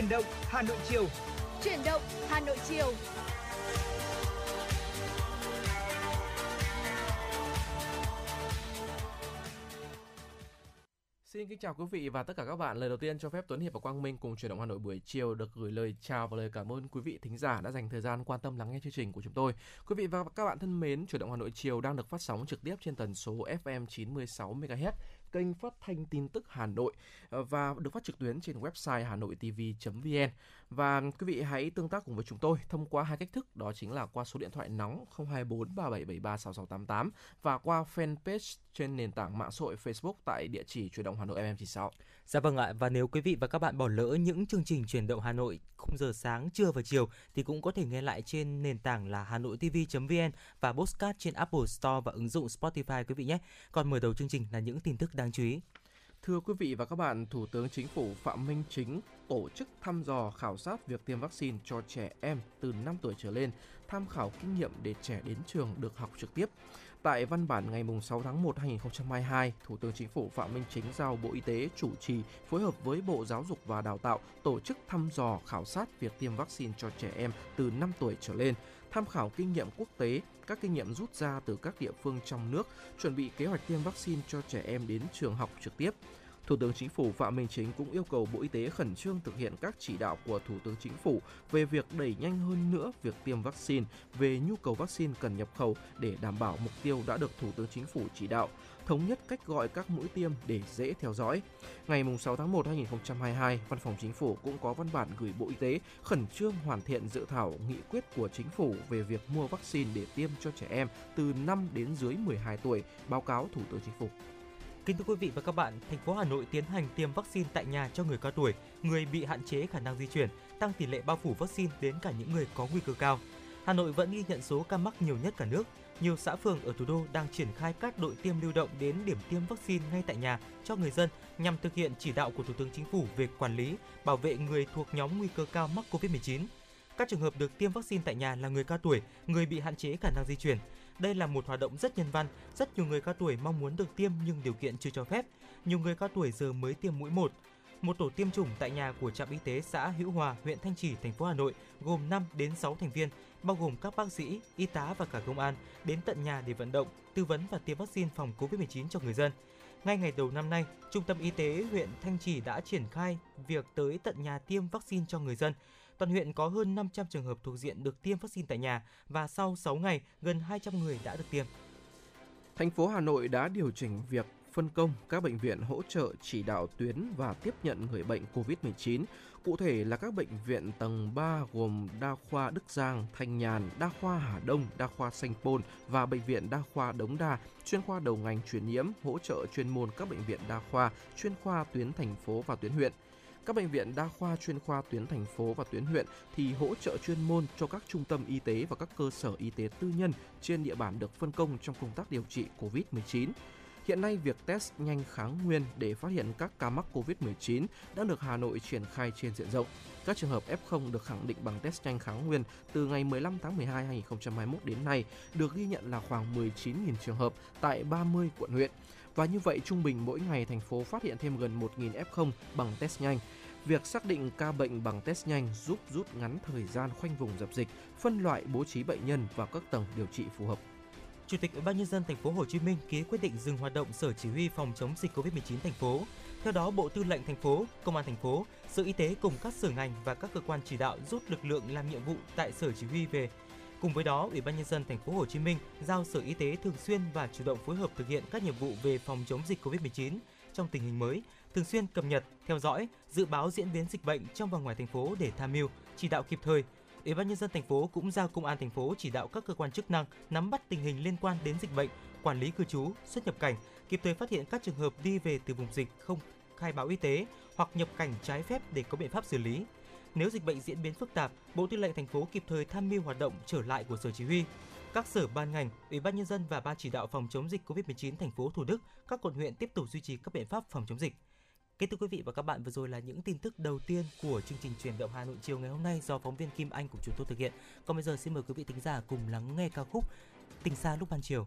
Chuyển động Hà Nội chiều. Chuyển động Hà Nội chiều. Xin kính chào quý vị và tất cả các bạn. Lời đầu tiên cho phép Tuấn Hiệp và Quang Minh cùng chuyển động Hà Nội buổi chiều được gửi lời chào và lời cảm ơn quý vị thính giả đã dành thời gian quan tâm lắng nghe chương trình của chúng tôi. Quý vị và các bạn thân mến, chuyển động Hà Nội chiều đang được phát sóng trực tiếp trên tần số FM 96 MHz kênh phát thanh tin tức Hà Nội ờ, và được phát trực tuyến trên website hanoitv.vn. Và quý vị hãy tương tác cùng với chúng tôi thông qua hai cách thức đó chính là qua số điện thoại nóng 024 3773 6688 và qua fanpage trên nền tảng mạng xã hội Facebook tại địa chỉ truyền động Hà Nội FM96. Dạ vâng ạ, và nếu quý vị và các bạn bỏ lỡ những chương trình truyền động Hà Nội khung giờ sáng, trưa và chiều thì cũng có thể nghe lại trên nền tảng là hanoitv.vn và podcast trên Apple Store và ứng dụng Spotify quý vị nhé. Còn mở đầu chương trình là những tin tức đáng chú ý. Thưa quý vị và các bạn, Thủ tướng Chính phủ Phạm Minh Chính tổ chức thăm dò khảo sát việc tiêm vaccine cho trẻ em từ 5 tuổi trở lên, tham khảo kinh nghiệm để trẻ đến trường được học trực tiếp. Tại văn bản ngày 6 tháng 1 2022, Thủ tướng Chính phủ Phạm Minh Chính giao Bộ Y tế chủ trì phối hợp với Bộ Giáo dục và Đào tạo tổ chức thăm dò khảo sát việc tiêm vaccine cho trẻ em từ 5 tuổi trở lên, tham khảo kinh nghiệm quốc tế, các kinh nghiệm rút ra từ các địa phương trong nước, chuẩn bị kế hoạch tiêm vaccine cho trẻ em đến trường học trực tiếp. Thủ tướng Chính phủ Phạm Minh Chính cũng yêu cầu Bộ Y tế khẩn trương thực hiện các chỉ đạo của Thủ tướng Chính phủ về việc đẩy nhanh hơn nữa việc tiêm vaccine, về nhu cầu vaccine cần nhập khẩu để đảm bảo mục tiêu đã được Thủ tướng Chính phủ chỉ đạo, thống nhất cách gọi các mũi tiêm để dễ theo dõi. Ngày 6 tháng 1 2022, Văn phòng Chính phủ cũng có văn bản gửi Bộ Y tế khẩn trương hoàn thiện dự thảo nghị quyết của Chính phủ về việc mua vaccine để tiêm cho trẻ em từ 5 đến dưới 12 tuổi, báo cáo Thủ tướng Chính phủ. Kính thưa quý vị và các bạn, thành phố Hà Nội tiến hành tiêm vaccine tại nhà cho người cao tuổi, người bị hạn chế khả năng di chuyển, tăng tỷ lệ bao phủ vaccine đến cả những người có nguy cơ cao. Hà Nội vẫn ghi nhận số ca mắc nhiều nhất cả nước. Nhiều xã phường ở thủ đô đang triển khai các đội tiêm lưu động đến điểm tiêm vaccine ngay tại nhà cho người dân nhằm thực hiện chỉ đạo của Thủ tướng Chính phủ về quản lý, bảo vệ người thuộc nhóm nguy cơ cao mắc COVID-19. Các trường hợp được tiêm vaccine tại nhà là người cao tuổi, người bị hạn chế khả năng di chuyển, đây là một hoạt động rất nhân văn, rất nhiều người cao tuổi mong muốn được tiêm nhưng điều kiện chưa cho phép. Nhiều người cao tuổi giờ mới tiêm mũi 1. Một tổ tiêm chủng tại nhà của trạm y tế xã Hữu Hòa, huyện Thanh Trì, thành phố Hà Nội gồm 5 đến 6 thành viên, bao gồm các bác sĩ, y tá và cả công an đến tận nhà để vận động, tư vấn và tiêm vaccine phòng COVID-19 cho người dân. Ngay ngày đầu năm nay, Trung tâm Y tế huyện Thanh Trì đã triển khai việc tới tận nhà tiêm vaccine cho người dân. Toàn huyện có hơn 500 trường hợp thuộc diện được tiêm vaccine tại nhà và sau 6 ngày, gần 200 người đã được tiêm. Thành phố Hà Nội đã điều chỉnh việc phân công các bệnh viện hỗ trợ chỉ đạo tuyến và tiếp nhận người bệnh COVID-19. Cụ thể là các bệnh viện tầng 3 gồm Đa khoa Đức Giang, Thanh Nhàn, Đa khoa Hà Đông, Đa khoa Sanh Pôn và Bệnh viện Đa khoa Đống Đa, chuyên khoa đầu ngành truyền nhiễm, hỗ trợ chuyên môn các bệnh viện đa khoa, chuyên khoa tuyến thành phố và tuyến huyện. Các bệnh viện đa khoa chuyên khoa tuyến thành phố và tuyến huyện thì hỗ trợ chuyên môn cho các trung tâm y tế và các cơ sở y tế tư nhân trên địa bàn được phân công trong công tác điều trị COVID-19. Hiện nay, việc test nhanh kháng nguyên để phát hiện các ca mắc COVID-19 đã được Hà Nội triển khai trên diện rộng. Các trường hợp F0 được khẳng định bằng test nhanh kháng nguyên từ ngày 15 tháng 12 2021 đến nay được ghi nhận là khoảng 19.000 trường hợp tại 30 quận huyện. Và như vậy, trung bình mỗi ngày thành phố phát hiện thêm gần 1.000 F0 bằng test nhanh. Việc xác định ca bệnh bằng test nhanh giúp rút ngắn thời gian khoanh vùng dập dịch, phân loại bố trí bệnh nhân vào các tầng điều trị phù hợp. Chủ tịch Ủy ban nhân dân thành phố Hồ Chí Minh ký quyết định dừng hoạt động Sở Chỉ huy phòng chống dịch COVID-19 thành phố. Theo đó, Bộ Tư lệnh thành phố, Công an thành phố, Sở Y tế cùng các sở ngành và các cơ quan chỉ đạo rút lực lượng làm nhiệm vụ tại Sở Chỉ huy về. Cùng với đó, Ủy ban nhân dân thành phố Hồ Chí Minh giao Sở Y tế thường xuyên và chủ động phối hợp thực hiện các nhiệm vụ về phòng chống dịch COVID-19 trong tình hình mới, thường xuyên cập nhật, theo dõi, dự báo diễn biến dịch bệnh trong và ngoài thành phố để tham mưu, chỉ đạo kịp thời, Ủy ban nhân dân thành phố cũng giao công an thành phố chỉ đạo các cơ quan chức năng nắm bắt tình hình liên quan đến dịch bệnh, quản lý cư trú, xuất nhập cảnh, kịp thời phát hiện các trường hợp đi về từ vùng dịch không khai báo y tế hoặc nhập cảnh trái phép để có biện pháp xử lý. Nếu dịch bệnh diễn biến phức tạp, Bộ Tư lệnh thành phố kịp thời tham mưu hoạt động trở lại của Sở Chỉ huy. Các sở ban ngành, Ủy ban nhân dân và ban chỉ đạo phòng chống dịch COVID-19 thành phố Thủ Đức, các quận huyện tiếp tục duy trì các biện pháp phòng chống dịch. Kính thưa quý vị và các bạn, vừa rồi là những tin tức đầu tiên của chương trình truyền động Hà Nội chiều ngày hôm nay do phóng viên Kim Anh của chúng tôi thực hiện. Còn bây giờ xin mời quý vị thính giả cùng lắng nghe ca khúc Tình xa lúc ban chiều.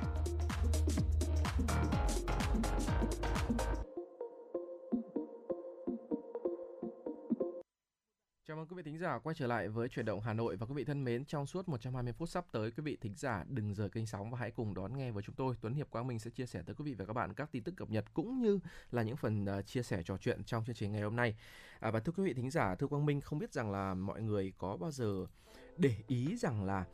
Giả quay trở lại với chuyển động Hà Nội và quý vị thân mến trong suốt 120 phút sắp tới quý vị thính giả đừng rời kênh sóng và hãy cùng đón nghe với chúng tôi Tuấn Hiệp Quang Minh sẽ chia sẻ tới quý vị và các bạn các tin tức cập nhật cũng như là những phần uh, chia sẻ trò chuyện trong chương trình ngày hôm nay. À, và thưa quý vị thính giả, thưa Quang Minh không biết rằng là mọi người có bao giờ để ý rằng là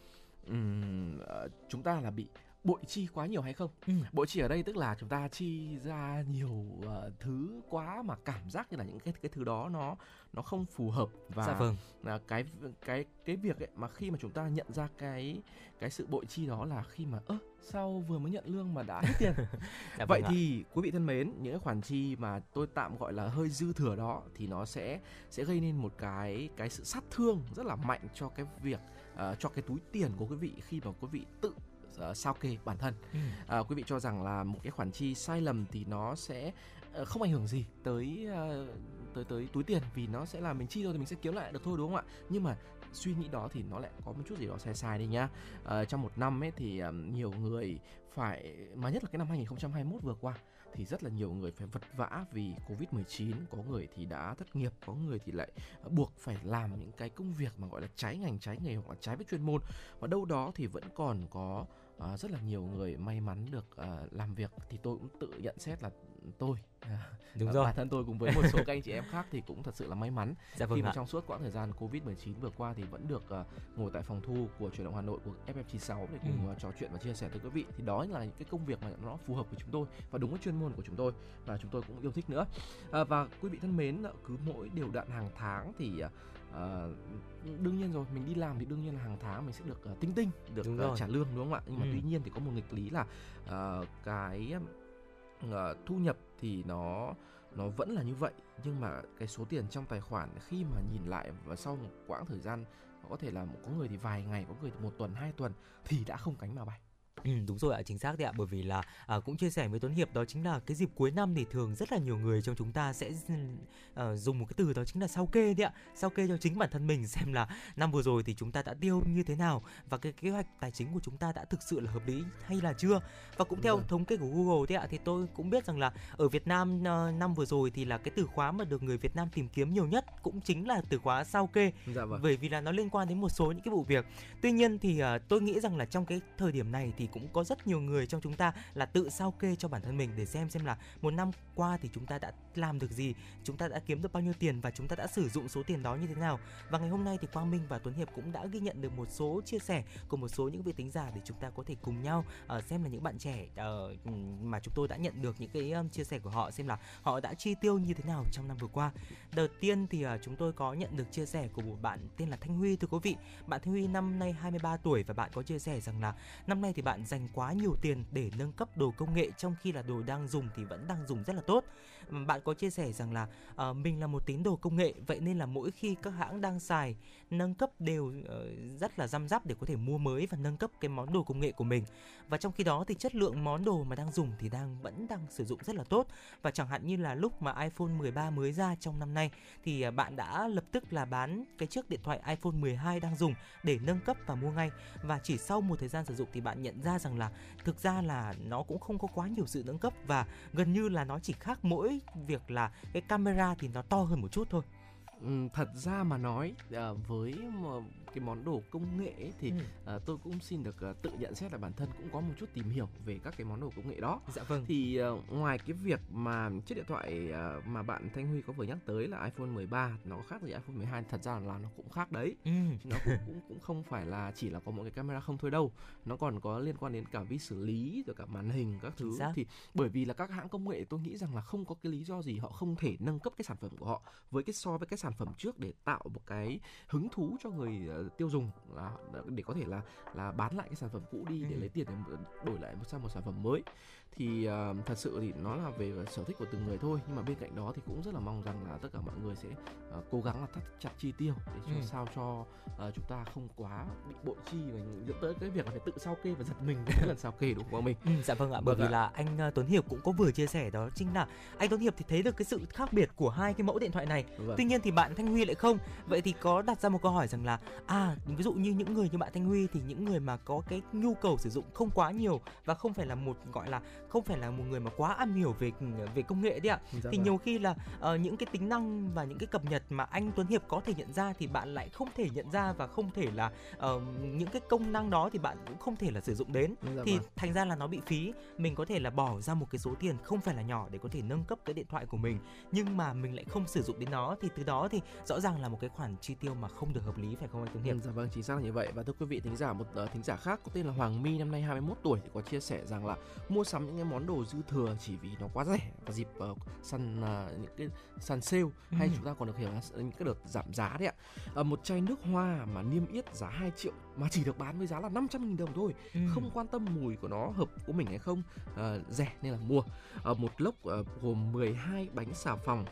um, uh, chúng ta là bị bội chi quá nhiều hay không? Ừ. Bội chi ở đây tức là chúng ta chi ra nhiều uh, thứ quá mà cảm giác như là những cái cái thứ đó nó nó không phù hợp và dạ vâng. là cái cái cái việc ấy mà khi mà chúng ta nhận ra cái cái sự bội chi đó là khi mà ơ sao vừa mới nhận lương mà đã hết tiền. dạ Vậy vâng thì ạ. quý vị thân mến, những cái khoản chi mà tôi tạm gọi là hơi dư thừa đó thì nó sẽ sẽ gây nên một cái cái sự sát thương rất là mạnh cho cái việc uh, cho cái túi tiền của quý vị khi mà quý vị tự uh, sao kê bản thân. Ừ. uh, quý vị cho rằng là một cái khoản chi sai lầm thì nó sẽ uh, không ảnh hưởng gì tới uh, tới tới túi tiền vì nó sẽ là mình chi thôi thì mình sẽ kiếm lại được thôi đúng không ạ? Nhưng mà suy nghĩ đó thì nó lại có một chút gì đó sai sai đi nhá. Uh, trong một năm ấy thì um, nhiều người phải mà nhất là cái năm 2021 vừa qua thì rất là nhiều người phải vật vã vì Covid-19, có người thì đã thất nghiệp, có người thì lại buộc phải làm những cái công việc mà gọi là trái ngành, trái nghề hoặc là trái với chuyên môn. Và đâu đó thì vẫn còn có uh, rất là nhiều người may mắn được uh, làm việc. Thì tôi cũng tự nhận xét là tôi đúng rồi. bản thân tôi cùng với một số các anh chị em khác thì cũng thật sự là may mắn. Dạ vâng khi mà trong suốt quãng thời gian covid 19 vừa qua thì vẫn được uh, ngồi tại phòng thu của truyền động hà nội của ff96 để cùng ừ. trò chuyện và chia sẻ với quý vị. Thì đó là những cái công việc mà nó phù hợp với chúng tôi và đúng với chuyên môn của chúng tôi và chúng tôi cũng yêu thích nữa. Uh, và quý vị thân mến cứ mỗi đều đặn hàng tháng thì uh, uh, đương nhiên rồi mình đi làm thì đương nhiên là hàng tháng mình sẽ được uh, tinh tinh được uh, trả lương đúng không ạ? Nhưng mà ừ. tuy nhiên thì có một nghịch lý là uh, cái uh, thu nhập thì nó nó vẫn là như vậy. Nhưng mà cái số tiền trong tài khoản khi mà nhìn lại và sau một quãng thời gian có thể là có người thì vài ngày có người thì một tuần hai tuần thì đã không cánh mà bay Ừ, đúng rồi ạ, chính xác đấy ạ, bởi vì là à, cũng chia sẻ với Tuấn Hiệp đó chính là cái dịp cuối năm thì thường rất là nhiều người trong chúng ta sẽ uh, dùng một cái từ đó chính là sao kê đấy ạ, sao kê cho chính bản thân mình xem là năm vừa rồi thì chúng ta đã tiêu như thế nào và cái kế hoạch tài chính của chúng ta đã thực sự là hợp lý hay là chưa. Và cũng theo thống kê của Google đấy ạ thì tôi cũng biết rằng là ở Việt Nam uh, năm vừa rồi thì là cái từ khóa mà được người Việt Nam tìm kiếm nhiều nhất cũng chính là từ khóa sao kê. Dạ vâng. Bởi vì là nó liên quan đến một số những cái vụ việc. Tuy nhiên thì uh, tôi nghĩ rằng là trong cái thời điểm này thì cũng có rất nhiều người trong chúng ta là tự sao kê cho bản thân mình để xem xem là một năm qua thì chúng ta đã làm được gì, chúng ta đã kiếm được bao nhiêu tiền và chúng ta đã sử dụng số tiền đó như thế nào. Và ngày hôm nay thì Quang Minh và Tuấn Hiệp cũng đã ghi nhận được một số chia sẻ của một số những vị tính giả để chúng ta có thể cùng nhau uh, xem là những bạn trẻ uh, mà chúng tôi đã nhận được những cái um, chia sẻ của họ xem là họ đã chi tiêu như thế nào trong năm vừa qua. Đầu tiên thì uh, chúng tôi có nhận được chia sẻ của một bạn tên là Thanh Huy thưa quý vị. Bạn Thanh Huy năm nay 23 tuổi và bạn có chia sẻ rằng là năm nay thì bạn dành quá nhiều tiền để nâng cấp đồ công nghệ, trong khi là đồ đang dùng thì vẫn đang dùng rất là tốt. Bạn có chia sẻ rằng là uh, mình là một tín đồ công nghệ vậy nên là mỗi khi các hãng đang xài nâng cấp đều uh, rất là răm rắp để có thể mua mới và nâng cấp cái món đồ công nghệ của mình. Và trong khi đó thì chất lượng món đồ mà đang dùng thì đang vẫn đang sử dụng rất là tốt. Và chẳng hạn như là lúc mà iPhone 13 mới ra trong năm nay thì uh, bạn đã lập tức là bán cái chiếc điện thoại iPhone 12 đang dùng để nâng cấp và mua ngay. Và chỉ sau một thời gian sử dụng thì bạn nhận ra rằng là thực ra là nó cũng không có quá nhiều sự nâng cấp và gần như là nó chỉ khác mỗi việc là cái camera thì nó to hơn một chút thôi. Ừ, thật ra mà nói à, với cái món đồ công nghệ ấy, thì ừ. à, tôi cũng xin được à, tự nhận xét là bản thân cũng có một chút tìm hiểu về các cái món đồ công nghệ đó. Dạ vâng. Thì à, ngoài cái việc mà chiếc điện thoại à, mà bạn Thanh Huy có vừa nhắc tới là iPhone 13 nó khác gì iPhone 12 thật ra là nó cũng khác đấy. Ừ. Nó cũng, cũng cũng không phải là chỉ là có một cái camera không thôi đâu. Nó còn có liên quan đến cả vi xử lý rồi cả màn hình các thứ thì bởi vì là các hãng công nghệ tôi nghĩ rằng là không có cái lý do gì họ không thể nâng cấp cái sản phẩm của họ với cái so với cái sản phẩm trước để tạo một cái hứng thú cho người uh, tiêu dùng là để có thể là là bán lại cái sản phẩm cũ đi để ừ. lấy tiền để đổi lại sang một sản phẩm mới thì uh, thật sự thì nó là về sở thích của từng người thôi nhưng mà bên cạnh đó thì cũng rất là mong rằng là tất cả mọi người sẽ uh, cố gắng là thắt chặt chi tiêu để cho ừ. sao cho uh, chúng ta không quá bị bội chi và dẫn tới cái việc là phải tự sao kê và giật mình mỗi lần sao kê đúng không mình ừ, dạ vâng ạ bởi vâng vì ạ. là anh uh, Tuấn Hiệp cũng có vừa chia sẻ đó chính là anh Tuấn Hiệp thì thấy được cái sự khác biệt của hai cái mẫu điện thoại này vâng. tuy nhiên thì bạn Thanh Huy lại không vậy thì có đặt ra một câu hỏi rằng là à ví dụ như những người như bạn Thanh Huy thì những người mà có cái nhu cầu sử dụng không quá nhiều và không phải là một gọi là không phải là một người mà quá am hiểu về về công nghệ đấy ạ dạ thì vâng. nhiều khi là uh, những cái tính năng và những cái cập nhật mà anh Tuấn Hiệp có thể nhận ra thì bạn lại không thể nhận ra và không thể là uh, những cái công năng đó thì bạn cũng không thể là sử dụng đến dạ thì vâng. thành ra là nó bị phí mình có thể là bỏ ra một cái số tiền không phải là nhỏ để có thể nâng cấp cái điện thoại của mình nhưng mà mình lại không sử dụng đến nó thì từ đó thì rõ ràng là một cái khoản chi tiêu mà không được hợp lý phải không anh Tuấn Hiệp? Ừ, dạ vâng chính xác là như vậy và thưa quý vị thính giả một uh, thính giả khác có tên là Hoàng My năm nay 21 tuổi thì có chia sẻ rằng là mua sắm những cái món đồ dư thừa chỉ vì nó quá rẻ vào dịp uh, săn uh, những cái săn sale ừ. hay chúng ta còn được hiểu là những cái đợt giảm giá đấy ạ. Uh, một chai nước hoa mà niêm yết giá 2 triệu mà chỉ được bán với giá là 500 000 đồng thôi. Ừ. Không quan tâm mùi của nó hợp của mình hay không, uh, rẻ nên là mua. Uh, một lốc uh, gồm 12 bánh xà phòng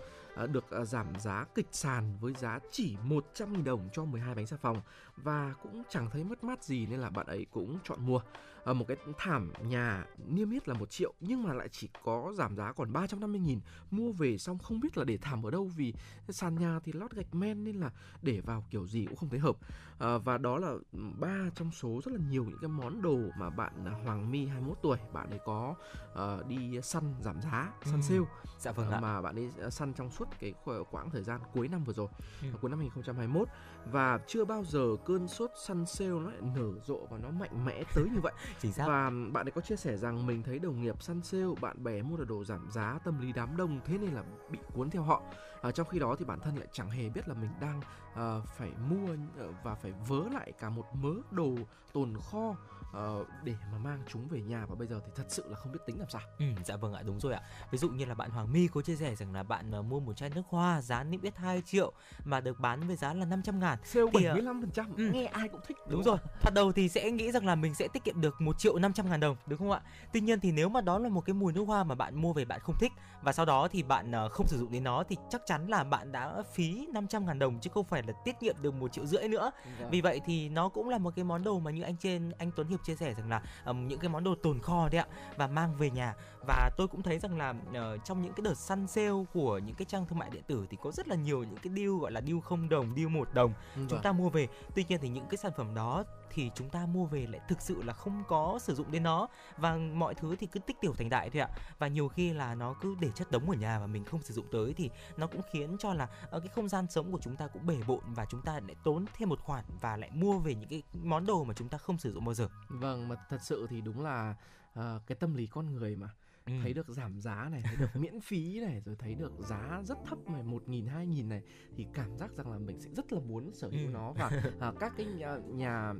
được giảm giá kịch sàn với giá chỉ 100.000 đồng cho 12 bánh xà phòng và cũng chẳng thấy mất mát gì nên là bạn ấy cũng chọn mua. À, một cái thảm nhà niêm yết là một triệu nhưng mà lại chỉ có giảm giá còn 350 nghìn mua về xong không biết là để thảm ở đâu vì sàn nhà thì lót gạch men nên là để vào kiểu gì cũng không thấy hợp à, và đó là ba trong số rất là nhiều những cái món đồ mà bạn Hoàng My 21 tuổi bạn ấy có uh, đi săn giảm giá săn ừ. sale dạ vâng ạ. mà bạn ấy săn trong suốt cái quãng thời gian cuối năm vừa rồi ừ. cuối năm 2021 và chưa bao giờ cơn sốt săn sale nó lại nở rộ và nó mạnh mẽ tới như vậy Chính xác. và bạn ấy có chia sẻ rằng mình thấy đồng nghiệp săn sale bạn bè mua được đồ giảm giá tâm lý đám đông thế nên là bị cuốn theo họ à, trong khi đó thì bản thân lại chẳng hề biết là mình đang uh, phải mua ờ, và phải vớ lại cả một mớ đồ tồn kho uh, để mà mang chúng về nhà và bây giờ thì thật sự là không biết tính làm sao. Ừ, dạ vâng ạ, đúng rồi ạ. Ví dụ như là bạn Hoàng My có chia sẻ rằng là bạn uh, mua một chai nước hoa giá niêm yết 2 triệu mà được bán với giá là 500 ngàn. Sale thì, 75%, uh, ừ, nghe ai cũng thích. Đúng, đúng rồi. Thoạt đầu thì sẽ nghĩ rằng là mình sẽ tiết kiệm được 1 triệu 500 ngàn đồng, đúng không ạ? Tuy nhiên thì nếu mà đó là một cái mùi nước hoa mà bạn mua về bạn không thích và sau đó thì bạn uh, không sử dụng đến nó thì chắc chắn là bạn đã phí 500 ngàn đồng chứ không phải là tiết kiệm được một triệu rưỡi nữa. Dạ. Vì vậy thì nó cũng là một cái món đồ mà như anh trên anh Tuấn Hiệp chia sẻ rằng là um, những cái món đồ tồn kho đấy ạ và mang về nhà và tôi cũng thấy rằng là uh, trong những cái đợt săn sale của những cái trang thương mại điện tử thì có rất là nhiều những cái deal gọi là deal không đồng, deal một đồng ừ, chúng ta mua về. Tuy nhiên thì những cái sản phẩm đó thì chúng ta mua về lại thực sự là không có sử dụng đến nó. Và mọi thứ thì cứ tích tiểu thành đại thôi ạ. Và nhiều khi là nó cứ để chất đống ở nhà và mình không sử dụng tới thì nó cũng khiến cho là ở cái không gian sống của chúng ta cũng bể bộn và chúng ta lại tốn thêm một khoản và lại mua về những cái món đồ mà chúng ta không sử dụng bao giờ. Vâng mà thật sự thì đúng là uh, cái tâm lý con người mà ừ. thấy được giảm giá này thấy được miễn phí này rồi thấy được giá rất thấp này một nghìn hai nghìn này thì cảm giác rằng là mình sẽ rất là muốn sở hữu ừ. nó và uh, các cái nhà, nhà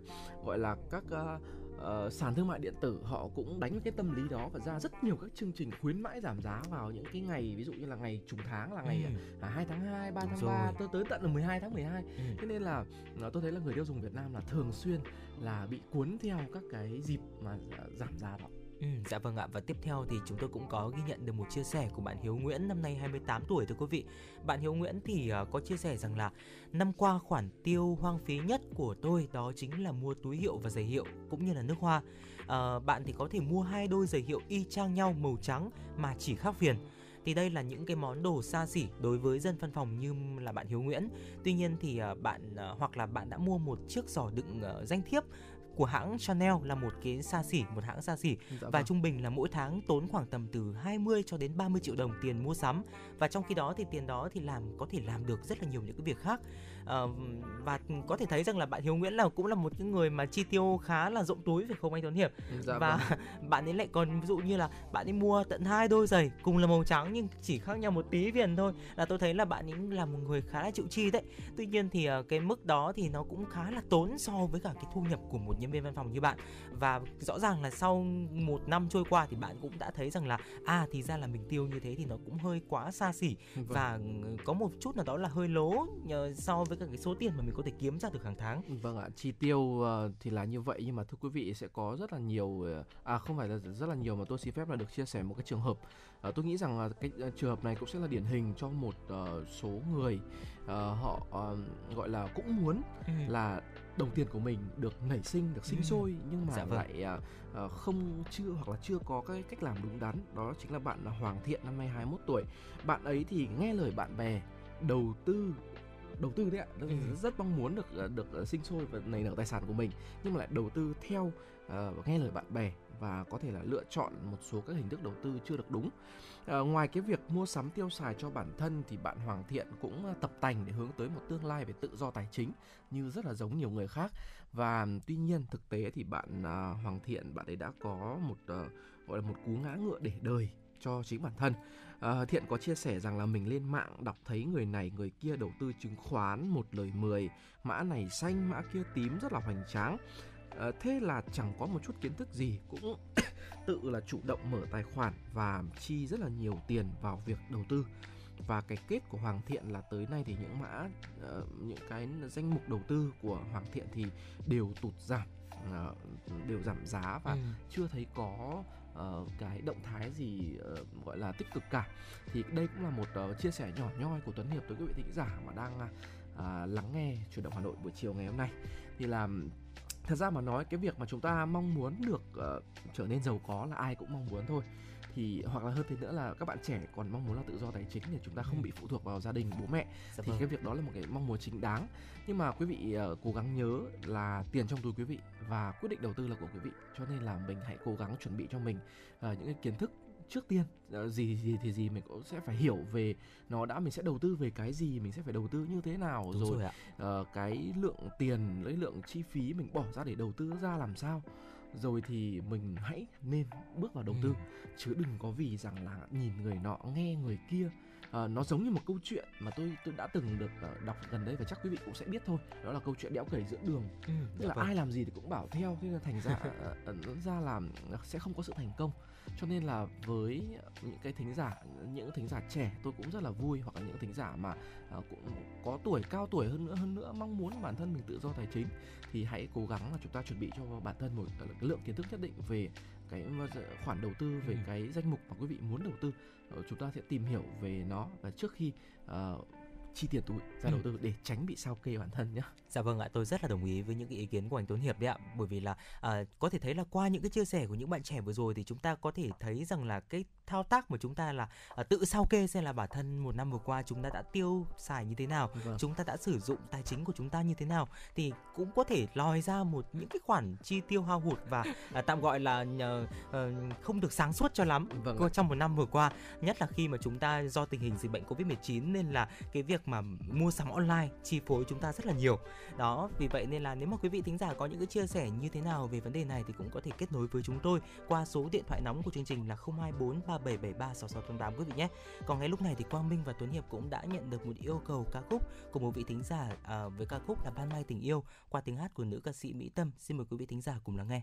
gọi là các uh, uh, sàn thương mại điện tử họ cũng đánh cái tâm lý đó và ra rất nhiều các chương trình khuyến mãi giảm giá vào những cái ngày ví dụ như là ngày trùng tháng là ngày ừ. À, 2 tháng 2, 3 tháng 3 tới tới tận là 12 tháng 12. Ừ. Thế nên là uh, tôi thấy là người tiêu dùng Việt Nam là thường xuyên là bị cuốn theo các cái dịp mà giảm giá đó. Ừ, dạ vâng ạ và tiếp theo thì chúng tôi cũng có ghi nhận được một chia sẻ của bạn Hiếu Nguyễn năm nay 28 tuổi thưa quý vị. Bạn Hiếu Nguyễn thì uh, có chia sẻ rằng là năm qua khoản tiêu hoang phí nhất của tôi đó chính là mua túi hiệu và giày hiệu cũng như là nước hoa. Uh, bạn thì có thể mua hai đôi giày hiệu y chang nhau màu trắng mà chỉ khác viền thì đây là những cái món đồ xa xỉ đối với dân văn phòng như là bạn Hiếu Nguyễn. Tuy nhiên thì uh, bạn uh, hoặc là bạn đã mua một chiếc giỏ đựng uh, danh thiếp của hãng Chanel là một cái xa xỉ, một hãng xa xỉ. Dạ và vâng. trung bình là mỗi tháng tốn khoảng tầm từ 20 cho đến 30 triệu đồng tiền mua sắm. Và trong khi đó thì tiền đó thì làm có thể làm được rất là nhiều những cái việc khác uh, và có thể thấy rằng là bạn Hiếu Nguyễn là cũng là một cái người mà chi tiêu khá là rộng túi phải không anh Tuấn Hiệp? Dạ và vâng. bạn ấy lại còn ví dụ như là bạn ấy mua tận hai đôi giày cùng là màu trắng nhưng chỉ khác nhau một tí viền thôi. Là tôi thấy là bạn ấy là một người khá là chịu chi đấy. Tuy nhiên thì uh, cái mức đó thì nó cũng khá là tốn so với cả cái thu nhập của một nhân viên văn phòng như bạn. Và rõ ràng là sau một năm trôi qua thì bạn cũng đã thấy rằng là à thì ra là mình tiêu như thế thì nó cũng hơi quá xa xỉ. Vâng. và có một chút nào đó là hơi lố so với cả cái số tiền mà mình có thể kiếm ra được hàng tháng vâng ạ chi tiêu uh, thì là như vậy nhưng mà thưa quý vị sẽ có rất là nhiều uh, à không phải là rất là nhiều mà tôi xin phép là được chia sẻ một cái trường hợp uh, tôi nghĩ rằng là cái trường hợp này cũng sẽ là điển hình cho một uh, số người uh, họ uh, gọi là cũng muốn ừ. là đồng tiền của mình được nảy sinh được sinh ừ. sôi nhưng mà dạ vâng. lại uh, không chưa hoặc là chưa có cái cách làm đúng đắn đó chính là bạn là Hoàng Thiện năm nay 21 tuổi bạn ấy thì nghe lời bạn bè đầu tư đầu tư đấy ạ. Rất, Ừ. rất mong muốn được ờ, được ờ, sinh sôi và nảy nở tài sản của mình nhưng mà lại đầu tư theo ờ, nghe lời bạn bè và có thể là lựa chọn một số các hình thức đầu tư chưa được đúng. Ờ, ngoài cái việc mua sắm tiêu xài cho bản thân thì bạn Hoàng Thiện cũng tập tành để hướng tới một tương lai về tự do tài chính như rất là giống nhiều người khác. Và tuy nhiên thực tế thì bạn à, Hoàng Thiện bạn ấy đã có một ờ, gọi là một cú ngã ngựa để đời cho chính bản thân Ờ, Thiện có chia sẻ rằng là mình lên mạng đọc thấy người này người kia đầu tư chứng khoán một lời 10 mã này xanh mã kia tím rất là hoành tráng Ờ, thế là chẳng có một chút kiến thức gì cũng tự là chủ động mở tài khoản và chi rất là nhiều tiền vào việc đầu tư và cái kết của Hoàng Thiện là tới nay thì những mã ờ, những cái danh mục đầu tư của Hoàng Thiện thì đều tụt giảm đều giảm giá và Ừ. chưa thấy có Ờ, cái động thái gì uh, gọi là tích cực cả. Thì đây cũng là một uh, chia sẻ nhỏ nhoi của Tuấn Hiệp tới quý vị thính giả mà đang uh, lắng nghe chuyển động Hà Nội buổi chiều ngày hôm nay. Thì là thật ra mà nói cái việc mà chúng ta mong muốn được uh, trở nên giàu có là ai cũng mong muốn thôi thì hoặc là hơn thế nữa là các bạn trẻ còn mong muốn là tự do tài chính để chúng ta không bị phụ thuộc vào gia đình bố mẹ. Dạ thì vâng. cái việc đó là một cái mong muốn chính đáng. Nhưng mà quý vị ờ, cố gắng nhớ là tiền trong túi quý vị và quyết định đầu tư là của quý vị. Cho nên là mình hãy cố gắng chuẩn bị cho mình ờ, những cái kiến thức trước tiên ờ, gì gì thì gì mình cũng sẽ phải hiểu về nó đã mình sẽ đầu tư về cái gì mình sẽ phải đầu tư như thế nào Đúng rồi rồi ạ. ờ, cái lượng tiền lấy lượng chi phí mình bỏ ra để đầu tư ra làm sao rồi thì mình hãy nên bước vào đầu Ừ. tư chứ đừng có vì rằng là nhìn người nọ nghe người kia. Ờ, nó giống như một câu chuyện mà tôi tôi đã từng được ờ, đọc gần đây và chắc quý vị cũng sẽ biết thôi. Đó là câu chuyện đẽo cày giữa đường. Ừ, tức dạ là vâng. ai làm gì thì cũng bảo theo. Thế là thành ra nó ra là sẽ không có sự thành công cho nên là với những cái thính giả những thính giả trẻ tôi cũng rất là vui hoặc là những thính giả mà ờ, cũng có tuổi cao tuổi hơn nữa hơn nữa mong muốn bản thân mình tự do tài chính thì hãy cố gắng là chúng ta chuẩn bị cho bản thân một cái lượng kiến thức nhất định về cái khoản đầu tư về Ừ. cái danh mục mà quý vị muốn đầu tư Ờ, chúng ta sẽ tìm hiểu về nó và trước khi ờ, chi tiền túi ra đầu Ừ. tư để tránh bị sao kê bản thân nhé Dạ vâng ạ, tôi rất là đồng ý với những cái ý kiến của anh Tuấn Hiệp đấy ạ, bởi vì là à, có thể thấy là qua những cái chia sẻ của những bạn trẻ vừa rồi thì chúng ta có thể thấy rằng là cái thao tác mà chúng ta là à, tự sao kê xem là bản thân một năm vừa qua chúng ta đã tiêu xài như thế nào, Vâng. chúng ta đã sử dụng tài chính của chúng ta như thế nào. Thì cũng có thể lòi ra một những cái khoản chi tiêu hao hụt và à, tạm gọi là nhờ, ờ, không được sáng suốt cho lắm Vâng trong một năm vừa qua, nhất là khi mà chúng ta do tình hình dịch bệnh Covid-19 nên là cái việc mà mua sắm online chi phối chúng ta rất là nhiều. Đó, vì vậy nên là nếu mà quý vị thính giả có những cái chia sẻ như thế nào về vấn đề này thì cũng có thể kết nối với chúng tôi qua số điện thoại nóng của chương trình là 024 3773 6688 quý vị nhé. Còn ngay lúc này thì Quang Minh và Tuấn Hiệp cũng đã nhận được một yêu cầu ca khúc của một vị thính giả à, với ca khúc là Ban Mai Tình Yêu qua tiếng hát của nữ ca sĩ Mỹ Tâm. Xin mời quý vị thính giả cùng lắng nghe.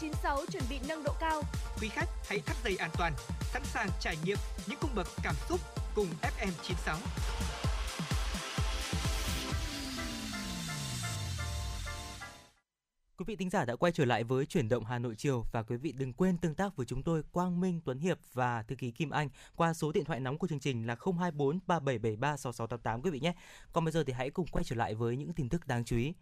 96 chuẩn bị nâng độ cao. Quý khách hãy thắt dây an toàn, sẵn sàng trải nghiệm những cung bậc cảm xúc cùng FM 96. Quý vị thính giả đã quay trở lại với chuyển động Hà Nội chiều và quý vị đừng quên tương tác với chúng tôi Quang Minh Tuấn Hiệp và thư ký Kim Anh qua số điện thoại nóng của chương trình là 024 3773 6688 quý vị nhé. Còn bây giờ thì hãy cùng quay trở lại với những tin tức đáng chú ý.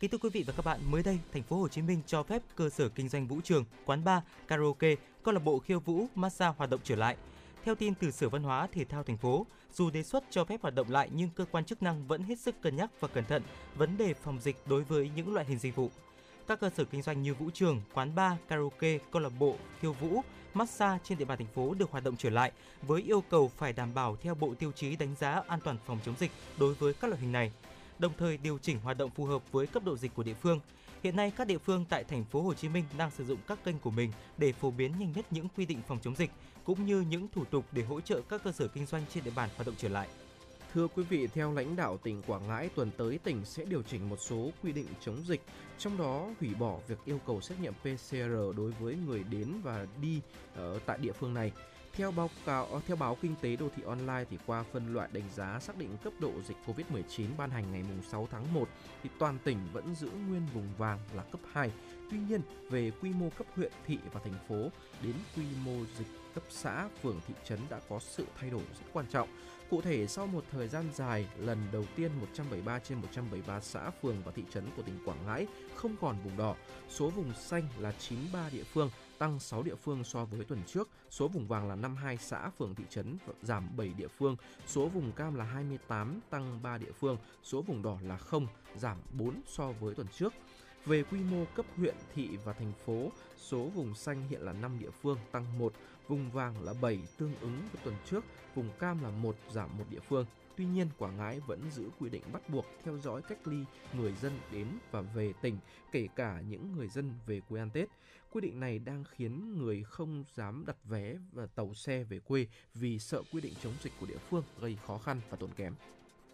Kính thưa quý vị và các bạn, mới đây, thành phố Hồ Chí Minh cho phép cơ sở kinh doanh vũ trường, quán bar, karaoke, câu lạc bộ khiêu vũ, massage hoạt động trở lại. Theo tin từ Sở Văn hóa Thể thao thành phố, dù đề xuất cho phép hoạt động lại nhưng cơ quan chức năng vẫn hết sức cân nhắc và cẩn thận vấn đề phòng dịch đối với những loại hình dịch vụ. Các cơ sở kinh doanh như vũ trường, quán bar, karaoke, câu lạc bộ, khiêu vũ, massage trên địa bàn thành phố được hoạt động trở lại với yêu cầu phải đảm bảo theo bộ tiêu chí đánh giá an toàn phòng chống dịch đối với các loại hình này đồng thời điều chỉnh hoạt động phù hợp với cấp độ dịch của địa phương. Hiện nay các địa phương tại thành phố Hồ Chí Minh đang sử dụng các kênh của mình để phổ biến nhanh nhất những quy định phòng chống dịch cũng như những thủ tục để hỗ trợ các cơ sở kinh doanh trên địa bàn hoạt động trở lại. Thưa quý vị, theo lãnh đạo tỉnh Quảng Ngãi, tuần tới tỉnh sẽ điều chỉnh một số quy định chống dịch, trong đó hủy bỏ việc yêu cầu xét nghiệm PCR đối với người đến và đi ở tại địa phương này. Theo báo cáo ờ, theo báo Kinh tế đô thị online thì qua phân loại đánh giá xác định cấp độ dịch Covid-19 ban hành ngày 6 tháng 1 thì toàn tỉnh vẫn giữ nguyên vùng vàng là cấp 2. Tuy nhiên, về quy mô cấp huyện, thị và thành phố đến quy mô dịch cấp xã, phường, thị trấn đã có sự thay đổi rất quan trọng. Cụ thể, sau một thời gian dài, lần đầu tiên 173 trên 173 xã, phường và thị trấn của tỉnh Quảng Ngãi không còn vùng đỏ. Số vùng xanh là 93 địa phương, tăng 6 địa phương so với tuần trước. Số vùng vàng là 52 xã, phường, thị trấn, giảm 7 địa phương. Số vùng cam là 28, tăng 3 địa phương. Số vùng đỏ là 0, giảm 4 so với tuần trước. Về quy mô cấp huyện, thị và thành phố, số vùng xanh hiện là 5 địa phương, tăng 1, vùng vàng là 7, tương ứng với tuần trước, vùng cam là 1, giảm 1 địa phương. Tuy nhiên, Quảng Ngãi vẫn giữ quy định bắt buộc theo dõi cách ly người dân đến và về tỉnh, kể cả những người dân về quê ăn Tết. Quy định này đang khiến người không dám đặt vé và tàu xe về quê vì sợ quy định chống dịch của địa phương gây khó khăn và tốn kém.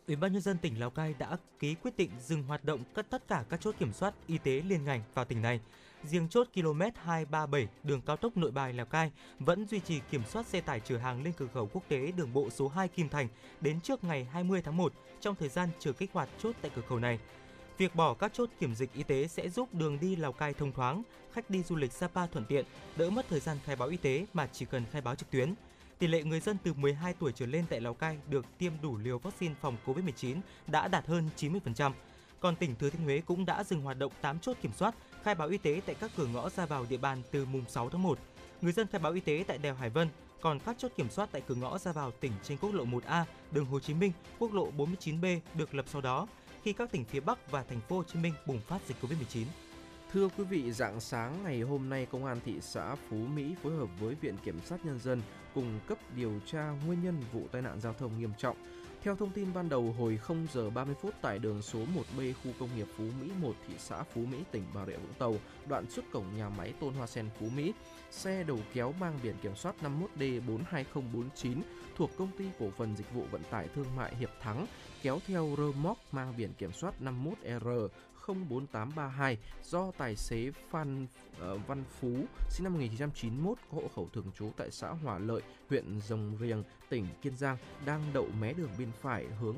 Ủy ban nhân dân tỉnh Lào Cai đã ký quyết định dừng hoạt động cất tất cả các chốt kiểm soát y tế liên ngành vào tỉnh này. Riêng chốt km 237 đường cao tốc Nội Bài Lào Cai vẫn duy trì kiểm soát xe tải chở hàng lên cửa khẩu quốc tế đường bộ số 2 Kim Thành đến trước ngày 20 tháng 1 trong thời gian chờ kích hoạt chốt tại cửa khẩu này. Việc bỏ các chốt kiểm dịch y tế sẽ giúp đường đi Lào Cai thông thoáng, khách đi du lịch Sapa thuận tiện, đỡ mất thời gian khai báo y tế mà chỉ cần khai báo trực tuyến. Tỷ lệ người dân từ 12 tuổi trở lên tại Lào Cai được tiêm đủ liều vaccine phòng COVID-19 đã đạt hơn 90%. Còn tỉnh Thừa Thiên Huế cũng đã dừng hoạt động 8 chốt kiểm soát khai báo y tế tại các cửa ngõ ra vào địa bàn từ mùng 6 tháng 1. Người dân khai báo y tế tại đèo Hải Vân, còn các chốt kiểm soát tại cửa ngõ ra vào tỉnh trên quốc lộ 1A, đường Hồ Chí Minh, quốc lộ 49B được lập sau đó khi các tỉnh phía Bắc và thành phố Hồ Chí Minh bùng phát dịch Covid-19. Thưa quý vị, dạng sáng ngày hôm nay, Công an thị xã Phú Mỹ phối hợp với Viện Kiểm sát Nhân dân cung cấp điều tra nguyên nhân vụ tai nạn giao thông nghiêm trọng. Theo thông tin ban đầu, hồi 0 giờ 30 phút tại đường số 1B khu công nghiệp Phú Mỹ 1 thị xã Phú Mỹ, tỉnh Bà Rịa Vũng Tàu, đoạn xuất cổng nhà máy Tôn Hoa Sen Phú Mỹ, xe đầu kéo mang biển kiểm soát 51D42049 thuộc công ty cổ phần dịch vụ vận tải thương mại Hiệp Thắng kéo theo rơ móc mang biển kiểm soát 51R 04832 do tài xế Phan uh, Văn Phú sinh năm 1991 có hộ khẩu thường trú tại xã Hòa Lợi, huyện Rồng Riềng, tỉnh Kiên Giang đang đậu mé đường bên phải hướng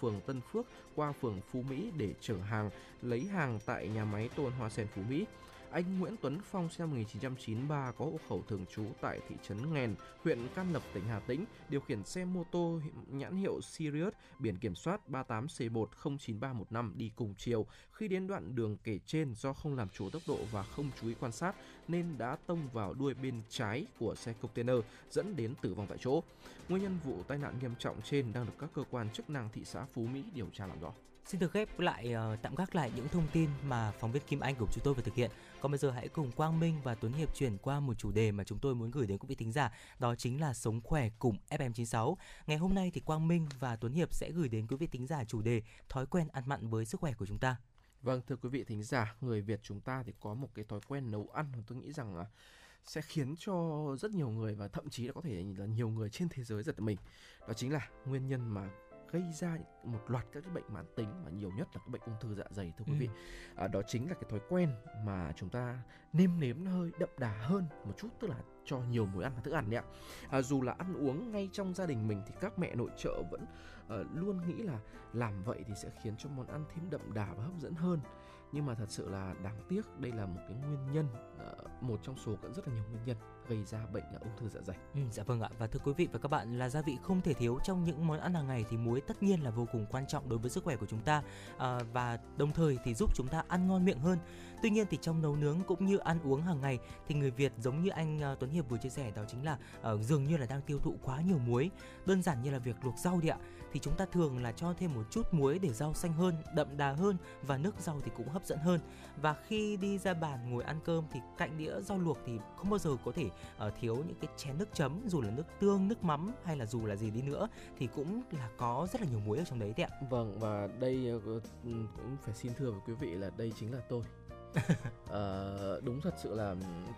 phường Tân Phước qua phường Phú Mỹ để chở hàng lấy hàng tại nhà máy tôn hoa sen Phú Mỹ. Anh Nguyễn Tuấn Phong sinh năm 1993 có hộ khẩu thường trú tại thị trấn Nghèn, huyện Can Lộc, tỉnh Hà Tĩnh, điều khiển xe mô tô nhãn hiệu Sirius biển kiểm soát 38C1 đi cùng chiều. Khi đến đoạn đường kể trên do không làm chủ tốc độ và không chú ý quan sát nên đã tông vào đuôi bên trái của xe container dẫn đến tử vong tại chỗ. Nguyên nhân vụ tai nạn nghiêm trọng trên đang được các cơ quan chức năng thị xã Phú Mỹ điều tra làm rõ. Xin được ghép lại uh, tạm gác lại những thông tin mà phóng viên Kim Anh của chúng tôi vừa thực hiện. Còn bây giờ hãy cùng Quang Minh và Tuấn Hiệp chuyển qua một chủ đề mà chúng tôi muốn gửi đến quý vị thính giả, đó chính là sống khỏe cùng FM96. Ngày hôm nay thì Quang Minh và Tuấn Hiệp sẽ gửi đến quý vị thính giả chủ đề thói quen ăn mặn với sức khỏe của chúng ta. Vâng, thưa quý vị thính giả, người Việt chúng ta thì có một cái thói quen nấu ăn mà tôi nghĩ rằng là sẽ khiến cho rất nhiều người và thậm chí là có thể là nhiều người trên thế giới giật mình. Đó chính là nguyên nhân mà gây ra một loạt các cái bệnh mãn tính và nhiều nhất là cái bệnh ung thư dạ dày thưa quý Ừ. vị. À, đó chính là cái thói quen mà chúng ta nêm nếm hơi đậm đà hơn một chút tức là cho nhiều muối ăn vào thức ăn đấy ạ. À, dù là ăn uống ngay trong gia đình mình thì các mẹ nội trợ vẫn ờ, luôn nghĩ là làm vậy thì sẽ khiến cho món ăn thêm đậm đà và hấp dẫn hơn. Nhưng mà thật sự là đáng tiếc đây là một cái nguyên nhân ờ, một trong số rất là nhiều nguyên nhân gây ra bệnh là ung thư dạ dày. Ừ, dạ vâng ạ và thưa quý vị và các bạn là gia vị không thể thiếu trong những món ăn hàng ngày thì muối tất nhiên là vô cùng quan trọng đối với sức khỏe của chúng ta à, và đồng thời thì giúp chúng ta ăn ngon miệng hơn. Tuy nhiên thì trong nấu nướng cũng như ăn uống hàng ngày thì người Việt giống như anh à, Tuấn Hiệp vừa chia sẻ đó chính là uh, dường như là đang tiêu thụ quá nhiều muối. Đơn giản như là việc luộc rau đi ạ thì chúng ta thường là cho thêm một chút muối để rau xanh hơn, đậm đà hơn và nước rau thì cũng hấp dẫn hơn. Và khi đi ra bàn ngồi ăn cơm thì cạnh đĩa rau luộc thì không bao giờ có thể ờ, thiếu những cái chén nước chấm dù là nước tương, nước mắm hay là dù là gì đi nữa thì cũng là có rất là nhiều muối ở trong đấy đấy ạ. Vâng và đây ờ, ừ, cũng phải xin thưa với quý vị là đây chính là tôi. Ờ, đúng thật sự là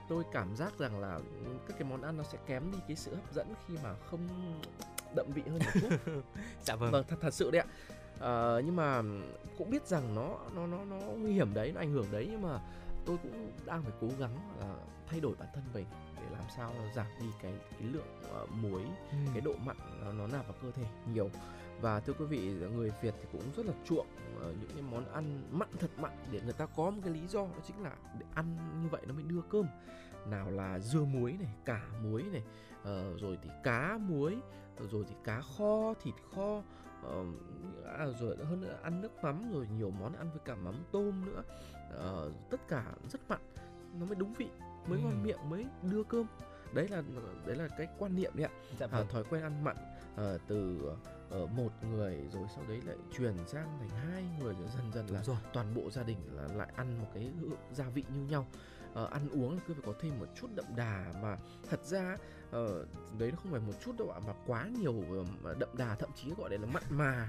tôi cảm giác rằng là các cái món ăn nó sẽ kém đi cái sự hấp dẫn khi mà không đậm vị hơn một chút. Dạ vâng. Vâng, thật thật sự đấy ạ. Ờ, nhưng mà cũng biết rằng nó nó nó nó nguy hiểm đấy, nó ảnh hưởng đấy nhưng mà tôi cũng đang phải cố gắng là thay đổi bản thân mình để làm sao giảm đi cái cái lượng ờ, muối, Ừ. cái độ mặn nó, nó nạp vào cơ thể nhiều. Và thưa quý vị, người Việt thì cũng rất là chuộng ờ, những cái món ăn mặn thật mặn để người ta có một cái lý do đó chính là để ăn như vậy nó mới đưa cơm. Nào là dưa muối này, cả muối này, ờ, rồi thì cá muối, rồi thì cá kho, thịt kho, à, rồi hơn nữa ăn nước mắm rồi nhiều món ăn với cả mắm tôm nữa. Ờ, tất cả rất mặn nó mới đúng vị, mới Ừ. ngon miệng mới đưa cơm. Đấy là đấy là cái quan niệm đấy ạ Dạ à, thói quen ăn mặn ờ, từ ờ, một người rồi sau đấy lại truyền sang thành hai người rồi dần dần là Đúng rồi. toàn bộ gia đình là lại ăn một cái gia vị như nhau Ờ, ăn uống là cứ phải có thêm một chút đậm đà mà thật ra ờ, đấy nó không phải một chút đâu ạ mà quá nhiều đậm đà thậm chí gọi đấy là mặn mà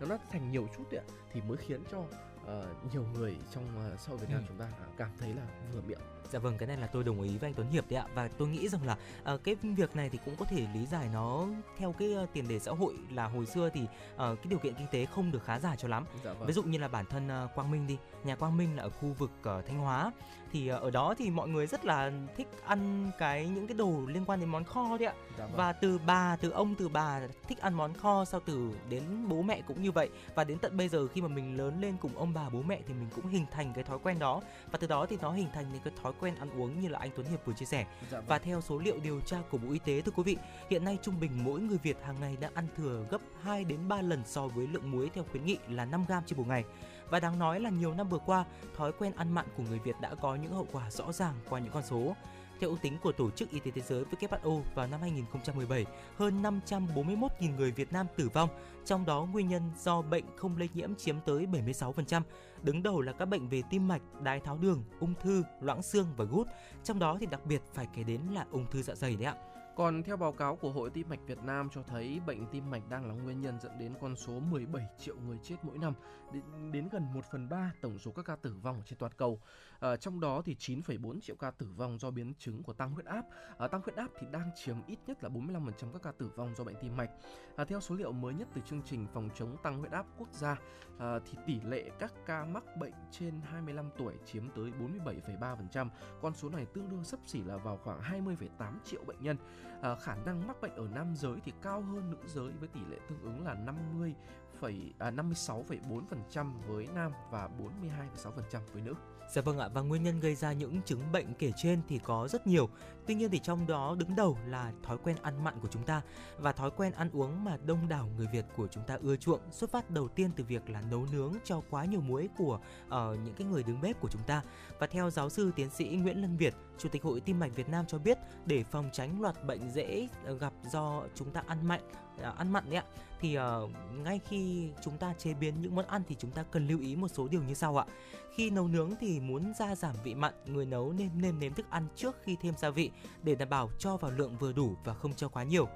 nó thành nhiều chút đấy ạ thì mới khiến cho ờ, nhiều người trong uh, xã hội Việt Nam Ừ. chúng ta cảm thấy là vừa miệng Dạ vâng, cái này là tôi đồng ý với anh Tuấn Hiệp đấy ạ và tôi nghĩ rằng là ờ, cái việc này thì cũng có thể lý giải nó theo cái ờ, tiền đề xã hội là hồi xưa thì ờ, cái điều kiện kinh tế không được khá giả cho lắm. dạ vâng Ví dụ như là bản thân ờ, Quang Minh đi, nhà Quang Minh là ở khu vực ờ, Thanh Hóa thì ờ, ở đó thì mọi người rất là thích ăn cái những cái đồ liên quan đến món kho đấy ạ. dạ vâng. Và từ bà, từ ông, từ bà thích ăn món kho sau từ đến bố mẹ cũng như vậy và đến tận bây giờ khi mà mình lớn lên cùng ông bà bố mẹ thì mình cũng hình thành cái thói quen đó và từ đó thì nó hình thành những cái thói quen ăn uống như là anh Tuấn Hiệp vừa chia sẻ dạ vâng. và theo số liệu điều tra của Bộ Y tế thưa quý vị, hiện nay trung bình mỗi người Việt hàng ngày đang ăn thừa gấp 2 đến 3 lần so với lượng muối theo khuyến nghị là 5 gram trên một ngày. Và đáng nói là nhiều năm vừa qua, thói quen ăn mặn của người Việt đã có những hậu quả rõ ràng qua những con số. Theo ước tính của Tổ chức Y tế Thế giới WHO vào năm 2017, hơn 541.000 người Việt Nam tử vong, trong đó nguyên nhân do bệnh không lây nhiễm chiếm tới 76%. Đứng đầu là các bệnh về tim mạch, đái tháo đường, ung thư, loãng xương và gút. Trong đó thì đặc biệt phải kể đến là ung thư dạ dày đấy ạ. Còn theo báo cáo của Hội Tim mạch Việt Nam cho thấy bệnh tim mạch đang là nguyên nhân dẫn đến con số 17 triệu người chết mỗi năm, đến, gần 1 phần 3 tổng số các ca tử vong trên toàn cầu. À, trong đó thì 9,4 triệu ca tử vong do biến chứng của tăng huyết áp. À, tăng huyết áp thì đang chiếm ít nhất là 45% các ca tử vong do bệnh tim mạch. À, theo số liệu mới nhất từ chương trình phòng chống tăng huyết áp quốc gia, à, thì tỷ lệ các ca mắc bệnh trên 25 tuổi chiếm tới 47,3%. Con số này tương đương sấp xỉ là vào khoảng 20,8 triệu bệnh nhân à, khả năng mắc bệnh ở nam giới thì cao hơn nữ giới với tỷ lệ tương ứng là 50 à, 56,4% với nam và 42,6% với nữ. Dạ vâng ạ, và nguyên nhân gây ra những chứng bệnh kể trên thì có rất nhiều. Tuy nhiên thì trong đó đứng đầu là thói quen ăn mặn của chúng ta và thói quen ăn uống mà đông đảo người Việt của chúng ta ưa chuộng xuất phát đầu tiên từ việc là nấu nướng cho quá nhiều muối của uh, những cái người đứng bếp của chúng ta. Và theo giáo sư tiến sĩ Nguyễn Lân Việt, Chủ tịch Hội Tim mạch Việt Nam cho biết để phòng tránh loạt bệnh dễ gặp do chúng ta ăn mặn À, ăn mặn đấy ạ thì ờ, ngay khi chúng ta chế biến những món ăn thì chúng ta cần lưu ý một số điều như sau ạ. Khi nấu nướng thì muốn gia giảm vị mặn, người nấu nên nêm nếm thức ăn trước khi thêm gia vị để đảm bảo cho vào lượng vừa đủ và không cho quá nhiều.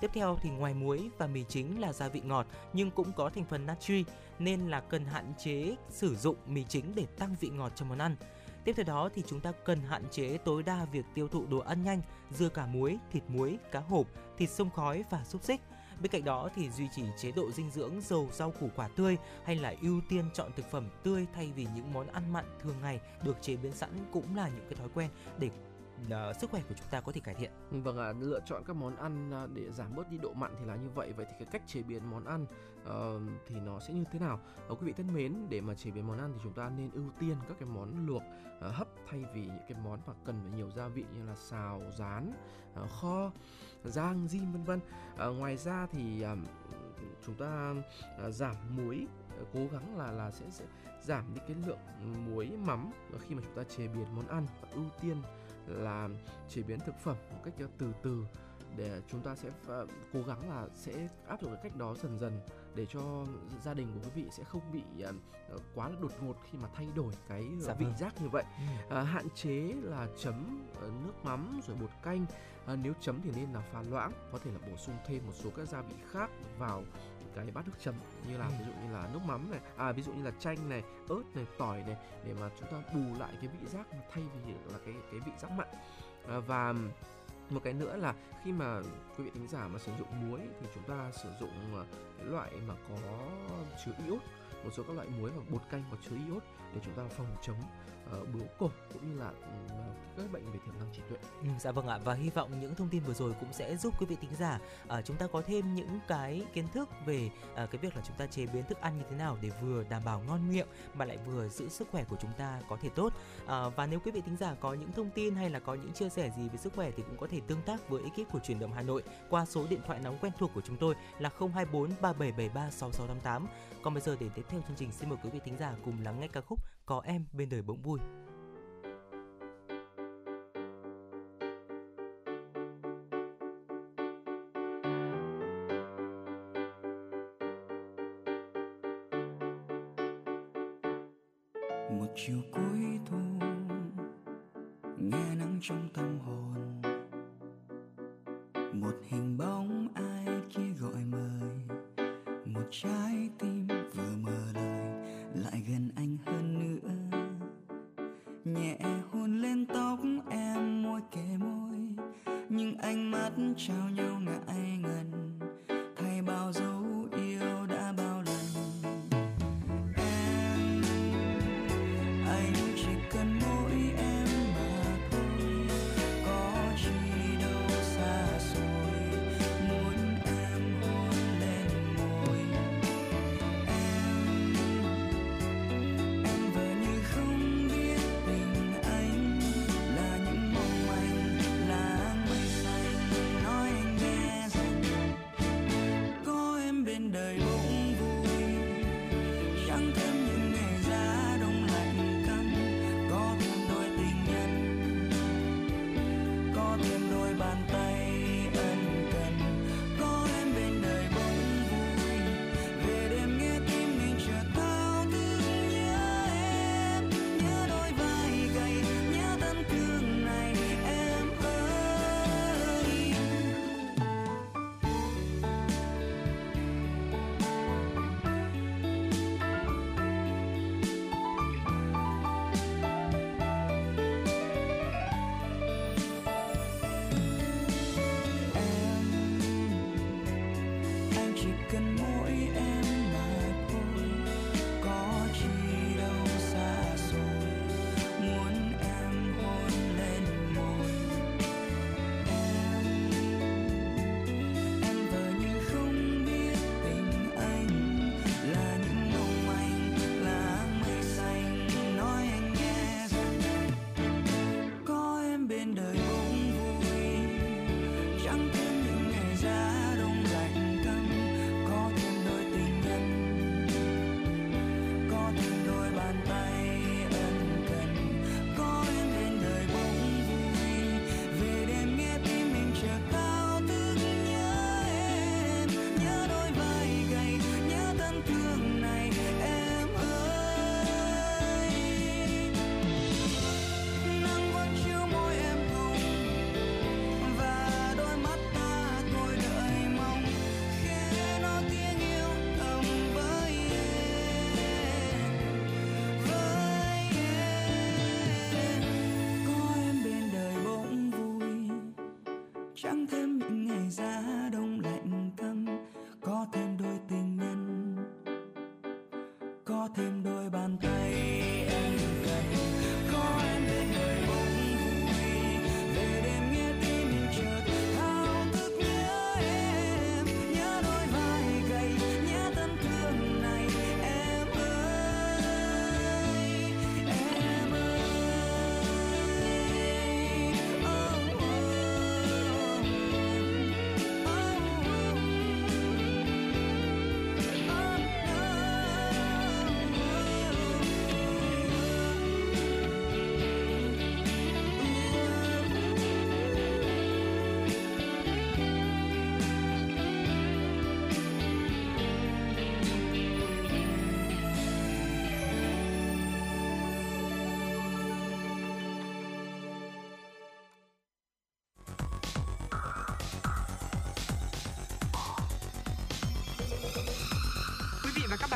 Tiếp theo thì ngoài muối và mì chính là gia vị ngọt nhưng cũng có thành phần natri nên là cần hạn chế sử dụng mì chính để tăng vị ngọt cho món ăn. Tiếp theo đó thì chúng ta cần hạn chế tối đa việc tiêu thụ đồ ăn nhanh, dưa cả muối, thịt muối, cá hộp, thịt sông khói và xúc xích. Bên cạnh đó thì duy trì chế độ dinh dưỡng giàu rau củ quả tươi hay là ưu tiên chọn thực phẩm tươi thay vì những món ăn mặn thường ngày được chế biến sẵn cũng là những cái thói quen để uh, sức khỏe của chúng ta có thể cải thiện. Vâng ạ, à, lựa chọn các món ăn ờ, để giảm bớt đi độ mặn thì là như vậy. Vậy thì cái cách chế biến món ăn uh, thì nó sẽ như thế nào? Uh, quý vị thân mến, để mà chế biến món ăn thì chúng ta nên ưu tiên các cái món luộc uh, hấp thay vì những cái món mà cần phải nhiều gia vị như là xào, rán, uh, kho, rang, gym vân vân. à, ngoài ra thì à, chúng ta à, giảm muối cố gắng là là sẽ sẽ giảm đi cái lượng muối mắm khi mà chúng ta chế biến món ăn và ưu tiên là chế biến thực phẩm một cách từ từ để chúng ta sẽ cố gắng là sẽ áp dụng cái cách đó dần dần để cho gia đình của quý vị sẽ không bị uh, quá là đột ngột khi mà thay đổi cái dạ vị vâng. giác như vậy ừ. uh, hạn chế là chấm uh, nước mắm rồi bột canh uh, nếu chấm thì nên là pha loãng có thể là bổ sung thêm một số các gia vị khác vào cái bát nước chấm như là ừ. ví dụ như là nước mắm này à ví dụ như là chanh này ớt này tỏi này để mà chúng ta bù lại cái vị giác mà thay vì là cái cái vị giác mặn à, và một cái nữa là khi mà quý vị thính giả mà sử dụng muối thì chúng ta sử dụng ờ, cái loại mà có chứa iốt, một số các loại muối và bột canh có chứa iốt để chúng ta phòng chống uh, bướu cổ cũng như là uh, các bệnh về tiềm năng trí tuệ. Ừ, dạ vâng ạ và hy vọng những thông tin vừa rồi cũng sẽ giúp quý vị thính giả uh, chúng ta có thêm những cái kiến thức về uh, cái việc là chúng ta chế biến thức ăn như thế nào để vừa đảm bảo ngon miệng mà lại vừa giữ sức khỏe của chúng ta có thể tốt. Uh, và nếu quý vị thính giả có những thông tin hay là có những chia sẻ gì về sức khỏe thì cũng có thể tương tác với ekip của truyền động Hà Nội qua số điện thoại nóng quen thuộc của chúng tôi là 024 3773 6688. Còn bây giờ để tiếp theo chương trình, xin mời quý vị thính giả cùng lắng nghe ca khúc Có em bên đời bỗng vui. Thêm đôi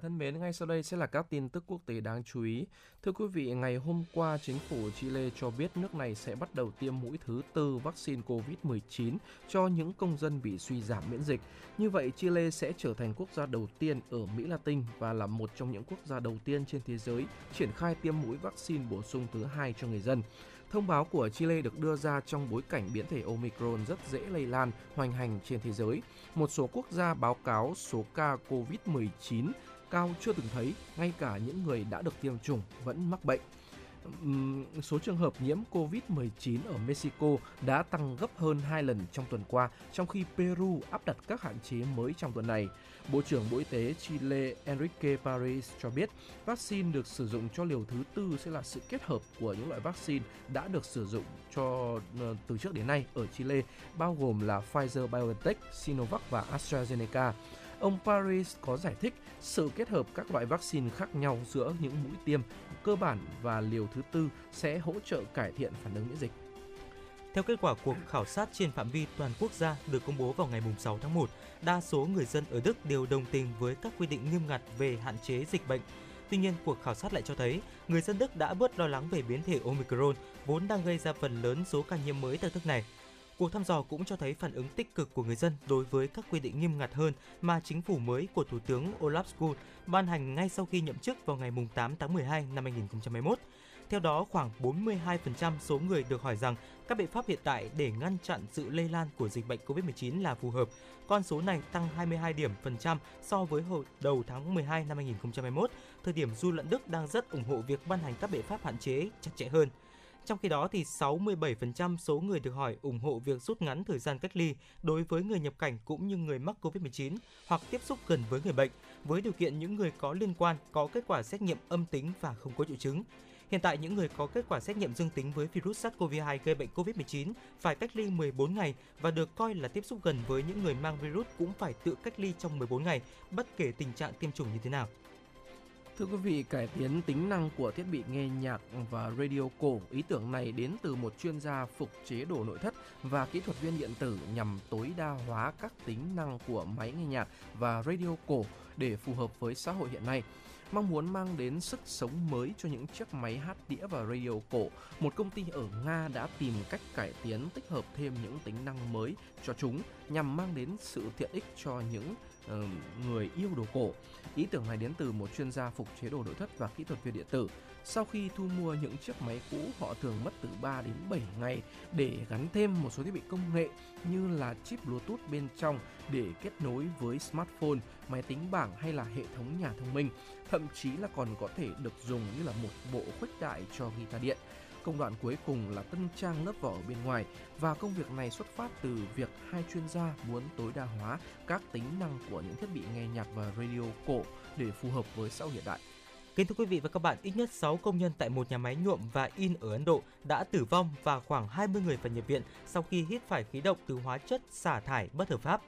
giả thân mến, ngay sau đây sẽ là các tin tức quốc tế đáng chú ý. Thưa quý vị, ngày hôm qua, chính phủ Chile cho biết nước này sẽ bắt đầu tiêm mũi thứ tư vaccine COVID-19 cho những công dân bị suy giảm miễn dịch. Như vậy, Chile sẽ trở thành quốc gia đầu tiên ở Mỹ Latin và là một trong những quốc gia đầu tiên trên thế giới triển khai tiêm mũi vaccine bổ sung thứ hai cho người dân. Thông báo của Chile được đưa ra trong bối cảnh biến thể Omicron rất dễ lây lan, hoành hành trên thế giới. Một số quốc gia báo cáo số ca COVID-19 cao chưa từng thấy, ngay cả những người đã được tiêm chủng vẫn mắc bệnh. Số trường hợp nhiễm COVID-19 ở Mexico đã tăng gấp hơn 2 lần trong tuần qua, trong khi Peru áp đặt các hạn chế mới trong tuần này. Bộ trưởng Bộ Y tế Chile Enrique Paris cho biết vaccine được sử dụng cho liều thứ tư sẽ là sự kết hợp của những loại vaccine đã được sử dụng cho ờ, từ trước đến nay ở Chile, bao gồm là Pfizer-BioNTech, Sinovac và AstraZeneca. Ông Paris có giải thích sự kết hợp các loại vaccine khác nhau giữa những mũi tiêm cơ bản và liều thứ tư sẽ hỗ trợ cải thiện phản ứng miễn dịch. Theo kết quả cuộc khảo sát trên phạm vi toàn quốc gia được công bố vào ngày 6 tháng 1, đa số người dân ở Đức đều đồng tình với các quy định nghiêm ngặt về hạn chế dịch bệnh. Tuy nhiên, cuộc khảo sát lại cho thấy người dân Đức đã bớt lo lắng về biến thể Omicron, vốn đang gây ra phần lớn số ca nhiễm mới tại nước này. Cuộc thăm dò cũng cho thấy phản ứng tích cực của người dân đối với các quy định nghiêm ngặt hơn mà chính phủ mới của Thủ tướng Olaf Scholz ban hành ngay sau khi nhậm chức vào ngày 8 tháng 12 năm 2021. Theo đó, khoảng 42% số người được hỏi rằng các biện pháp hiện tại để ngăn chặn sự lây lan của dịch bệnh COVID-19 là phù hợp. Con số này tăng 22 điểm phần trăm so với hồi đầu tháng 12 năm 2021, thời điểm dư luận Đức đang rất ủng hộ việc ban hành các biện pháp hạn chế chặt chẽ hơn. Trong khi đó thì 67% số người được hỏi ủng hộ việc rút ngắn thời gian cách ly đối với người nhập cảnh cũng như người mắc COVID-19 hoặc tiếp xúc gần với người bệnh, với điều kiện những người có liên quan có kết quả xét nghiệm âm tính và không có triệu chứng. Hiện tại những người có kết quả xét nghiệm dương tính với virus SARS-CoV-2 gây bệnh COVID-19 phải cách ly 14 ngày và được coi là tiếp xúc gần với những người mang virus cũng phải tự cách ly trong 14 ngày, bất kể tình trạng tiêm chủng như thế nào. Thưa quý vị, cải tiến tính năng của thiết bị nghe nhạc và radio cổ, ý tưởng này đến từ một chuyên gia phục chế đồ nội thất và kỹ thuật viên điện tử nhằm tối đa hóa các tính năng của máy nghe nhạc và radio cổ để phù hợp với xã hội hiện nay. Mong muốn mang đến sức sống mới cho những chiếc máy hát đĩa và radio cổ, một công ty ở Nga đã tìm cách cải tiến tích hợp thêm những tính năng mới cho chúng nhằm mang đến sự tiện ích cho những Ờ, người yêu đồ cổ. Ý tưởng này đến từ một chuyên gia phục chế đồ nội thất và kỹ thuật viên điện tử. Sau khi thu mua những chiếc máy cũ, họ thường mất từ 3 đến 7 ngày để gắn thêm một số thiết bị công nghệ như là chip Bluetooth bên trong để kết nối với smartphone, máy tính bảng hay là hệ thống nhà thông minh. Thậm chí là còn có thể được dùng như là một bộ khuếch đại cho guitar điện. Công đoạn cuối cùng là tân trang lớp vỏ ở bên ngoài và công việc này xuất phát từ việc hai chuyên gia muốn tối đa hóa các tính năng của những thiết bị nghe nhạc và radio cổ để phù hợp với xã hội hiện đại. Kính thưa quý vị và các bạn, ít nhất 6 công nhân tại một nhà máy nhuộm và in ở Ấn Độ đã tử vong và khoảng 20 người phải nhập viện sau khi hít phải khí độc từ hóa chất xả thải bất hợp pháp.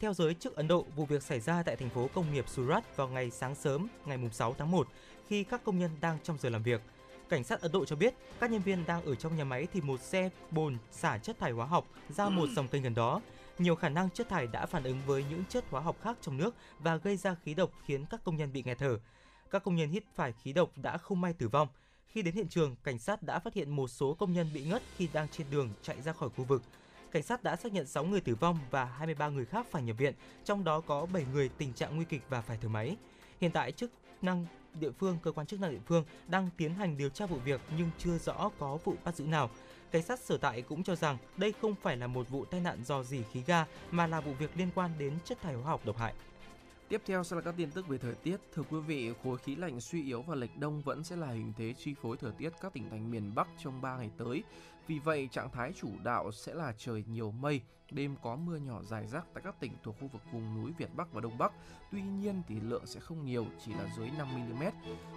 Theo giới chức Ấn Độ, vụ việc xảy ra tại thành phố công nghiệp Surat vào ngày sáng sớm ngày 6 tháng 1 khi các công nhân đang trong giờ làm việc. Cảnh sát Ấn Độ cho biết các nhân viên đang ở trong nhà máy thì một xe bồn xả chất thải hóa học ra một dòng kênh gần đó. Nhiều khả năng chất thải đã phản ứng với những chất hóa học khác trong nước và gây ra khí độc khiến các công nhân bị nghẹt thở. Các công nhân hít phải khí độc đã không may tử vong. Khi đến hiện trường, cảnh sát đã phát hiện một số công nhân bị ngất khi đang trên đường chạy ra khỏi khu vực. Cảnh sát đã xác nhận 6 người tử vong và 23 người khác phải nhập viện, trong đó có 7 người tình trạng nguy kịch và phải thở máy. Hiện tại chức năng địa phương, cơ quan chức năng địa phương đang tiến hành điều tra vụ việc nhưng chưa rõ có vụ bắt giữ nào. Cảnh sát sở tại cũng cho rằng đây không phải là một vụ tai nạn do dỉ khí ga mà là vụ việc liên quan đến chất thải hóa học độc hại. Tiếp theo sẽ là các tin tức về thời tiết. Thưa quý vị, khối khí lạnh suy yếu và lệch đông vẫn sẽ là hình thế chi phối thời tiết các tỉnh thành miền Bắc trong 3 ngày tới. Vì vậy, trạng thái chủ đạo sẽ là trời nhiều mây, đêm có mưa nhỏ dài rác tại các tỉnh thuộc khu vực vùng núi Việt Bắc và Đông Bắc. Tuy nhiên thì lượng sẽ không nhiều, chỉ là dưới 5 mm.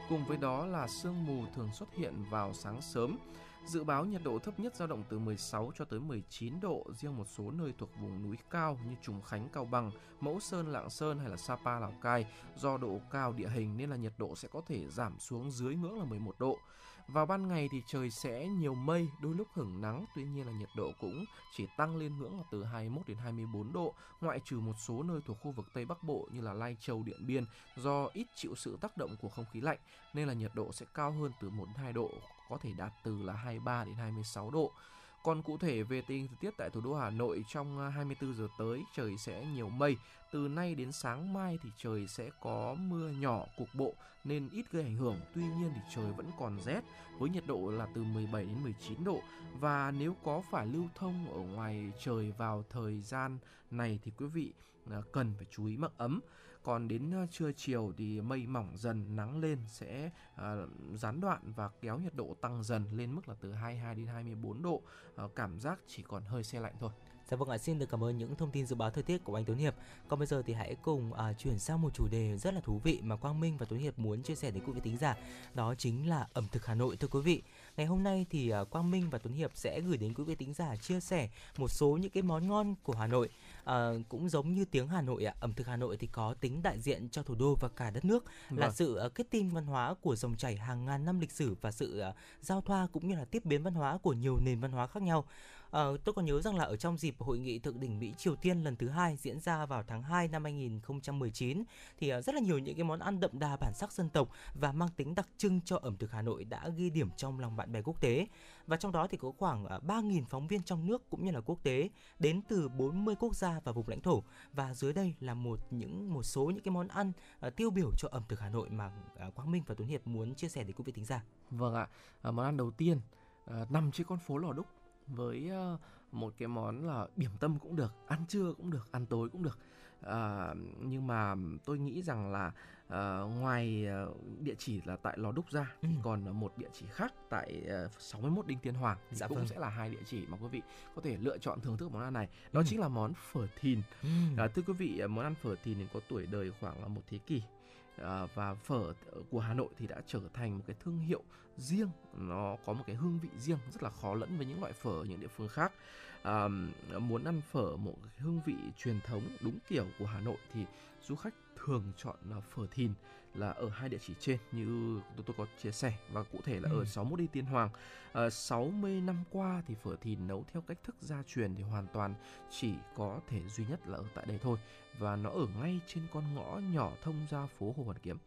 Cùng với đó là sương mù thường xuất hiện vào sáng sớm. Dự báo nhiệt độ thấp nhất dao động từ 16 cho tới 19 độ, riêng một số nơi thuộc vùng núi cao như Trùng Khánh, Cao Bằng, Mẫu Sơn, Lạng Sơn hay là Sapa, Lào Cai do độ cao địa hình nên là nhiệt độ sẽ có thể giảm xuống dưới ngưỡng là 11 độ. Vào ban ngày thì trời sẽ nhiều mây, đôi lúc hửng nắng, tuy nhiên là nhiệt độ cũng chỉ tăng lên ngưỡng là từ 21 đến 24 độ, ngoại trừ một số nơi thuộc khu vực Tây Bắc Bộ như là Lai Châu, Điện Biên do ít chịu sự tác động của không khí lạnh nên là nhiệt độ sẽ cao hơn từ 1 đến 2 độ, có thể đạt từ là 23 đến 26 độ. Còn cụ thể về tình hình thời tiết tại thủ đô Hà Nội trong à, 24 giờ tới, trời sẽ nhiều mây. Từ nay đến sáng mai thì trời sẽ có mưa nhỏ, cục bộ, nên ít gây ảnh hưởng. Tuy nhiên thì trời vẫn còn rét, với nhiệt độ là từ 17 đến 19 độ và nếu có phải lưu thông ở ngoài trời vào thời gian này thì quý vị à, cần phải chú ý mặc ấm còn đến trưa chiều thì mây mỏng dần nắng lên sẽ ờ, gián đoạn và kéo nhiệt độ tăng dần lên mức là từ 22 đến 24 độ ờ, cảm giác chỉ còn hơi xe lạnh thôi Dạ vâng ạ, xin được cảm ơn những thông tin dự báo thời tiết của anh Tuấn Hiệp. Còn bây giờ thì hãy cùng à, chuyển sang một chủ đề rất là thú vị mà Quang Minh và Tuấn Hiệp muốn chia sẻ đến quý vị tính giả. Đó chính là ẩm thực Hà Nội thưa quý vị. Ngày hôm nay thì à, Quang Minh và Tuấn Hiệp sẽ gửi đến quý vị tính giả chia sẻ một số những cái món ngon của Hà Nội. À, cũng giống như tiếng Hà Nội ạ, ẩm thực Hà Nội thì có tính đại diện cho thủ đô và cả đất nước, là Vâng. sự à, kết tinh văn hóa của dòng chảy hàng ngàn năm lịch sử và sự à, giao thoa cũng như là tiếp biến văn hóa của nhiều nền văn hóa khác nhau. À, tôi còn nhớ rằng là ở trong dịp hội nghị thượng đỉnh Mỹ Triều Tiên lần thứ hai diễn ra vào tháng 2 năm 2019 thì ờ, rất là nhiều những cái món ăn đậm đà bản sắc dân tộc và mang tính đặc trưng cho ẩm thực Hà Nội đã ghi điểm trong lòng bạn bè quốc tế. Và trong đó thì có khoảng ờ, 3.000 phóng viên trong nước cũng như là quốc tế đến từ 40 quốc gia và vùng lãnh thổ và dưới đây là một những một số những cái món ăn tiêu biểu cho ẩm thực Hà Nội mà Quang Minh và Tuấn Hiệp muốn chia sẻ đến quý vị thính giả. Vâng ạ, món ăn đầu tiên nằm trên con phố Lò Đúc với à, một cái món là điểm tâm cũng được, ăn trưa cũng được, ăn tối cũng được. À, nhưng mà tôi nghĩ rằng là à, ngoài địa chỉ là tại Lò Đúc ra thì Ừ. còn một địa chỉ khác tại à, 61 Đinh Tiên Hoàng thì Dạ cũng vâng. sẽ là hai địa chỉ mà quý vị có thể lựa chọn thưởng thức món ăn này. Đó Ừ. chính là món phở thìn. Ừm. À, thưa quý vị, món ăn phở thìn thì có tuổi đời khoảng là một thế kỷ Ờ, và phở của Hà Nội thì đã trở thành một cái thương hiệu riêng, nó có một cái hương vị riêng rất là khó lẫn với những loại phở ở những địa phương khác. À, muốn ăn phở một cái hương vị truyền thống đúng kiểu của Hà Nội thì du khách thường chọn ờ, phở thìn là ở hai địa chỉ trên như tôi, tôi có chia sẻ và cụ thể là Ừ. ở 61 đi Tiên Hoàng. À, 60 năm qua thì phở thìn nấu theo cách thức gia truyền thì hoàn toàn chỉ có thể duy nhất là ở tại đây thôi và nó ở ngay trên con ngõ nhỏ thông ra phố Hồ Hoàn Kiếm.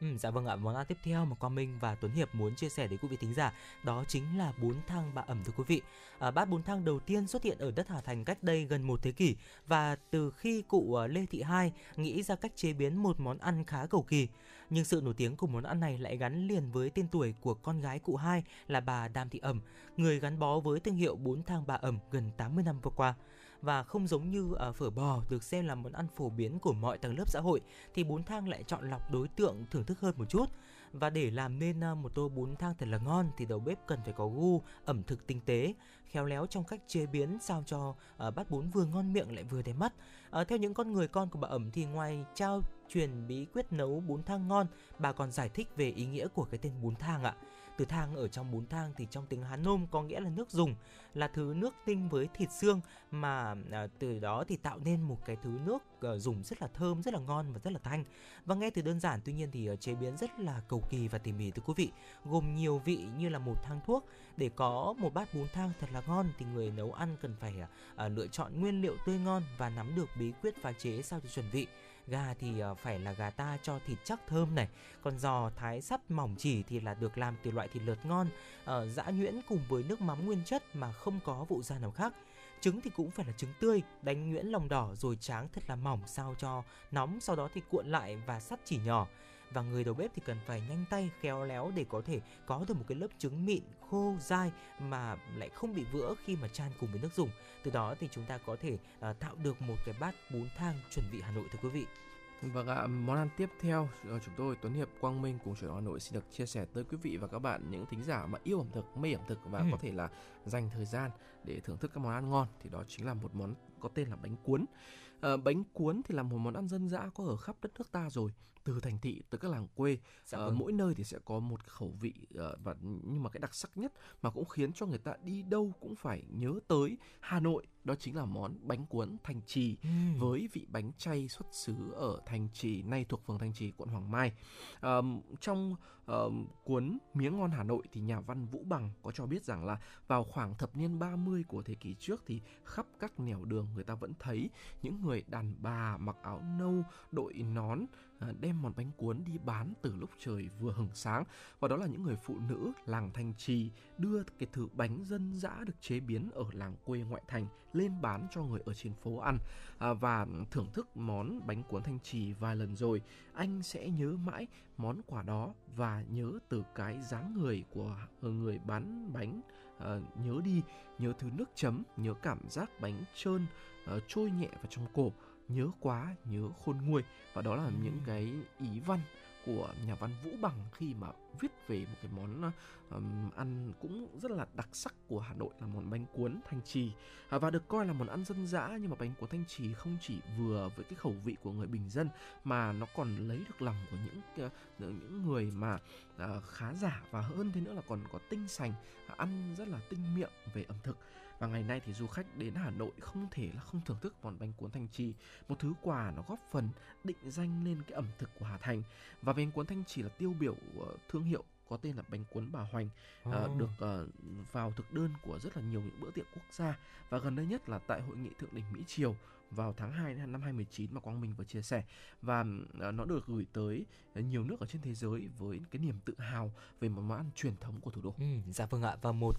Ừ, dạ vâng ạ, món ăn tiếp theo mà Quang Minh và Tuấn Hiệp muốn chia sẻ đến quý vị thính giả đó chính là bún thang bạ ẩm thưa quý vị. À, bát bún thang đầu tiên xuất hiện ở đất Hà Thành cách đây gần một thế kỷ và từ khi cụ à, Lê Thị Hai nghĩ ra cách chế biến một món ăn khá cầu kỳ. Nhưng sự nổi tiếng của món ăn này lại gắn liền với tên tuổi của con gái cụ Hai là bà Đàm Thị Ẩm, người gắn bó với thương hiệu bún thang bạ ẩm gần 80 năm vừa qua. Và không giống như uh, phở bò được xem là món ăn phổ biến của mọi tầng lớp xã hội thì bún thang lại chọn lọc đối tượng thưởng thức hơn một chút. Và để làm nên uh, một tô bún thang thật là ngon thì đầu bếp cần phải có gu, ẩm thực tinh tế, khéo léo trong cách chế biến sao cho uh, bát bún vừa ngon miệng lại vừa đẹp mắt. uh, theo những con người con của bà ẩm thì ngoài trao truyền bí quyết nấu bún thang ngon, bà còn giải thích về ý nghĩa của cái tên bún thang ạ. Từ thang ở trong bún thang thì trong tiếng Hán nôm có nghĩa là nước dùng, là thứ nước tinh với thịt xương mà à, từ đó thì tạo nên một cái thứ nước à, dùng rất là thơm, rất là ngon và rất là thanh. Và nghe từ đơn giản tuy nhiên thì à, chế biến rất là cầu kỳ và tỉ mỉ thưa quý vị, gồm nhiều vị như là một thang thuốc. Để có một bát bún thang thật là ngon thì người nấu ăn cần phải à, à, lựa chọn nguyên liệu tươi ngon và nắm được bí quyết pha chế sao cho chuẩn vị gà thì ờ, phải là gà ta cho thịt chắc thơm này. Còn giò thái sắt mỏng chỉ thì là được làm từ loại thịt lợt ngon ờ, uh, giã nhuyễn cùng với nước mắm nguyên chất mà không có vụ da nào khác. Trứng thì cũng phải là trứng tươi đánh nhuyễn lòng đỏ rồi tráng thật là mỏng sao cho nóng sau đó thì cuộn lại và sắt chỉ nhỏ và người đầu bếp thì cần phải nhanh tay khéo léo để có thể có được một cái lớp trứng mịn khô dai mà lại không bị vỡ khi mà chan cùng với nước dùng từ đó thì chúng ta có thể uh, tạo được một cái bát bún thang chuẩn vị Hà Nội thưa quý vị Vâng ạ, món ăn tiếp theo ờ, chúng tôi Tuấn Hiệp Quang Minh cùng chuyển Hà Nội xin được chia sẻ tới quý vị và các bạn những thính giả mà yêu ẩm thực, mê ẩm thực và Ừ. có thể là dành thời gian để thưởng thức các món ăn ngon thì đó chính là một món có tên là bánh cuốn. Ờ, bánh cuốn thì là một món ăn dân dã có ở khắp đất nước ta rồi, từ thành thị tới các làng quê. Dạ vâng. mỗi nơi thì sẽ có một khẩu vị ờ, và nhưng mà cái đặc sắc nhất mà cũng khiến cho người ta đi đâu cũng phải nhớ tới Hà Nội đó chính là món bánh cuốn Thành Trì Ừm. với vị bánh chay xuất xứ ở Thành Trì nay thuộc phường Thành Trì quận Hoàng Mai. Ờm, trong ờm, cuốn Miếng ngon Hà Nội thì nhà văn Vũ Bằng có cho biết rằng là vào khoảng thập niên 30 của thế kỷ trước thì khắp các nẻo đường người ta vẫn thấy những người đàn bà mặc áo nâu đội nón à, đem món bánh cuốn đi bán từ lúc trời vừa hừng sáng. Và đó là những người phụ nữ làng Thanh Trì đưa cái thứ bánh dân dã được chế biến ở làng quê ngoại thành lên bán cho người ở trên phố ăn. À, và thưởng thức món bánh cuốn Thanh Trì vài lần rồi anh sẽ nhớ mãi món quà đó và nhớ từ cái dáng người của người bán bánh. À, nhớ đi nhớ thứ nước chấm nhớ cảm giác bánh trơn à, trôi nhẹ vào trong cổ nhớ quá nhớ khôn nguôi. Và đó là những cái ý văn của nhà văn Vũ Bằng khi mà viết về một cái món ừm, ăn cũng rất là đặc sắc của Hà Nội là món bánh cuốn Thanh Trì. À, và được coi là món ăn dân dã nhưng mà bánh cuốn Thanh Trì không chỉ vừa với cái khẩu vị của người bình dân mà nó còn lấy được lòng của những ờ, những người mà à, khá giả và hơn thế nữa là còn có tinh sành ăn rất là tinh miệng về ẩm thực và ngày nay thì du khách đến Hà Nội không thể là không thưởng thức món bánh cuốn Thanh Trì một thứ quà nó góp phần định danh lên cái ẩm thực của Hà Thành. Và bánh cuốn Thanh Trì là tiêu biểu ờ, thương hiệu có tên là bánh cuốn bà Hoành à, Ồ. được ờ, vào thực đơn của rất là nhiều những bữa tiệc quốc gia. Và gần đây nhất là tại hội nghị thượng đỉnh Mỹ Triều vào tháng 2 năm 2019 mà Quang Minh vừa chia sẻ. Và ờ, nó được gửi tới nhiều nước ở trên thế giới với cái niềm tự hào về một món ăn truyền thống của thủ đô. Ừ, dạ vâng ạ. Và một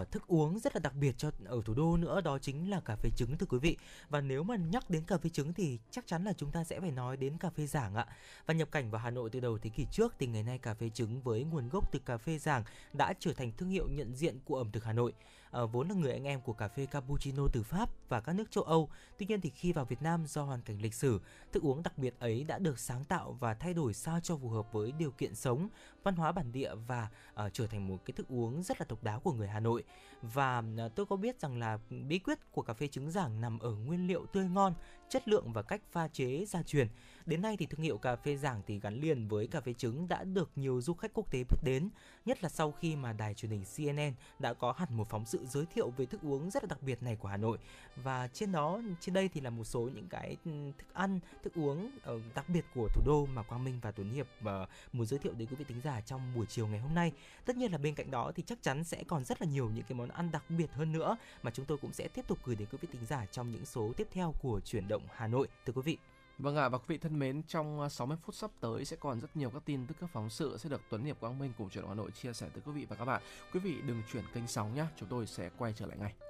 uh, thức uống rất là đặc biệt cho ở thủ đô nữa đó chính là cà phê trứng thưa quý vị. Và nếu mà nhắc đến cà phê trứng thì chắc chắn là chúng ta sẽ phải nói đến cà phê giảng ạ. Và nhập cảnh vào Hà Nội từ đầu thế kỷ trước thì ngày nay cà phê trứng với nguồn gốc từ cà phê giảng đã trở thành thương hiệu nhận diện của ẩm thực Hà Nội. Ờ, vốn là người anh em của cà phê cappuccino từ Pháp và các nước châu Âu. Tuy nhiên thì khi vào Việt Nam do hoàn cảnh lịch sử, thức uống đặc biệt ấy đã được sáng tạo và thay đổi sao cho phù hợp với điều kiện sống văn hóa bản địa và uh, trở thành một cái thức uống rất là độc đáo của người Hà Nội. Và uh, tôi có biết rằng là bí quyết của cà phê trứng giảng nằm ở nguyên liệu tươi ngon chất lượng và cách pha chế gia truyền. Đến nay thì thương hiệu cà phê giảng thì gắn liền với cà phê trứng đã được nhiều du khách quốc tế biết đến nhất là sau khi mà đài truyền hình CNN đã có hẳn một phóng sự giới thiệu về thức uống rất là đặc biệt này của Hà Nội. Và trên đó trên đây thì là một số những cái ừ, thức ăn thức uống ờ, đặc biệt của thủ đô mà Quang Minh và Tuấn Hiệp uh, muốn giới thiệu đến quý vị thính giả giả trong buổi chiều ngày hôm nay tất nhiên là bên cạnh đó thì chắc chắn sẽ còn rất là nhiều những cái món ăn đặc biệt hơn nữa mà chúng tôi cũng sẽ tiếp tục gửi đến quý vị thính giả trong những số tiếp theo của chuyển động Hà Nội thưa quý vị Vâng ạ à, và quý vị thân mến trong à, 60 phút sắp tới sẽ còn rất nhiều các tin tức các phóng sự sẽ được Tuấn Hiệp Quang Minh cùng chuyển động Hà Nội chia sẻ tới quý vị và các bạn. Quý vị đừng chuyển kênh sóng nhé, chúng tôi sẽ quay trở lại ngay.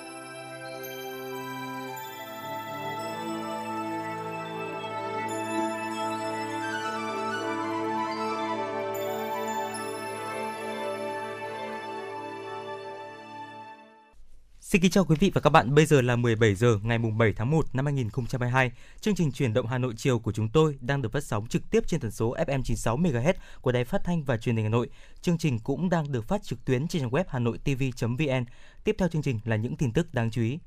Xin kính chào quý vị và các bạn. Bây giờ là 17 giờ, ngày mùng 7 tháng 1 năm 2022. Chương trình truyền động Hà Nội chiều của chúng tôi đang được phát sóng trực tiếp trên tần số FM 96 MHz của Đài Phát thanh và Truyền hình Hà Nội. Chương trình cũng đang được phát trực tuyến trên trang web hanoitv.vn. Tiếp theo chương trình là những tin tức đáng chú ý.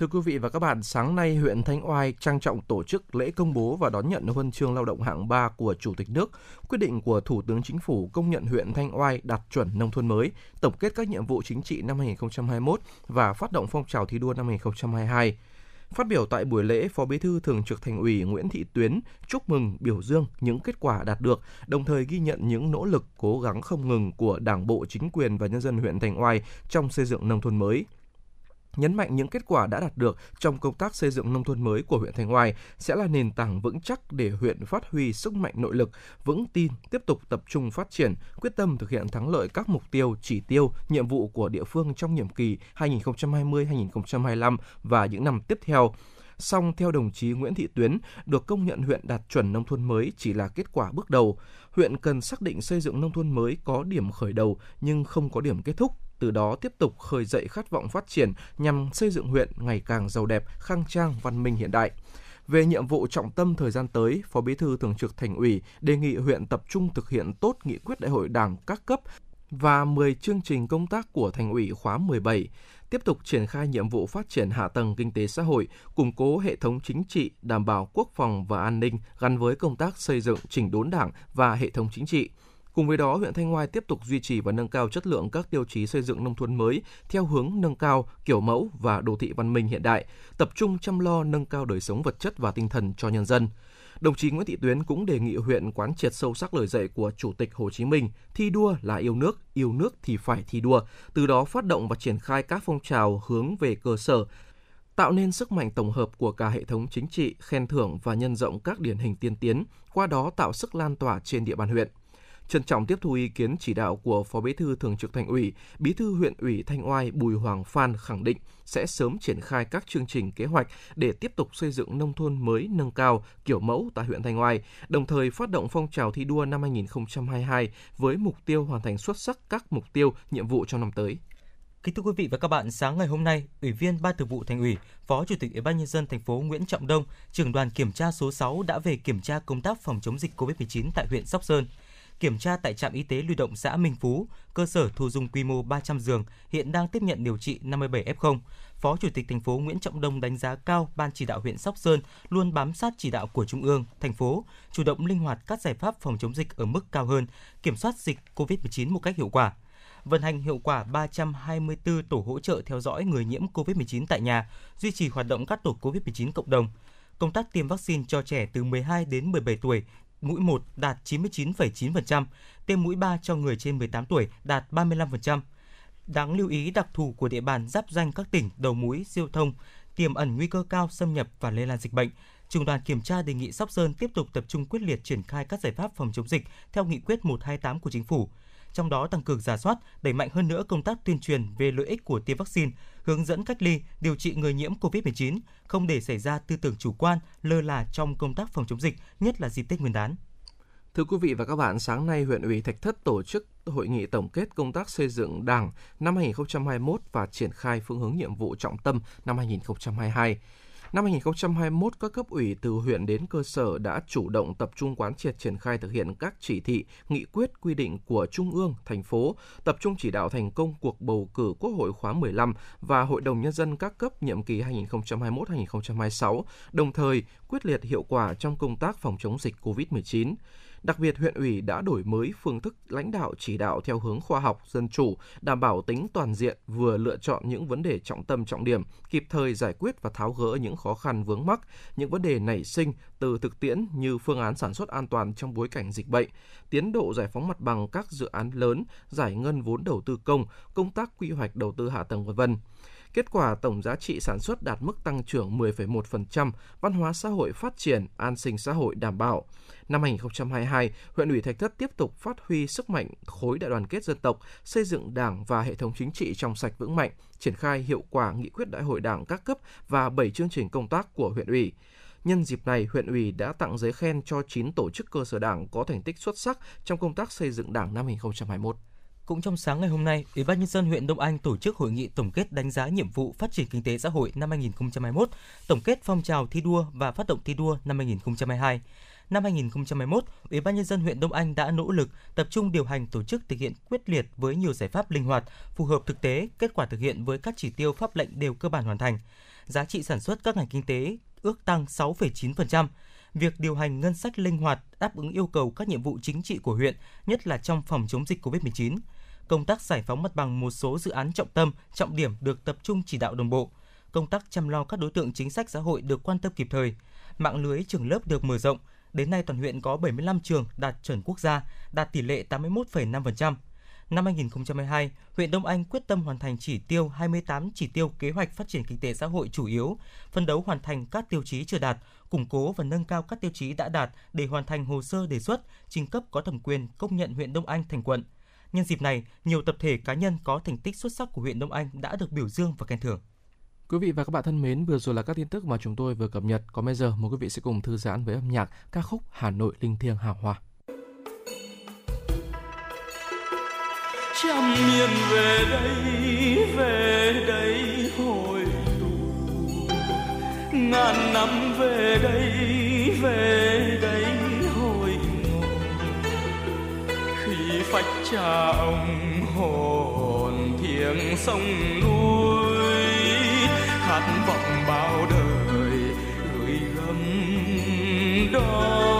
Thưa quý vị và các bạn, sáng nay huyện Thanh Oai trang trọng tổ chức lễ công bố và đón nhận huân chương lao động hạng 3 của Chủ tịch nước, quyết định của Thủ tướng Chính phủ công nhận huyện Thanh Oai đạt chuẩn nông thôn mới, tổng kết các nhiệm vụ chính trị năm 2021 và phát động phong trào thi đua năm 2022. Phát biểu tại buổi lễ, Phó Bí thư Thường trực Thành ủy Nguyễn Thị Tuyến chúc mừng, biểu dương những kết quả đạt được, đồng thời ghi nhận những nỗ lực cố gắng không ngừng của Đảng bộ, chính quyền và nhân dân huyện Thanh Oai trong xây dựng nông thôn mới nhấn mạnh những kết quả đã đạt được trong công tác xây dựng nông thôn mới của huyện Thanh Oai sẽ là nền tảng vững chắc để huyện phát huy sức mạnh nội lực, vững tin, tiếp tục tập trung phát triển, quyết tâm thực hiện thắng lợi các mục tiêu, chỉ tiêu, nhiệm vụ của địa phương trong nhiệm kỳ 2020-2025 và những năm tiếp theo. Song theo đồng chí Nguyễn Thị Tuyến, được công nhận huyện đạt chuẩn nông thôn mới chỉ là kết quả bước đầu. Huyện cần xác định xây dựng nông thôn mới có điểm khởi đầu nhưng không có điểm kết thúc, từ đó tiếp tục khơi dậy khát vọng phát triển nhằm xây dựng huyện ngày càng giàu đẹp, khang trang, văn minh hiện đại. Về nhiệm vụ trọng tâm thời gian tới, Phó Bí thư Thường trực Thành ủy đề nghị huyện tập trung thực hiện tốt nghị quyết đại hội Đảng các cấp và 10 chương trình công tác của Thành ủy khóa 17, tiếp tục triển khai nhiệm vụ phát triển hạ tầng kinh tế xã hội, củng cố hệ thống chính trị, đảm bảo quốc phòng và an ninh gắn với công tác xây dựng chỉnh đốn Đảng và hệ thống chính trị. Cùng với đó, huyện Thanh Oai tiếp tục duy trì và nâng cao chất lượng các tiêu chí xây dựng nông thôn mới theo hướng nâng cao kiểu mẫu và đô thị văn minh hiện đại, tập trung chăm lo nâng cao đời sống vật chất và tinh thần cho nhân dân. Đồng chí Nguyễn Thị Tuyến cũng đề nghị huyện quán triệt sâu sắc lời dạy của Chủ tịch Hồ Chí Minh, thi đua là yêu nước, yêu nước thì phải thi đua, từ đó phát động và triển khai các phong trào hướng về cơ sở, tạo nên sức mạnh tổng hợp của cả hệ thống chính trị, khen thưởng và nhân rộng các điển hình tiên tiến, qua đó tạo sức lan tỏa trên địa bàn huyện. Trân trọng tiếp thu ý kiến chỉ đạo của Phó Bí thư Thường trực Thành ủy, Bí thư huyện ủy Thanh Oai Bùi Hoàng Phan khẳng định sẽ sớm triển khai các chương trình kế hoạch để tiếp tục xây dựng nông thôn mới nâng cao kiểu mẫu tại huyện Thanh Oai, đồng thời phát động phong trào thi đua năm 2022 với mục tiêu hoàn thành xuất sắc các mục tiêu, nhiệm vụ trong năm tới. Kính thưa quý vị và các bạn, sáng ngày hôm nay, Ủy viên Ban Thường vụ Thành ủy, Phó Chủ tịch Ủy ban nhân dân thành phố Nguyễn Trọng Đông, trưởng đoàn kiểm tra số 6 đã về kiểm tra công tác phòng chống dịch COVID-19 tại huyện Sóc Sơn kiểm tra tại trạm y tế lưu động xã Minh Phú, cơ sở thu dung quy mô 300 giường, hiện đang tiếp nhận điều trị 57 F0. Phó Chủ tịch thành phố Nguyễn Trọng Đông đánh giá cao Ban chỉ đạo huyện Sóc Sơn luôn bám sát chỉ đạo của Trung ương, thành phố, chủ động linh hoạt các giải pháp phòng chống dịch ở mức cao hơn, kiểm soát dịch COVID-19 một cách hiệu quả vận hành hiệu quả 324 tổ hỗ trợ theo dõi người nhiễm COVID-19 tại nhà, duy trì hoạt động các tổ COVID-19 cộng đồng. Công tác tiêm vaccine cho trẻ từ 12 đến 17 tuổi mũi 1 đạt 99,9%, tiêm mũi 3 cho người trên 18 tuổi đạt 35%. Đáng lưu ý đặc thù của địa bàn giáp danh các tỉnh đầu mũi siêu thông tiềm ẩn nguy cơ cao xâm nhập và lây lan dịch bệnh. Trung đoàn kiểm tra đề nghị Sóc Sơn tiếp tục tập trung quyết liệt triển khai các giải pháp phòng chống dịch theo nghị quyết 128 của chính phủ. Trong đó tăng cường giả soát, đẩy mạnh hơn nữa công tác tuyên truyền về lợi ích của tiêm vaccine, hướng dẫn cách ly, điều trị người nhiễm COVID-19, không để xảy ra tư tưởng chủ quan, lơ là trong công tác phòng chống dịch, nhất là dịp Tết Nguyên đán. Thưa quý vị và các bạn, sáng nay huyện ủy Thạch Thất tổ chức hội nghị tổng kết công tác xây dựng Đảng năm 2021 và triển khai phương hướng nhiệm vụ trọng tâm năm 2022. Năm 2021, các cấp ủy từ huyện đến cơ sở đã chủ động tập trung quán triệt triển khai thực hiện các chỉ thị, nghị quyết, quy định của Trung ương, thành phố, tập trung chỉ đạo thành công cuộc bầu cử Quốc hội khóa 15 và Hội đồng Nhân dân các cấp nhiệm kỳ 2021-2026, đồng thời quyết liệt hiệu quả trong công tác phòng chống dịch COVID-19. Đặc biệt, huyện ủy đã đổi mới phương thức lãnh đạo chỉ đạo theo hướng khoa học, dân chủ, đảm bảo tính toàn diện, vừa lựa chọn những vấn đề trọng tâm trọng điểm, kịp thời giải quyết và tháo gỡ những khó khăn vướng mắc, những vấn đề nảy sinh từ thực tiễn như phương án sản xuất an toàn trong bối cảnh dịch bệnh, tiến độ giải phóng mặt bằng các dự án lớn, giải ngân vốn đầu tư công, công tác quy hoạch đầu tư hạ tầng v.v. Kết quả tổng giá trị sản xuất đạt mức tăng trưởng 10,1%, văn hóa xã hội phát triển, an sinh xã hội đảm bảo. Năm 2022, huyện ủy Thạch Thất tiếp tục phát huy sức mạnh khối đại đoàn kết dân tộc, xây dựng Đảng và hệ thống chính trị trong sạch vững mạnh, triển khai hiệu quả nghị quyết đại hội Đảng các cấp và 7 chương trình công tác của huyện ủy. Nhân dịp này, huyện ủy đã tặng giấy khen cho 9 tổ chức cơ sở đảng có thành tích xuất sắc trong công tác xây dựng đảng năm 2021. Cũng trong sáng ngày hôm nay, Ủy ban nhân dân huyện Đông Anh tổ chức hội nghị tổng kết đánh giá nhiệm vụ phát triển kinh tế xã hội năm 2021, tổng kết phong trào thi đua và phát động thi đua năm 2022. Năm 2021, Ủy ban nhân dân huyện Đông Anh đã nỗ lực tập trung điều hành tổ chức thực hiện quyết liệt với nhiều giải pháp linh hoạt, phù hợp thực tế, kết quả thực hiện với các chỉ tiêu pháp lệnh đều cơ bản hoàn thành. Giá trị sản xuất các ngành kinh tế ước tăng 6,9%. Việc điều hành ngân sách linh hoạt đáp ứng yêu cầu các nhiệm vụ chính trị của huyện, nhất là trong phòng chống dịch COVID-19 công tác giải phóng mặt bằng một số dự án trọng tâm, trọng điểm được tập trung chỉ đạo đồng bộ. Công tác chăm lo các đối tượng chính sách xã hội được quan tâm kịp thời. Mạng lưới trường lớp được mở rộng. Đến nay toàn huyện có 75 trường đạt chuẩn quốc gia, đạt tỷ lệ 81,5%. Năm 2022, huyện Đông Anh quyết tâm hoàn thành chỉ tiêu 28 chỉ tiêu kế hoạch phát triển kinh tế xã hội chủ yếu, phân đấu hoàn thành các tiêu chí chưa đạt, củng cố và nâng cao các tiêu chí đã đạt để hoàn thành hồ sơ đề xuất, trình cấp có thẩm quyền công nhận huyện Đông Anh thành quận. Nhân dịp này, nhiều tập thể cá nhân có thành tích xuất sắc của huyện Đông Anh đã được biểu dương và khen thưởng. Quý vị và các bạn thân mến, vừa rồi là các tin tức mà chúng tôi vừa cập nhật. Còn bây giờ, mời quý vị sẽ cùng thư giãn với âm nhạc ca khúc Hà Nội linh thiêng hào hoa. trăm niên về đây về đây hồi tụ ngàn năm về đây về cha ông hồn thiêng sông núi khát vọng bao đời gửi gắm đó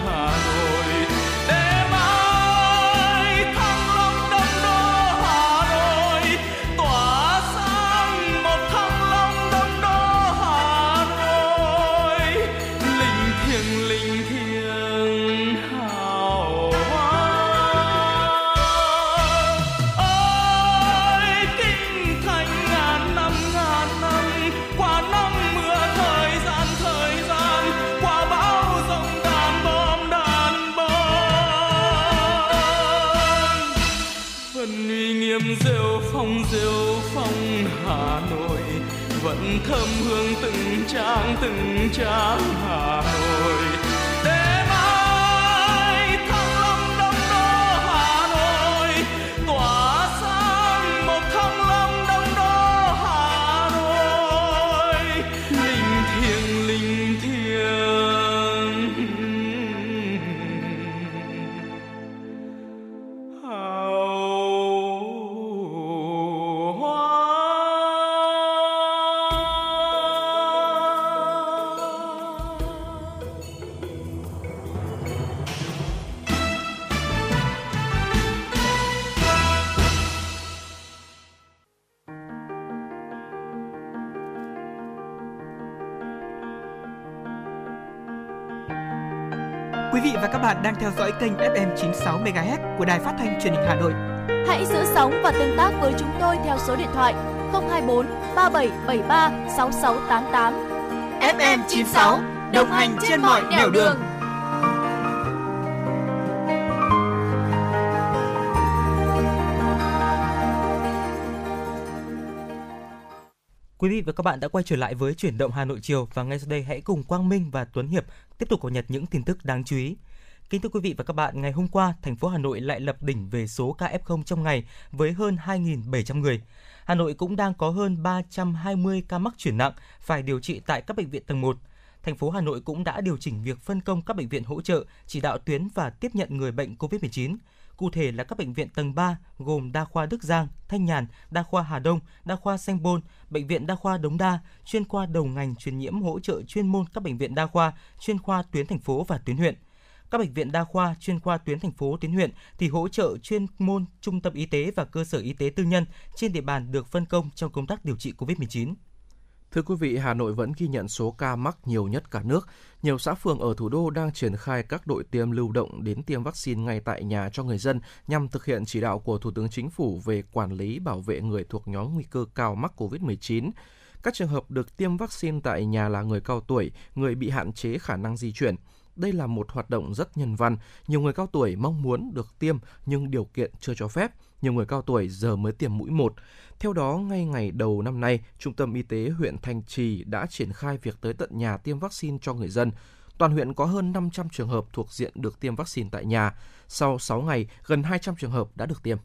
Trang từng trang đang theo dõi kênh FM 96 MHz của đài phát thanh truyền hình Hà Nội. Hãy giữ sóng và tương tác với chúng tôi theo số điện thoại 024 3773 6688. FM 96 đồng hành trên mọi nẻo đường. Quý vị và các bạn đã quay trở lại với chuyển động Hà Nội chiều và ngay sau đây hãy cùng Quang Minh và Tuấn Hiệp tiếp tục cập nhật những tin tức đáng chú ý. Kính thưa quý vị và các bạn, ngày hôm qua, thành phố Hà Nội lại lập đỉnh về số ca F0 trong ngày với hơn 2.700 người. Hà Nội cũng đang có hơn 320 ca mắc chuyển nặng phải điều trị tại các bệnh viện tầng 1. Thành phố Hà Nội cũng đã điều chỉnh việc phân công các bệnh viện hỗ trợ, chỉ đạo tuyến và tiếp nhận người bệnh COVID-19. Cụ thể là các bệnh viện tầng 3 gồm Đa khoa Đức Giang, Thanh Nhàn, Đa khoa Hà Đông, Đa khoa Sanh Bôn, Bệnh viện Đa khoa Đống Đa, chuyên khoa đầu ngành truyền nhiễm hỗ trợ chuyên môn các bệnh viện đa khoa, chuyên khoa tuyến thành phố và tuyến huyện. Các bệnh viện đa khoa, chuyên khoa tuyến thành phố, tuyến huyện thì hỗ trợ chuyên môn trung tâm y tế và cơ sở y tế tư nhân trên địa bàn được phân công trong công tác điều trị COVID-19. Thưa quý vị, Hà Nội vẫn ghi nhận số ca mắc nhiều nhất cả nước. Nhiều xã phường ở thủ đô đang triển khai các đội tiêm lưu động đến tiêm vaccine ngay tại nhà cho người dân nhằm thực hiện chỉ đạo của Thủ tướng Chính phủ về quản lý bảo vệ người thuộc nhóm nguy cơ cao mắc COVID-19. Các trường hợp được tiêm vaccine tại nhà là người cao tuổi, người bị hạn chế khả năng di chuyển. Đây là một hoạt động rất nhân văn. Nhiều người cao tuổi mong muốn được tiêm nhưng điều kiện chưa cho phép. Nhiều người cao tuổi giờ mới tiêm mũi một. Theo đó, ngay ngày đầu năm nay, Trung tâm Y tế huyện Thanh Trì đã triển khai việc tới tận nhà tiêm vaccine cho người dân. Toàn huyện có hơn 500 trường hợp thuộc diện được tiêm vaccine tại nhà. Sau 6 ngày, gần 200 trường hợp đã được tiêm.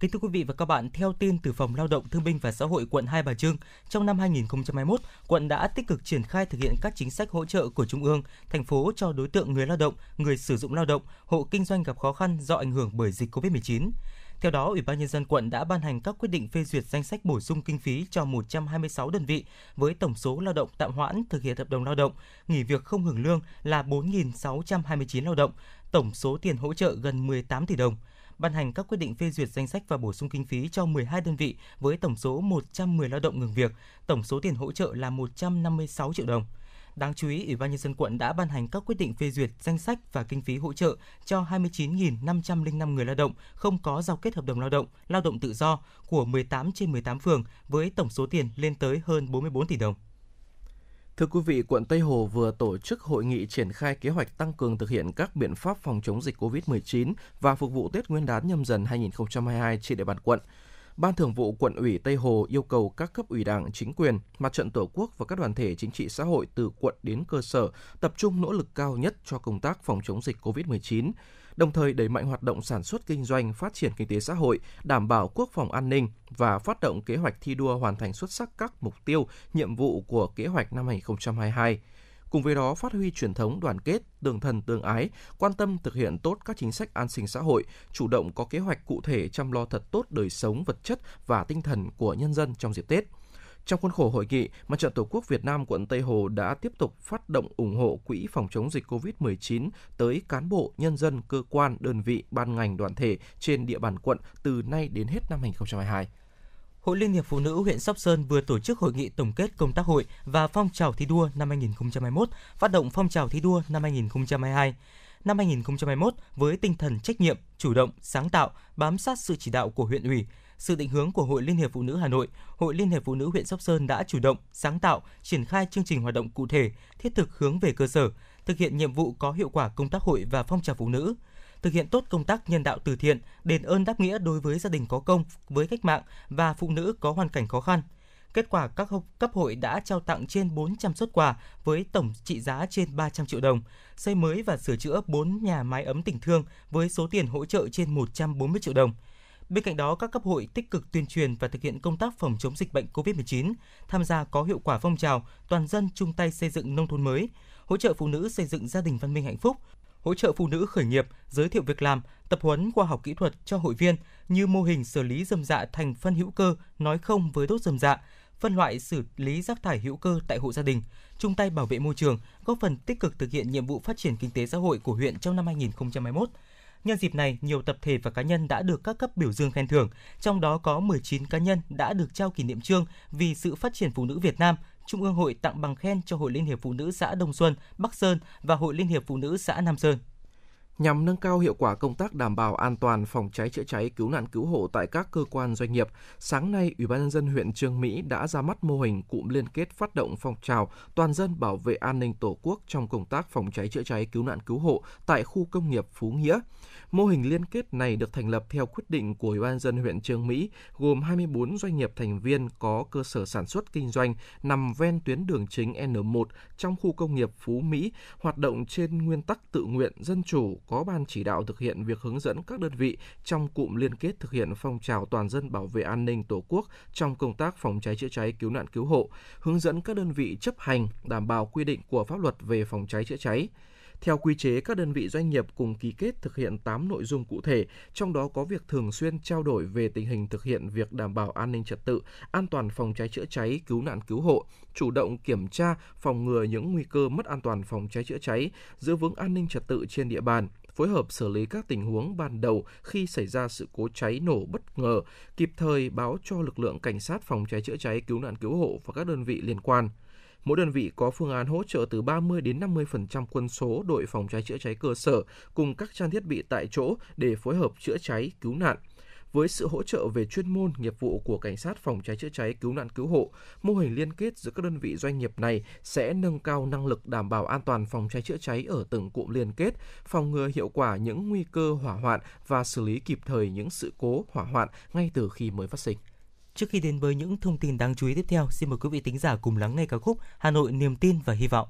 Kính thưa quý vị và các bạn, theo tin từ Phòng Lao động Thương binh và Xã hội quận Hai Bà Trưng, trong năm 2021, quận đã tích cực triển khai thực hiện các chính sách hỗ trợ của Trung ương, thành phố cho đối tượng người lao động, người sử dụng lao động, hộ kinh doanh gặp khó khăn do ảnh hưởng bởi dịch COVID-19. Theo đó, Ủy ban nhân dân quận đã ban hành các quyết định phê duyệt danh sách bổ sung kinh phí cho 126 đơn vị với tổng số lao động tạm hoãn thực hiện hợp đồng lao động, nghỉ việc không hưởng lương là 4.629 lao động, tổng số tiền hỗ trợ gần 18 tỷ đồng ban hành các quyết định phê duyệt danh sách và bổ sung kinh phí cho 12 đơn vị với tổng số 110 lao động ngừng việc, tổng số tiền hỗ trợ là 156 triệu đồng. Đáng chú ý, Ủy ban nhân dân quận đã ban hành các quyết định phê duyệt danh sách và kinh phí hỗ trợ cho 29.505 người lao động không có giao kết hợp đồng lao động, lao động tự do của 18 trên 18 phường với tổng số tiền lên tới hơn 44 tỷ đồng. Thưa quý vị, quận Tây Hồ vừa tổ chức hội nghị triển khai kế hoạch tăng cường thực hiện các biện pháp phòng chống dịch COVID-19 và phục vụ Tết Nguyên đán nhâm dần 2022 trên địa bàn quận. Ban Thường vụ quận ủy Tây Hồ yêu cầu các cấp ủy Đảng, chính quyền, mặt trận Tổ quốc và các đoàn thể chính trị xã hội từ quận đến cơ sở tập trung nỗ lực cao nhất cho công tác phòng chống dịch COVID-19, đồng thời đẩy mạnh hoạt động sản xuất kinh doanh, phát triển kinh tế xã hội, đảm bảo quốc phòng an ninh và phát động kế hoạch thi đua hoàn thành xuất sắc các mục tiêu, nhiệm vụ của kế hoạch năm 2022. Cùng với đó, phát huy truyền thống đoàn kết, tương thân tương ái, quan tâm thực hiện tốt các chính sách an sinh xã hội, chủ động có kế hoạch cụ thể chăm lo thật tốt đời sống vật chất và tinh thần của nhân dân trong dịp Tết. Trong khuôn khổ hội nghị, Mặt trận Tổ quốc Việt Nam quận Tây Hồ đã tiếp tục phát động ủng hộ quỹ phòng chống dịch COVID-19 tới cán bộ, nhân dân, cơ quan, đơn vị, ban ngành, đoàn thể trên địa bàn quận từ nay đến hết năm 2022. Hội Liên hiệp Phụ nữ huyện Sóc Sơn vừa tổ chức hội nghị tổng kết công tác hội và phong trào thi đua năm 2021, phát động phong trào thi đua năm 2022. Năm 2021, với tinh thần trách nhiệm, chủ động, sáng tạo, bám sát sự chỉ đạo của huyện ủy, sự định hướng của Hội Liên hiệp Phụ nữ Hà Nội, Hội Liên hiệp Phụ nữ huyện Sóc Sơn đã chủ động, sáng tạo, triển khai chương trình hoạt động cụ thể, thiết thực hướng về cơ sở, thực hiện nhiệm vụ có hiệu quả công tác hội và phong trào phụ nữ. thực hiện tốt công tác nhân đạo từ thiện, đền ơn đáp nghĩa đối với gia đình có công với cách mạng và phụ nữ có hoàn cảnh khó khăn. Kết quả các cấp hội đã trao tặng trên 400 xuất quà với tổng trị giá trên 300 triệu đồng, xây mới và sửa chữa 4 nhà mái ấm tình thương với số tiền hỗ trợ trên 140 triệu đồng. Bên cạnh đó, các cấp hội tích cực tuyên truyền và thực hiện công tác phòng chống dịch bệnh COVID-19, tham gia có hiệu quả phong trào toàn dân chung tay xây dựng nông thôn mới, hỗ trợ phụ nữ xây dựng gia đình văn minh hạnh phúc, hỗ trợ phụ nữ khởi nghiệp, giới thiệu việc làm, tập huấn khoa học kỹ thuật cho hội viên như mô hình xử lý dâm dạ thành phân hữu cơ, nói không với đốt dâm dạ, phân loại xử lý rác thải hữu cơ tại hộ gia đình, chung tay bảo vệ môi trường, góp phần tích cực thực hiện nhiệm vụ phát triển kinh tế xã hội của huyện trong năm 2021. Nhân dịp này, nhiều tập thể và cá nhân đã được các cấp biểu dương khen thưởng, trong đó có 19 cá nhân đã được trao kỷ niệm trương vì sự phát triển phụ nữ Việt Nam Trung ương hội tặng bằng khen cho Hội Liên hiệp Phụ nữ xã Đông Xuân, Bắc Sơn và Hội Liên hiệp Phụ nữ xã Nam Sơn. Nhằm nâng cao hiệu quả công tác đảm bảo an toàn phòng cháy chữa cháy cứu nạn cứu hộ tại các cơ quan doanh nghiệp, sáng nay Ủy ban nhân dân huyện Trương Mỹ đã ra mắt mô hình cụm liên kết phát động phong trào toàn dân bảo vệ an ninh Tổ quốc trong công tác phòng cháy chữa cháy cứu nạn cứu hộ tại khu công nghiệp Phú Nghĩa. Mô hình liên kết này được thành lập theo quyết định của Ủy ban dân huyện Trương Mỹ, gồm 24 doanh nghiệp thành viên có cơ sở sản xuất kinh doanh nằm ven tuyến đường chính N1 trong khu công nghiệp Phú Mỹ, hoạt động trên nguyên tắc tự nguyện, dân chủ, có ban chỉ đạo thực hiện việc hướng dẫn các đơn vị trong cụm liên kết thực hiện phong trào toàn dân bảo vệ an ninh Tổ quốc trong công tác phòng cháy chữa cháy cứu nạn cứu hộ, hướng dẫn các đơn vị chấp hành đảm bảo quy định của pháp luật về phòng cháy chữa cháy. Theo quy chế, các đơn vị doanh nghiệp cùng ký kết thực hiện 8 nội dung cụ thể, trong đó có việc thường xuyên trao đổi về tình hình thực hiện việc đảm bảo an ninh trật tự, an toàn phòng cháy chữa cháy, cứu nạn cứu hộ, chủ động kiểm tra, phòng ngừa những nguy cơ mất an toàn phòng cháy chữa cháy, giữ vững an ninh trật tự trên địa bàn, phối hợp xử lý các tình huống ban đầu khi xảy ra sự cố cháy nổ bất ngờ, kịp thời báo cho lực lượng cảnh sát phòng cháy chữa cháy, cứu nạn cứu hộ và các đơn vị liên quan. Mỗi đơn vị có phương án hỗ trợ từ 30 đến 50% quân số đội phòng cháy chữa cháy cơ sở cùng các trang thiết bị tại chỗ để phối hợp chữa cháy, cứu nạn. Với sự hỗ trợ về chuyên môn, nghiệp vụ của cảnh sát phòng cháy chữa cháy, cứu nạn cứu hộ, mô hình liên kết giữa các đơn vị doanh nghiệp này sẽ nâng cao năng lực đảm bảo an toàn phòng cháy chữa cháy ở từng cụm liên kết, phòng ngừa hiệu quả những nguy cơ hỏa hoạn và xử lý kịp thời những sự cố hỏa hoạn ngay từ khi mới phát sinh. Trước khi đến với những thông tin đáng chú ý tiếp theo, xin mời quý vị tính giả cùng lắng nghe ca khúc Hà Nội niềm tin và hy vọng.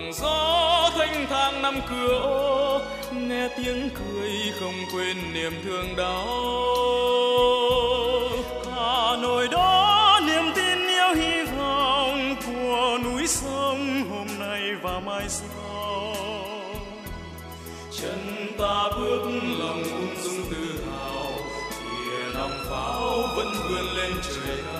Đường gió thanh thang năm cửa ô, nghe tiếng cười không quên niềm thương đau hà nội đó niềm tin yêu hy vọng của núi sông hôm nay và mai sau. Chân ta bước lòng ung dung tự hào, kìa nòng pháo vẫn vươn lên trời cao.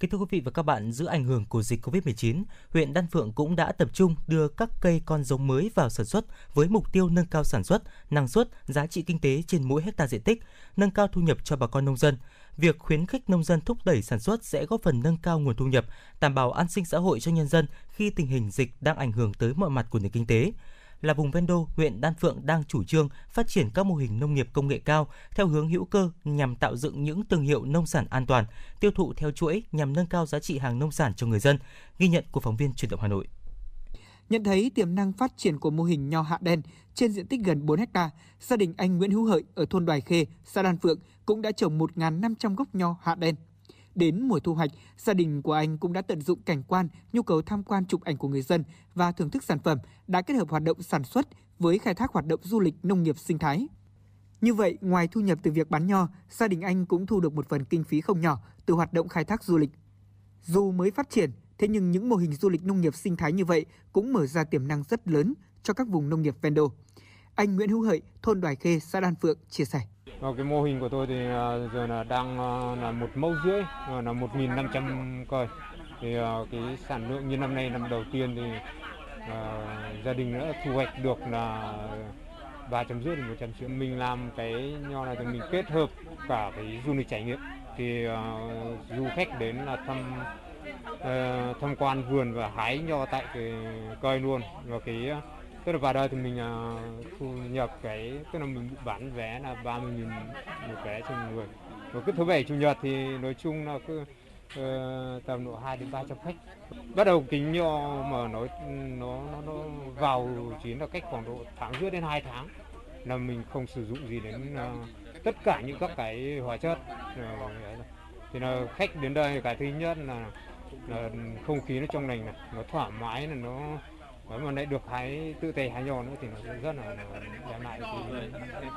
Kính thưa quý vị và các bạn, giữa ảnh hưởng của dịch Covid-19, huyện Đan Phượng cũng đã tập trung đưa các cây con giống mới vào sản xuất với mục tiêu nâng cao sản xuất, năng suất, giá trị kinh tế trên mỗi hecta diện tích, nâng cao thu nhập cho bà con nông dân. Việc khuyến khích nông dân thúc đẩy sản xuất sẽ góp phần nâng cao nguồn thu nhập, đảm bảo an sinh xã hội cho nhân dân khi tình hình dịch đang ảnh hưởng tới mọi mặt của nền kinh tế là vùng ven đô, huyện Đan Phượng đang chủ trương phát triển các mô hình nông nghiệp công nghệ cao theo hướng hữu cơ nhằm tạo dựng những thương hiệu nông sản an toàn, tiêu thụ theo chuỗi nhằm nâng cao giá trị hàng nông sản cho người dân. Ghi nhận của phóng viên Truyền động Hà Nội. Nhận thấy tiềm năng phát triển của mô hình nho hạ đen trên diện tích gần 4 ha, gia đình anh Nguyễn Hữu Hợi ở thôn Đoài Khê, xã Đan Phượng cũng đã trồng 1.500 gốc nho hạ đen. Đến mùa thu hoạch, gia đình của anh cũng đã tận dụng cảnh quan, nhu cầu tham quan chụp ảnh của người dân và thưởng thức sản phẩm đã kết hợp hoạt động sản xuất với khai thác hoạt động du lịch nông nghiệp sinh thái. Như vậy, ngoài thu nhập từ việc bán nho, gia đình anh cũng thu được một phần kinh phí không nhỏ từ hoạt động khai thác du lịch. Dù mới phát triển, thế nhưng những mô hình du lịch nông nghiệp sinh thái như vậy cũng mở ra tiềm năng rất lớn cho các vùng nông nghiệp ven đô. Anh Nguyễn Hữu Hợi, thôn Đoài Khê, xã Đan Phượng chia sẻ. Và cái mô hình của tôi thì à, giờ là đang à, là một mẫu rưỡi và là 1.500 cây. Thì à, cái sản lượng như năm nay năm đầu tiên thì uh, gia đình đã thu hoạch được là ba trăm rưỡi đến 100 triệu. Mình làm cái nho này thì mình kết hợp cả cái du lịch trải nghiệm. Thì uh, du khách đến là thăm uh, tham quan vườn và hái nho tại cái cây luôn. Và cái tức là vào đây thì mình uh, thu nhập cái tức là mình bán vé là 30 nghìn một vé cho một người. Và cứ thứ bảy chủ nhật thì nói chung là cứ uh, tầm độ 2 đến 300 khách. Bắt đầu kính nho mà nó nó nó, nó vào chuyến là cách khoảng độ tháng rưỡi đến 2 tháng là mình không sử dụng gì đến uh, tất cả những các cái hóa chất. Uh, thì là khách đến đây cái thứ nhất là, là không khí nó trong lành này nó thoải mái là nó nếu mà lại được hái tự tay hái nho nữa thì nó rất là đem lại cái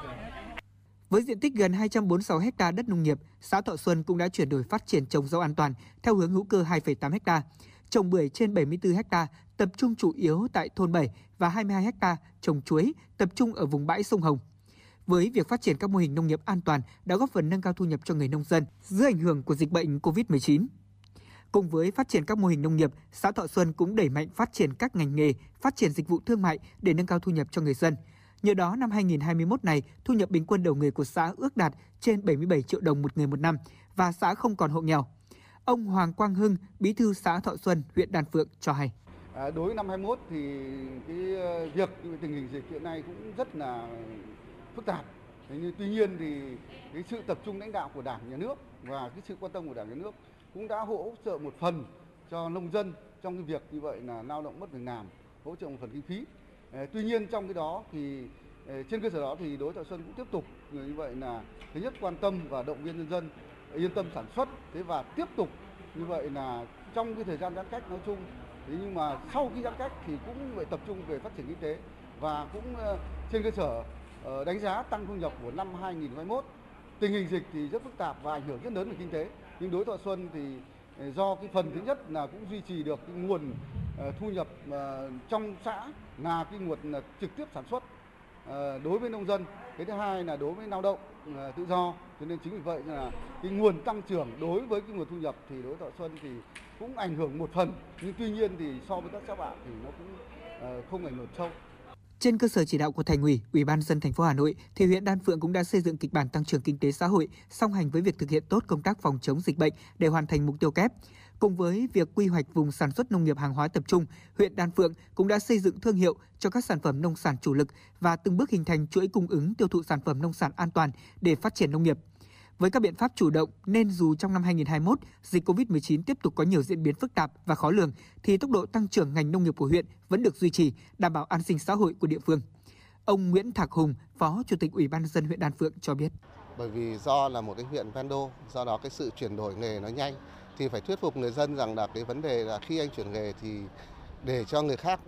Với diện tích gần 246 ha đất nông nghiệp, xã Thọ Xuân cũng đã chuyển đổi phát triển trồng rau an toàn theo hướng hữu cơ 2,8 ha, trồng bưởi trên 74 ha, tập trung chủ yếu tại thôn 7 và 22 ha trồng chuối, tập trung ở vùng bãi sông Hồng. Với việc phát triển các mô hình nông nghiệp an toàn đã góp phần nâng cao thu nhập cho người nông dân dưới ảnh hưởng của dịch bệnh COVID-19. Cùng với phát triển các mô hình nông nghiệp, xã Thọ Xuân cũng đẩy mạnh phát triển các ngành nghề, phát triển dịch vụ thương mại để nâng cao thu nhập cho người dân. Nhờ đó, năm 2021 này, thu nhập bình quân đầu người của xã ước đạt trên 77 triệu đồng một người một năm và xã không còn hộ nghèo. Ông Hoàng Quang Hưng, bí thư xã Thọ Xuân, huyện Đan Phượng cho hay. À, đối với năm 21 thì cái ờ, việc tình hình dịch hiện nay cũng rất là phức tạp. Thế nhưng tuy nhiên thì cái sự tập trung lãnh đạo của Đảng, Nhà nước và cái sự quan tâm của Đảng, Nhà nước cũng đã hỗ trợ một phần cho nông dân trong cái việc như vậy là lao động mất việc làm, hỗ trợ một phần kinh phí. Ờ, tuy nhiên trong cái đó thì ờ, trên cơ sở đó thì đối thoại Xuân cũng tiếp tục như vậy là thứ nhất quan tâm và động viên nhân dân yên tâm sản xuất thế và tiếp tục như vậy là trong cái thời gian giãn cách nói chung. Thế nhưng mà sau khi giãn cách thì cũng phải tập trung về phát triển kinh tế và cũng ờ, trên cơ sở đánh giá tăng thu nhập của năm 2021 tình hình dịch thì rất phức tạp và ảnh hưởng rất lớn về kinh tế nhưng đối thọ xuân thì ờ, do cái phần thứ nhất là cũng duy trì được cái nguồn ờ, thu nhập ờ, trong xã là cái nguồn trực tiếp sản xuất đối với nông dân. Cái thứ hai là đối với lao động tự do. Cho nên chính vì vậy là cái nguồn tăng trưởng đối với cái nguồn thu nhập thì đối thọ xuân thì cũng ảnh hưởng một phần. Nhưng tuy nhiên thì so với các xã bạn thì nó cũng không ảnh hưởng sâu. Trên cơ sở chỉ đạo của Thành ủy, Ủy ban dân thành phố Hà Nội thì huyện Đan Phượng cũng đã xây dựng kịch bản tăng trưởng kinh tế xã hội song hành với việc thực hiện tốt công tác phòng chống dịch bệnh để hoàn thành mục tiêu kép. Cùng với việc quy hoạch vùng sản xuất nông nghiệp hàng hóa tập trung, huyện Đan Phượng cũng đã xây dựng thương hiệu cho các sản phẩm nông sản chủ lực và từng bước hình thành chuỗi cung ứng tiêu thụ sản phẩm nông sản an toàn để phát triển nông nghiệp. Với các biện pháp chủ động nên dù trong năm 2021 dịch COVID-19 tiếp tục có nhiều diễn biến phức tạp và khó lường thì tốc độ tăng trưởng ngành nông nghiệp của huyện vẫn được duy trì, đảm bảo an sinh xã hội của địa phương. Ông Nguyễn Thạc Hùng, Phó Chủ tịch Ủy ban nhân dân huyện Đan Phượng cho biết. bởi vì do là một cái huyện ven đô do đó cái sự chuyển đổi nghề nó nhanh thì phải thuyết phục người dân rằng là cái vấn đề là khi anh chuyển nghề thì để cho người khác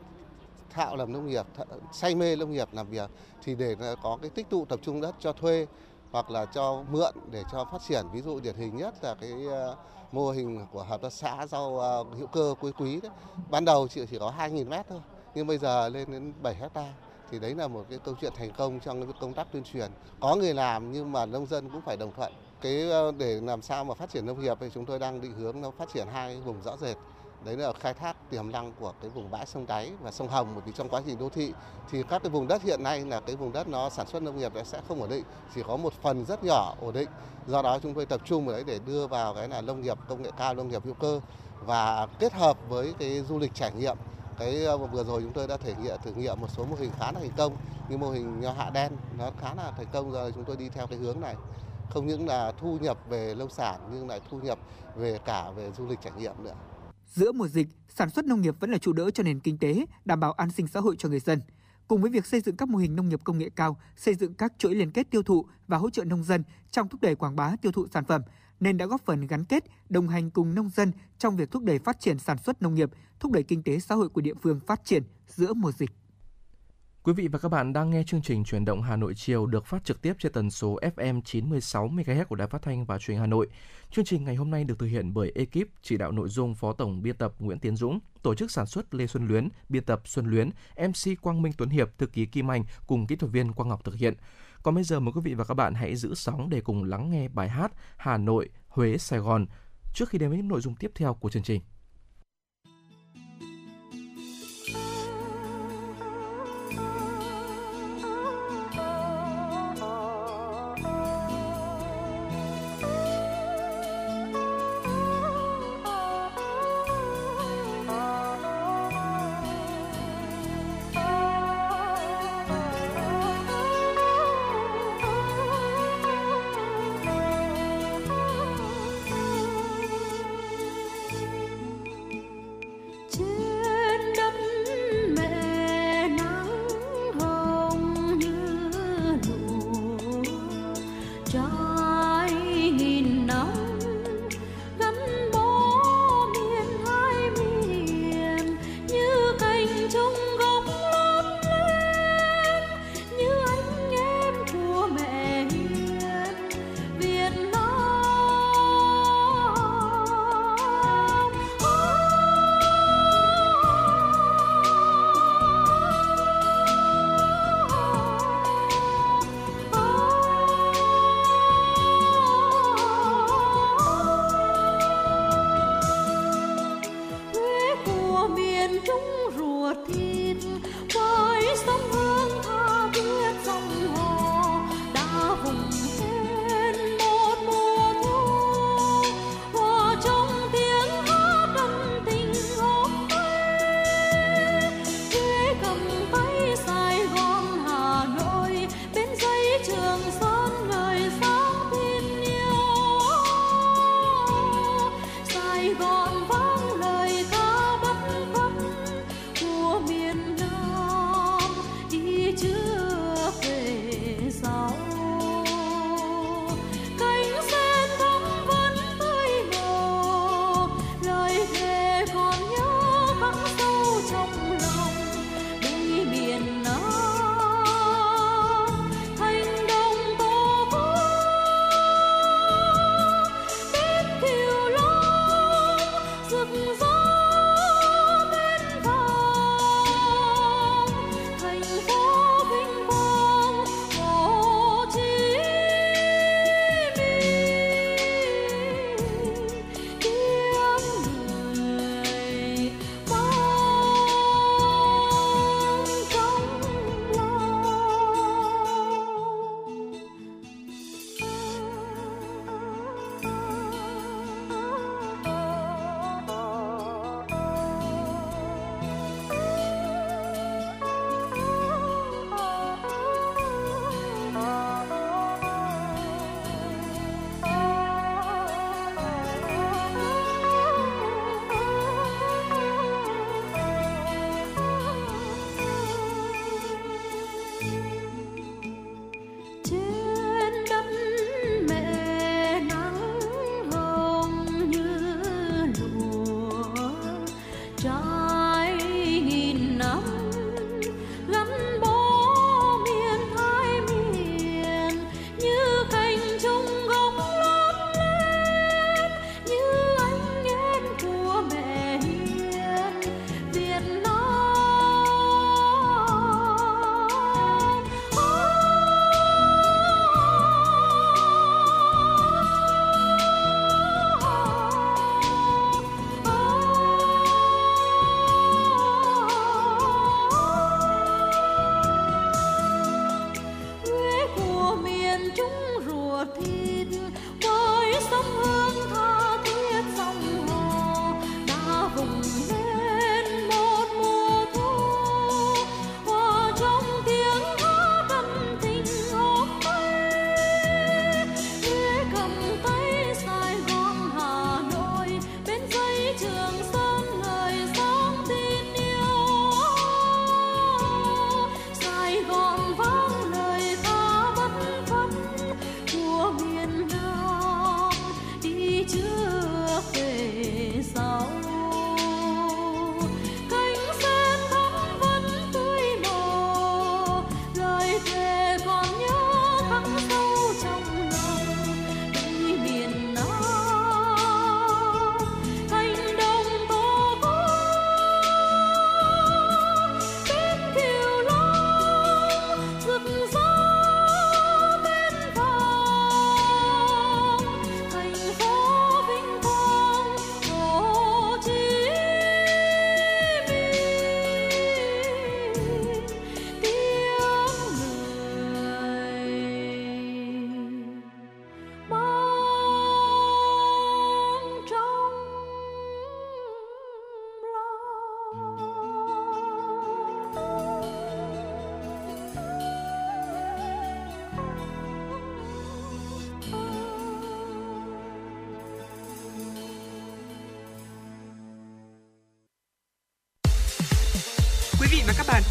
thạo làm nông nghiệp th- say mê nông nghiệp làm việc thì để có cái tích tụ tập trung đất cho thuê hoặc là cho mượn để cho phát triển. Ví dụ điển hình nhất là cái ờ, mô hình của hợp tác xã rau ờ, hữu cơ quý quý đấy. Ban đầu chỉ chỉ có 2.000 mét thôi, nhưng bây giờ lên đến 7 hecta thì đấy là một cái câu chuyện thành công trong cái công tác tuyên truyền. Có người làm nhưng mà nông dân cũng phải đồng thuận. Cái ờ, để làm sao mà phát triển nông nghiệp thì chúng tôi đang định hướng nó phát triển hai vùng rõ rệt đấy là khai thác tiềm năng của cái vùng bãi sông đáy và sông Hồng, bởi vì trong quá trình đô thị thì các cái vùng đất hiện nay là cái vùng đất nó sản xuất nông nghiệp sẽ không ổn định, chỉ có một phần rất nhỏ ổn định. Do đó chúng tôi tập trung vào đấy để đưa vào cái là nông nghiệp công nghệ cao, nông nghiệp hữu cơ và kết hợp với cái du lịch trải nghiệm. Cái ờ, vừa rồi chúng tôi đã thể nghiệm, thử nghiệm một số mô hình khá là thành công như mô hình nho hạ đen, nó khá là thành công. Rồi chúng tôi đi theo cái hướng này, không những là thu nhập về nông sản nhưng lại thu nhập về cả về du lịch trải nghiệm nữa. Giữa mùa dịch, sản xuất nông nghiệp vẫn là trụ đỡ cho nền kinh tế, đảm bảo an sinh xã hội cho người dân. Cùng với việc xây dựng các mô hình nông nghiệp công nghệ cao, xây dựng các chuỗi liên kết tiêu thụ và hỗ trợ nông dân trong thúc đẩy quảng bá tiêu thụ sản phẩm, nên đã góp phần gắn kết, đồng hành cùng nông dân trong việc thúc đẩy phát triển sản xuất nông nghiệp, thúc đẩy kinh tế xã hội của địa phương phát triển giữa mùa dịch. Quý vị và các bạn đang nghe chương trình Chuyển động Hà Nội chiều được phát trực tiếp trên tần số FM 96 MHz của Đài Phát thanh và Truyền hình Hà Nội. Chương trình ngày hôm nay được thực hiện bởi ekip chỉ đạo nội dung Phó tổng biên tập Nguyễn Tiến Dũng, tổ chức sản xuất Lê Xuân Luyến, biên tập Xuân Luyến, MC Quang Minh Tuấn Hiệp, thư ký Kim Anh cùng kỹ thuật viên Quang Ngọc thực hiện. Còn bây giờ mời quý vị và các bạn hãy giữ sóng để cùng lắng nghe bài hát Hà Nội, Huế, Sài Gòn trước khi đến với những nội dung tiếp theo của chương trình.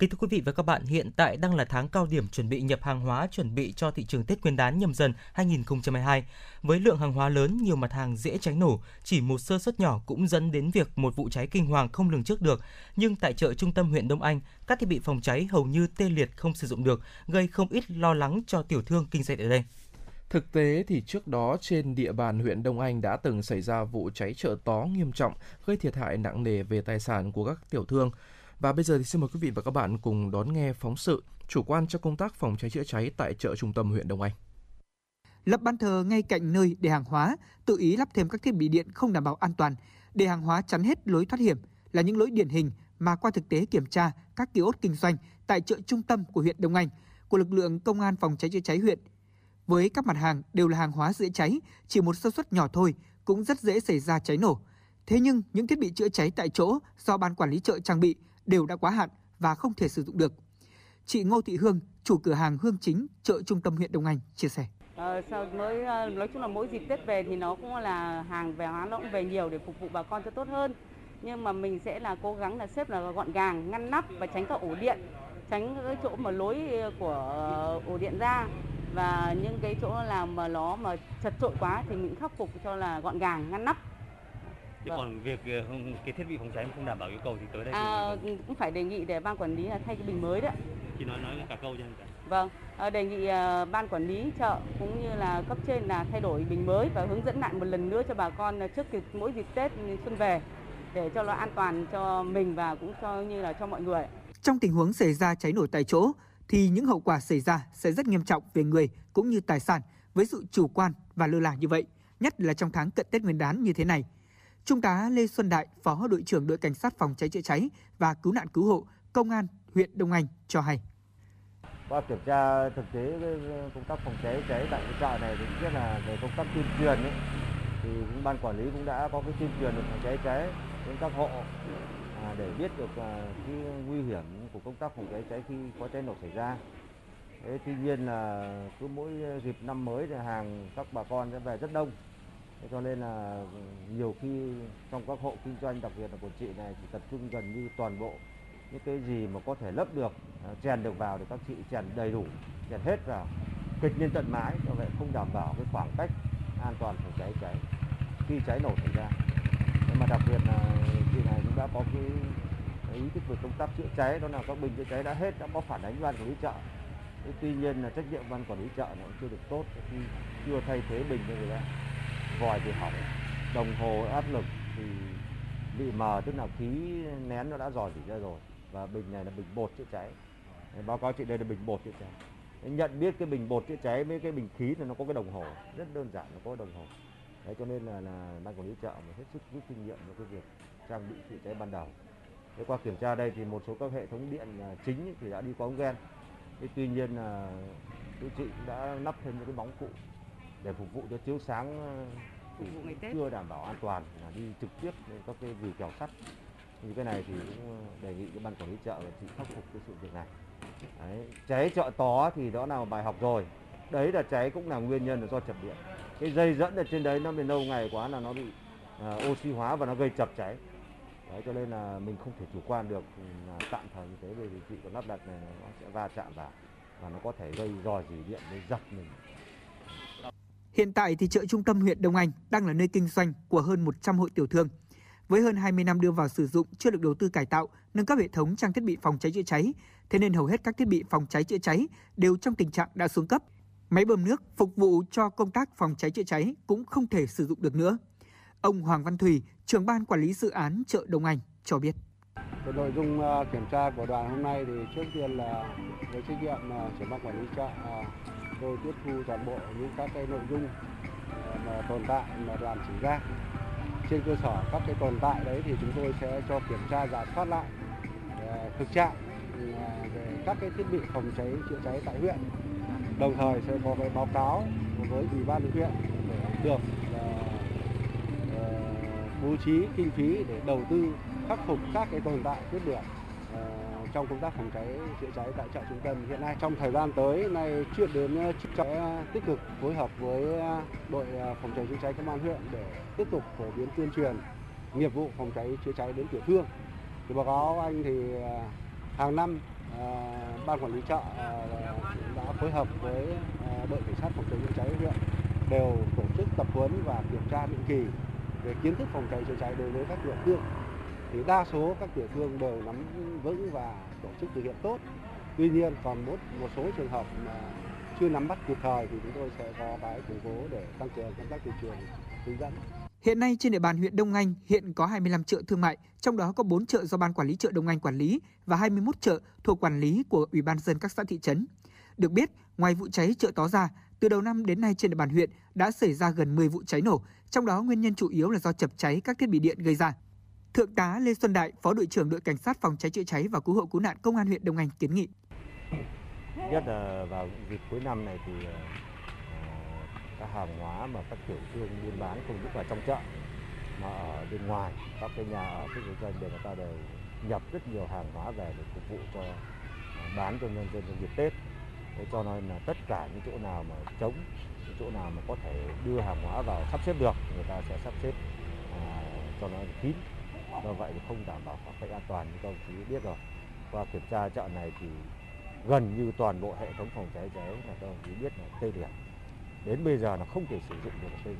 Kính thưa quý vị và các bạn, hiện tại đang là tháng cao điểm chuẩn bị nhập hàng hóa chuẩn bị cho thị trường Tết Nguyên đán nhâm dần 2022. Với lượng hàng hóa lớn, nhiều mặt hàng dễ cháy nổ, chỉ một sơ suất nhỏ cũng dẫn đến việc một vụ cháy kinh hoàng không lường trước được. Nhưng tại chợ trung tâm huyện Đông Anh, các thiết bị phòng cháy hầu như tê liệt không sử dụng được, gây không ít lo lắng cho tiểu thương kinh doanh ở đây. Thực tế thì trước đó trên địa bàn huyện Đông Anh đã từng xảy ra vụ cháy chợ tó nghiêm trọng gây thiệt hại nặng nề về tài sản của các tiểu thương. Và bây giờ thì xin mời quý vị và các bạn cùng đón nghe phóng sự chủ quan cho công tác phòng cháy chữa cháy tại chợ trung tâm huyện Đông Anh. Lập ban thờ ngay cạnh nơi để hàng hóa, tự ý lắp thêm các thiết bị điện không đảm bảo an toàn, để hàng hóa chắn hết lối thoát hiểm là những lỗi điển hình mà qua thực tế kiểm tra các kiosk kinh doanh tại chợ trung tâm của huyện Đông Anh của lực lượng công an phòng cháy chữa cháy huyện. Với các mặt hàng đều là hàng hóa dễ cháy, chỉ một sơ suất nhỏ thôi cũng rất dễ xảy ra cháy nổ. Thế nhưng những thiết bị chữa cháy tại chỗ do ban quản lý chợ trang bị đều đã quá hạn và không thể sử dụng được. Chị Ngô Thị Hương, chủ cửa hàng Hương Chính, chợ trung tâm huyện Đông Anh chia sẻ. Ờ, sau mới ờ, nói chung là mỗi dịp Tết về thì nó cũng là hàng về hóa nó cũng về nhiều để phục vụ bà con cho tốt hơn. Nhưng mà mình sẽ là cố gắng là xếp là gọn gàng, ngăn nắp và tránh các ổ điện, tránh cái chỗ mà lối ờ, của ờ, ổ điện ra và những cái chỗ làm mà nó mà chật trội quá thì mình khắc phục cho là gọn gàng, ngăn nắp. Chứ còn việc ờ, cái thiết bị phòng cháy không đảm bảo yêu cầu thì tới đây À, thì cũng phải đề nghị để ban quản lý là thay cái bình mới đấy. chỉ nói nói cả câu cho em cả. Vâng, ờ, đề nghị ờ, ban quản lý chợ cũng như là cấp trên là thay đổi bình mới và hướng dẫn lại một lần nữa cho bà con trước dịp mỗi dịp Tết xuân về để cho nó an toàn cho mình và cũng cho như là cho mọi người. Trong tình huống xảy ra cháy nổ tại chỗ thì những hậu quả xảy ra sẽ rất nghiêm trọng về người cũng như tài sản với sự chủ quan và lơ là như vậy, nhất là trong tháng cận Tết Nguyên đán như thế này. Trung tá Lê Xuân Đại, Phó đội trưởng đội cảnh sát phòng cháy chữa cháy và cứu nạn cứu hộ, Công an huyện Đông Anh cho hay. qua kiểm tra thực tế ờ, công tác phòng cháy cháy tại cái chợ này thì biết là về công tác tuyên truyền ấy, thì cũng ban quản lý cũng đã có cái tuyên truyền về phòng cháy cháy đến các hộ à, để biết được à, cái nguy hiểm của công tác phòng cháy cháy khi có cháy nổ xảy ra. Thế tuy nhiên là cứ mỗi dịp năm mới thì hàng các bà con sẽ về rất đông. Thế cho nên là nhiều khi trong các hộ kinh doanh đặc biệt là của chị này thì tập trung gần như toàn bộ những cái gì mà có thể lấp được à, chèn được vào thì các chị chèn đầy đủ chèn hết vào. Kịch lên tận mái do vậy không đảm bảo cái khoảng cách an toàn phòng cháy cháy khi cháy nổ xảy ra. Nhưng mà đặc biệt là chị này cũng đã có cái, cái ý thức về công tác chữa cháy đó là các bình chữa cháy đã hết đã có phản ánh ban quản lý chợ. Thế tuy nhiên là trách nhiệm ban quản lý chợ nó cũng chưa được tốt khi chưa thay thế bình cho người ta vòi thì hỏng, đồng hồ áp lực thì bị mờ, tức là khí nén nó đã dò dỉ ra rồi. Và bình này là bình bột chữa cháy. Báo cáo chị đây là bình bột chữa cháy. Nhận biết cái bình bột chữa cháy với cái bình khí thì nó có cái đồng hồ, rất đơn giản nó có đồng hồ. Đấy, cho nên là là ban quản lý chợ mà hết sức rút kinh nghiệm về cái việc trang bị chữa cháy ban đầu. Thế qua kiểm tra đây thì một số các hệ thống điện à, chính thì đã đi qua ống gen thế tuy nhiên là chú chị cũng đã lắp thêm những cái bóng cụ để phục vụ cho chiếu sáng à, thì Phục vụ ngày Tết. chưa đảm bảo an toàn là đi trực tiếp lên các cái vì kèo sắt. Như cái này thì cũng ờ, đề nghị cái ban quản lý chợ là chị khắc phục cái sự việc này. Đấy, cháy chợ tó thì đó là bài học rồi. Đấy là cháy cũng là nguyên nhân là do chập điện. Cái dây dẫn ở trên đấy nó bị lâu ngày quá là nó bị uh, oxy hóa và nó gây chập cháy. Đấy cho nên là mình không thể chủ quan được ừ, là tạm thời như thế. Bởi vì chị còn lắp đặt này nó sẽ va chạm vào và nó có thể gây rò rỉ điện gây giật mình. Hiện tại thì chợ trung tâm huyện Đông Anh đang là nơi kinh doanh của hơn 100 hội tiểu thương. Với hơn 20 năm đưa vào sử dụng chưa được đầu tư cải tạo, nâng cấp hệ thống trang thiết bị phòng cháy chữa cháy, thế nên hầu hết các thiết bị phòng cháy chữa cháy đều trong tình trạng đã xuống cấp. Máy bơm nước phục vụ cho công tác phòng cháy chữa cháy cũng không thể sử dụng được nữa. Ông Hoàng Văn Thùy, trưởng ban quản lý dự án chợ Đông Anh cho biết. Cái nội dung à, kiểm tra của đoàn hôm nay thì trước tiên là với trách nhiệm à, trưởng ban quản lý chợ à, tôi tiếp thu toàn bộ những các cái nội dung ờ, mà tồn tại, mà đoàn chỉ ra. Trên cơ sở các cái tồn tại đấy thì chúng tôi sẽ cho kiểm tra giả soát lại ờ, thực trạng ờ, về các cái thiết bị phòng cháy chữa cháy tại huyện. Đồng thời sẽ có cái báo cáo với ủy ban huyện để được bố trí kinh phí để đầu tư khắc phục các cái tồn tại khuyết điểm trong công tác phòng cháy chữa cháy tại chợ trung tâm. Hiện nay trong thời gian tới nay chuyển đến ờ, sẽ tích cực phối hợp với ờ, đội ờ, phòng cháy chữa cháy công an huyện để tiếp tục phổ biến tuyên truyền nghiệp vụ phòng cháy chữa cháy đến tiểu thương thì báo cáo anh thì ờ, hàng năm ban quản lý chợ đã phối hợp với đội cảnh sát phòng cháy chữa cháy huyện đều tổ chức tập huấn và kiểm tra định kỳ về kiến thức phòng cháy chữa cháy đối với các tiểu thương thì đa số các tiểu thương đều nắm vững và tổ chức thực hiện tốt tuy nhiên còn một một số trường hợp mà chưa nắm bắt kịp thời thì chúng tôi sẽ có cái củng cố để tăng cường công tác tuyên truyền hướng dẫn Hiện nay trên địa bàn huyện Đông Anh hiện có 25 chợ thương mại, trong đó có 4 chợ do Ban Quản lý chợ Đông Anh quản lý và 21 chợ thuộc quản lý của Ủy ban dân các xã thị trấn. Được biết, ngoài vụ cháy chợ Tó ra, từ đầu năm đến nay trên địa bàn huyện đã xảy ra gần 10 vụ cháy nổ, trong đó nguyên nhân chủ yếu là do chập cháy các thiết bị điện gây ra. Thượng tá Lê Xuân Đại, Phó đội trưởng đội cảnh sát phòng cháy chữa cháy và cứu hộ cứu nạn công an huyện Đông Anh kiến nghị. nhất là vào dịp cuối năm này thì ờ, các hàng hóa mà các tiểu thương buôn bán không những ở trong chợ mà ở bên ngoài các cái nhà ở các kinh doanh đều người ta đều nhập rất nhiều hàng hóa về để phục vụ cho ờ, bán cho nhân dân trong dịp Tết. Thế cho nên là tất cả những chỗ nào mà trống, những chỗ nào mà có thể đưa hàng hóa vào sắp xếp được, người ta sẽ sắp xếp à, cho nó kín. Do vậy thì không đảm bảo khoảng cách an toàn như các đồng chí biết rồi. Qua kiểm tra chợ này thì gần như toàn bộ hệ thống phòng cháy cháy là các đồng chí biết là tê liệt. Đến bây giờ nó không thể sử dụng được một gì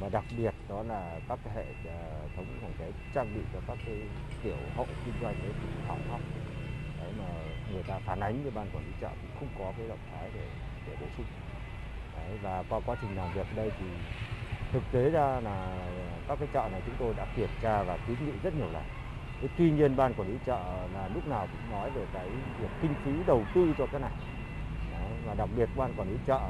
mà đặc biệt đó là các cái hệ ờ, thống phòng cháy trang bị cho các cái tiểu hộ kinh doanh đấy thì hỏng hóc. Đấy mà người ta phản ánh với ban quản lý chợ cũng không có cái động thái để để bổ sung. Đấy, và qua quá trình làm việc đây thì thực tế ra là các cái chợ này chúng tôi đã kiểm tra và kiến nghị rất nhiều lần. Thế tuy nhiên ban quản lý chợ là lúc nào cũng nói về cái việc kinh phí đầu tư cho cái này. Đấy, và đặc biệt ban quản lý chợ uh,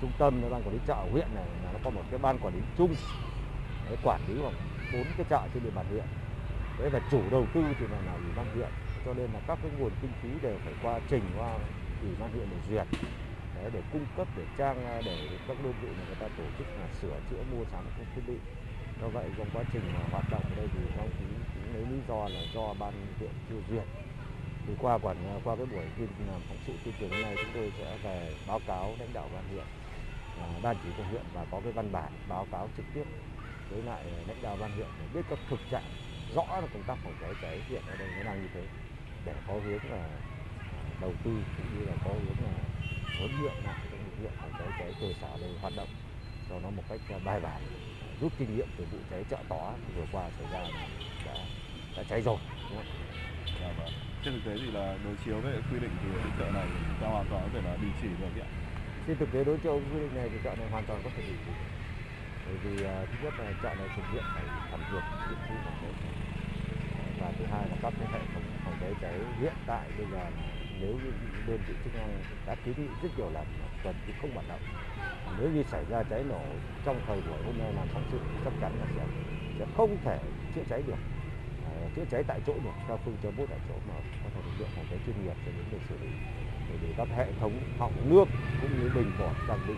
trung tâm ban quản lý chợ huyện này là nó có một cái ban quản lý chung để quản lý khoảng bốn cái chợ trên địa bàn huyện. Đấy và chủ đầu tư thì là, là ủy ban huyện. Cho nên là các cái nguồn kinh phí đều phải qua trình qua ủy ban huyện để duyệt đấy, để cung cấp để trang à, để các đơn vị mà người ta tổ chức là sửa chữa mua sắm các thiết bị. Do vậy trong quá trình mà hoạt động ở đây thì các ông chí cũng lấy lý do là do ban huyện chưa duyệt. Thì qua quản à, qua cái buổi tuyên làm phóng sự tuyên truyền hôm nay chúng tôi sẽ về báo cáo lãnh đạo ban huyện à, ban chỉ huy huyện và có cái văn bản báo cáo trực tiếp với lại lãnh đạo ban huyện để biết các thực trạng rõ là công tác phòng cháy cháy hiện ở đây nó đang như thế để có hướng là đầu tư cũng như là có hướng là huấn luyện lại cái lực lượng phòng cháy cháy cơ sở đây hoạt động cho nó một cách bài bản rút kinh nghiệm từ vụ cháy chợ tỏ vừa qua xảy ra đã, đã cháy rồi đúng không? Dạ vâng. Trên thực tế thì là đối chiếu với quy định thì chợ này chúng ta hoàn toàn có thể là đình chỉ được ạ. trên thực tế đối chiếu quy định này thì chợ này hoàn toàn có thể đình chỉ bởi vì à, thứ nhất là chợ này thực hiện phải thẩm duyệt nghiệm thu phòng cháy và thứ hai là các cái hệ thống phòng cháy cháy hiện tại bây giờ nếu như đơn vị chức năng đã kiến nghị rất nhiều lần tuần thì không hoạt động. Nếu như xảy ra cháy nổ trong thời buổi hôm nay làm phóng sự chắc chắn là sẽ sẽ không thể chữa cháy được. À, chữa cháy tại chỗ được theo phương châm bốn tại chỗ mà có thể lực lượng phòng cháy chuyên nghiệp sẽ đến để xử lý. Để, để các hệ thống họng nước cũng như bình bọt trang bị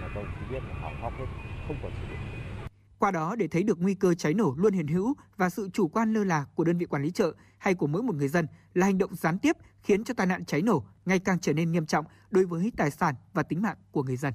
mà công chỉ biết là hỏng hóc hết không còn sử dụng. Qua đó để thấy được nguy cơ cháy nổ luôn hiện hữu và sự chủ quan lơ là của đơn vị quản lý chợ hay của mỗi một người dân là hành động gián tiếp khiến cho tai nạn cháy nổ ngày càng trở nên nghiêm trọng đối với tài sản và tính mạng của người dân.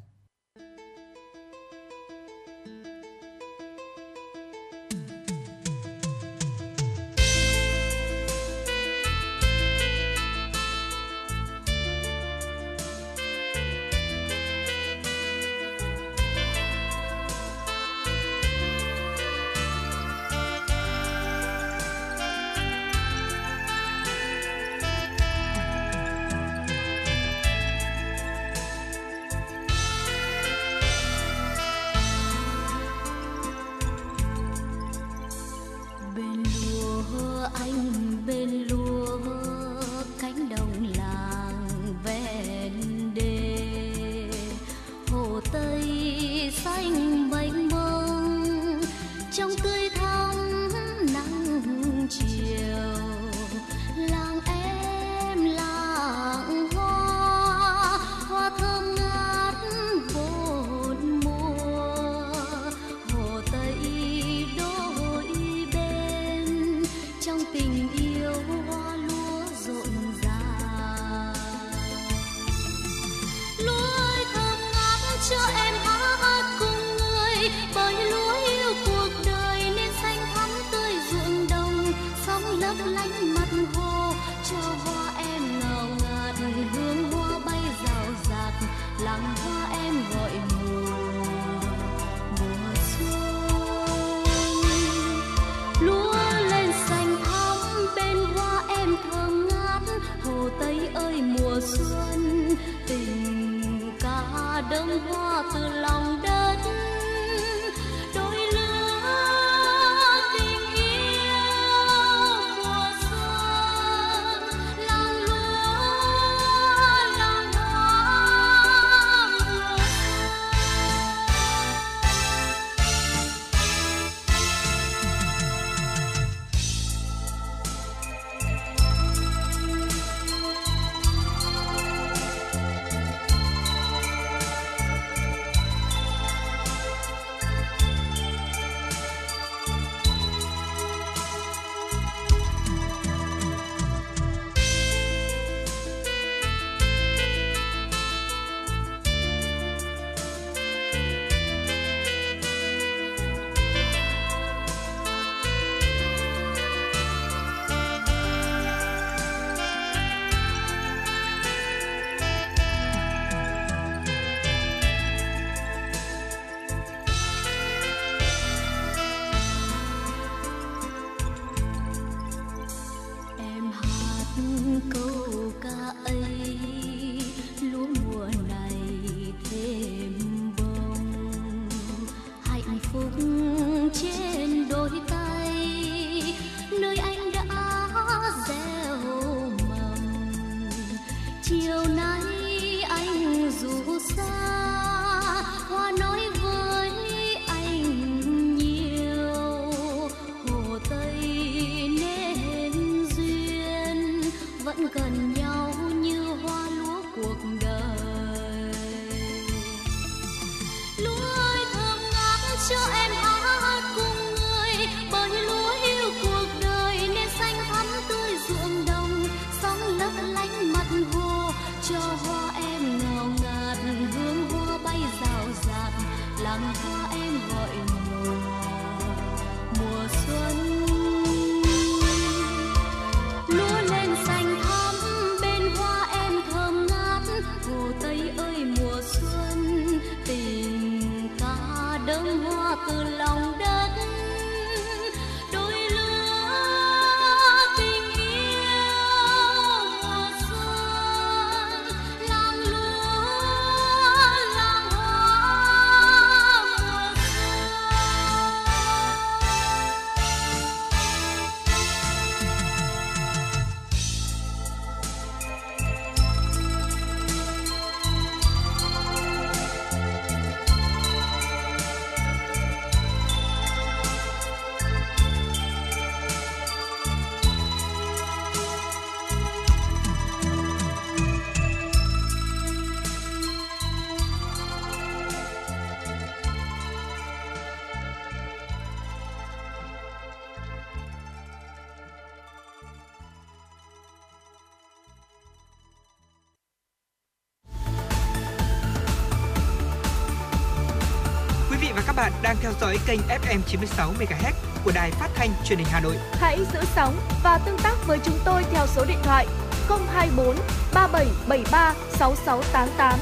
Dõi kênh FM 96 MHz của đài phát thanh truyền hình Hà Nội. Hãy giữ sóng và tương tác với chúng tôi theo số điện thoại 024 3773 6688.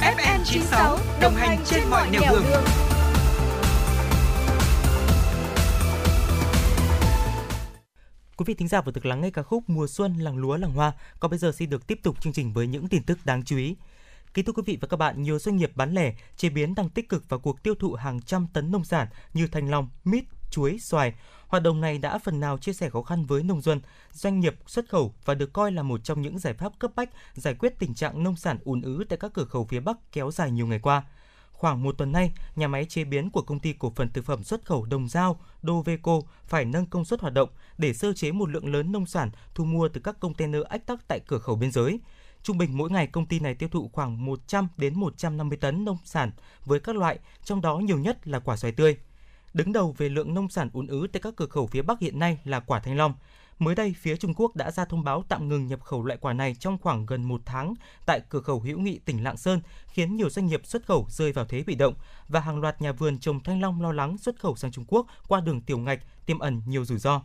FM 96 đồng hành trên mọi nẻo đường. đường. Quý vị thính giả vừa được lắng nghe ca khúc Mùa xuân làng lúa làng hoa. Còn bây giờ xin được tiếp tục chương trình với những tin tức đáng chú ý. Kính thưa quý vị và các bạn, nhiều doanh nghiệp bán lẻ, chế biến đang tích cực vào cuộc tiêu thụ hàng trăm tấn nông sản như thanh long, mít, chuối, xoài. Hoạt động này đã phần nào chia sẻ khó khăn với nông dân, doanh nghiệp xuất khẩu và được coi là một trong những giải pháp cấp bách giải quyết tình trạng nông sản ùn ứ tại các cửa khẩu phía Bắc kéo dài nhiều ngày qua. Khoảng một tuần nay, nhà máy chế biến của công ty cổ phần thực phẩm xuất khẩu Đồng Giao, Doveco phải nâng công suất hoạt động để sơ chế một lượng lớn nông sản thu mua từ các container ách tắc tại cửa khẩu biên giới. Trung bình mỗi ngày công ty này tiêu thụ khoảng 100 đến 150 tấn nông sản với các loại, trong đó nhiều nhất là quả xoài tươi. Đứng đầu về lượng nông sản ùn ứ tại các cửa khẩu phía Bắc hiện nay là quả thanh long. Mới đây, phía Trung Quốc đã ra thông báo tạm ngừng nhập khẩu loại quả này trong khoảng gần một tháng tại cửa khẩu hữu nghị tỉnh Lạng Sơn, khiến nhiều doanh nghiệp xuất khẩu rơi vào thế bị động và hàng loạt nhà vườn trồng thanh long lo lắng xuất khẩu sang Trung Quốc qua đường tiểu ngạch tiềm ẩn nhiều rủi ro.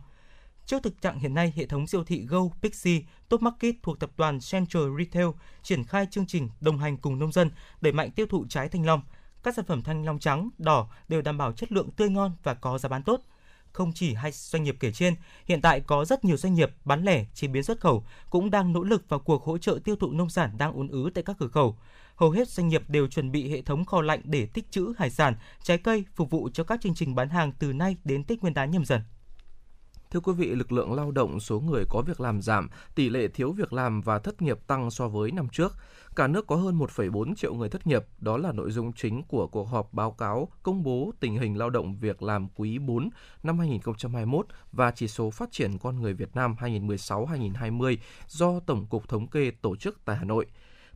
Trước thực trạng hiện nay, hệ thống siêu thị Go, Pixi, Top Market thuộc tập đoàn Central Retail triển khai chương trình đồng hành cùng nông dân đẩy mạnh tiêu thụ trái thanh long. Các sản phẩm thanh long trắng, đỏ đều đảm bảo chất lượng tươi ngon và có giá bán tốt. Không chỉ hai doanh nghiệp kể trên, hiện tại có rất nhiều doanh nghiệp bán lẻ, chế biến xuất khẩu cũng đang nỗ lực vào cuộc hỗ trợ tiêu thụ nông sản đang ùn ứ tại các cửa khẩu. Hầu hết doanh nghiệp đều chuẩn bị hệ thống kho lạnh để tích trữ hải sản, trái cây phục vụ cho các chương trình bán hàng từ nay đến Tết Nguyên đán nhâm dần. Thưa quý vị, lực lượng lao động số người có việc làm giảm, tỷ lệ thiếu việc làm và thất nghiệp tăng so với năm trước. Cả nước có hơn 1,4 triệu người thất nghiệp, đó là nội dung chính của cuộc họp báo cáo công bố tình hình lao động việc làm quý 4 năm 2021 và chỉ số phát triển con người Việt Nam 2016-2020 do Tổng cục Thống kê tổ chức tại Hà Nội.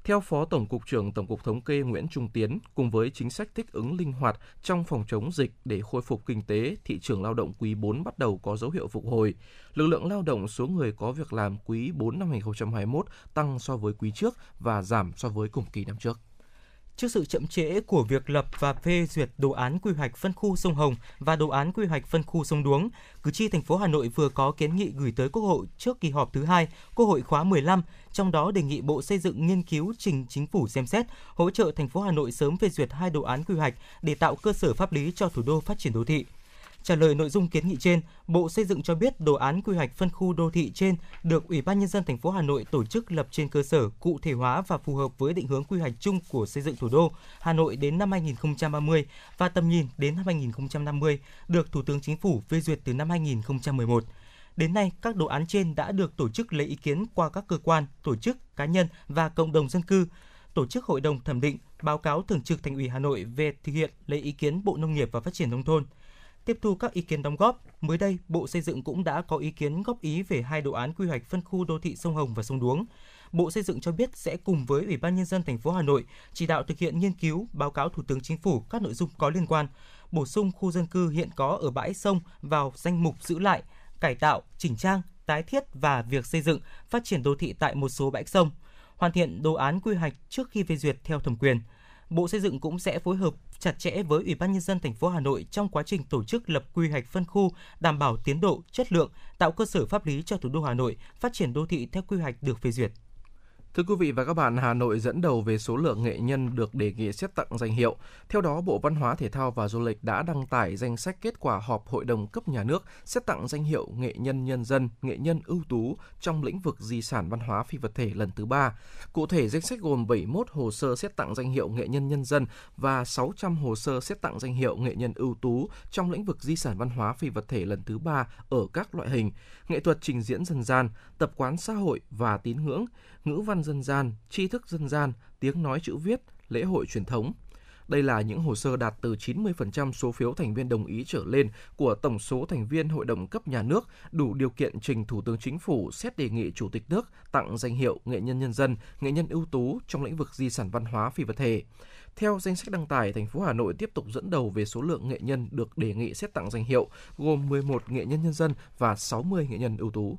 Theo Phó Tổng cục trưởng Tổng cục Thống kê Nguyễn Trung Tiến, cùng với chính sách thích ứng linh hoạt trong phòng chống dịch để khôi phục kinh tế, thị trường lao động quý 4 bắt đầu có dấu hiệu phục hồi. Lực lượng lao động số người có việc làm quý 4 năm 2021 tăng so với quý trước và giảm so với cùng kỳ năm trước. Trước sự chậm trễ của việc lập và phê duyệt đồ án quy hoạch phân khu sông Hồng và đồ án quy hoạch phân khu sông Đuống, cử tri thành phố Hà Nội vừa có kiến nghị gửi tới Quốc hội trước kỳ họp thứ hai Quốc hội khóa 15, trong đó đề nghị Bộ Xây dựng nghiên cứu trình chính phủ xem xét hỗ trợ thành phố Hà Nội sớm phê duyệt hai đồ án quy hoạch để tạo cơ sở pháp lý cho thủ đô phát triển đô thị. Trả lời nội dung kiến nghị trên, Bộ Xây dựng cho biết đồ án quy hoạch phân khu đô thị trên được Ủy ban nhân dân thành phố Hà Nội tổ chức lập trên cơ sở cụ thể hóa và phù hợp với định hướng quy hoạch chung của xây dựng thủ đô Hà Nội đến năm 2030 và tầm nhìn đến năm 2050 được Thủ tướng Chính phủ phê duyệt từ năm 2011. Đến nay, các đồ án trên đã được tổ chức lấy ý kiến qua các cơ quan, tổ chức, cá nhân và cộng đồng dân cư, tổ chức hội đồng thẩm định, báo cáo thường trực Thành ủy Hà Nội về thực hiện lấy ý kiến Bộ Nông nghiệp và Phát triển nông thôn. Tiếp thu các ý kiến đóng góp, mới đây Bộ Xây dựng cũng đã có ý kiến góp ý về hai đồ án quy hoạch phân khu đô thị sông Hồng và sông Đuống. Bộ Xây dựng cho biết sẽ cùng với Ủy ban nhân dân thành phố Hà Nội chỉ đạo thực hiện nghiên cứu, báo cáo Thủ tướng Chính phủ các nội dung có liên quan, bổ sung khu dân cư hiện có ở bãi sông vào danh mục giữ lại, cải tạo, chỉnh trang, tái thiết và việc xây dựng, phát triển đô thị tại một số bãi sông, hoàn thiện đồ án quy hoạch trước khi phê duyệt theo thẩm quyền. Bộ Xây dựng cũng sẽ phối hợp chặt chẽ với Ủy ban nhân dân thành phố Hà Nội trong quá trình tổ chức lập quy hoạch phân khu, đảm bảo tiến độ, chất lượng, tạo cơ sở pháp lý cho thủ đô Hà Nội phát triển đô thị theo quy hoạch được phê duyệt. Thưa quý vị và các bạn, Hà Nội dẫn đầu về số lượng nghệ nhân được đề nghị xét tặng danh hiệu. Theo đó, Bộ Văn hóa Thể thao và Du lịch đã đăng tải danh sách kết quả họp Hội đồng cấp nhà nước xét tặng danh hiệu nghệ nhân nhân dân, nghệ nhân ưu tú trong lĩnh vực di sản văn hóa phi vật thể lần thứ ba. Cụ thể, danh sách gồm 71 hồ sơ xét tặng danh hiệu nghệ nhân nhân dân và 600 hồ sơ xét tặng danh hiệu nghệ nhân ưu tú trong lĩnh vực di sản văn hóa phi vật thể lần thứ ba ở các loại hình, nghệ thuật trình diễn dân gian, tập quán xã hội và tín ngưỡng, ngữ văn dân gian, tri thức dân gian, tiếng nói chữ viết, lễ hội truyền thống. Đây là những hồ sơ đạt từ 90% số phiếu thành viên đồng ý trở lên của tổng số thành viên Hội đồng cấp nhà nước đủ điều kiện trình Thủ tướng Chính phủ xét đề nghị Chủ tịch nước tặng danh hiệu nghệ nhân nhân dân, nghệ nhân ưu tú trong lĩnh vực di sản văn hóa phi vật thể. Theo danh sách đăng tải, thành phố Hà Nội tiếp tục dẫn đầu về số lượng nghệ nhân được đề nghị xét tặng danh hiệu, gồm 11 nghệ nhân nhân dân và 60 nghệ nhân ưu tú.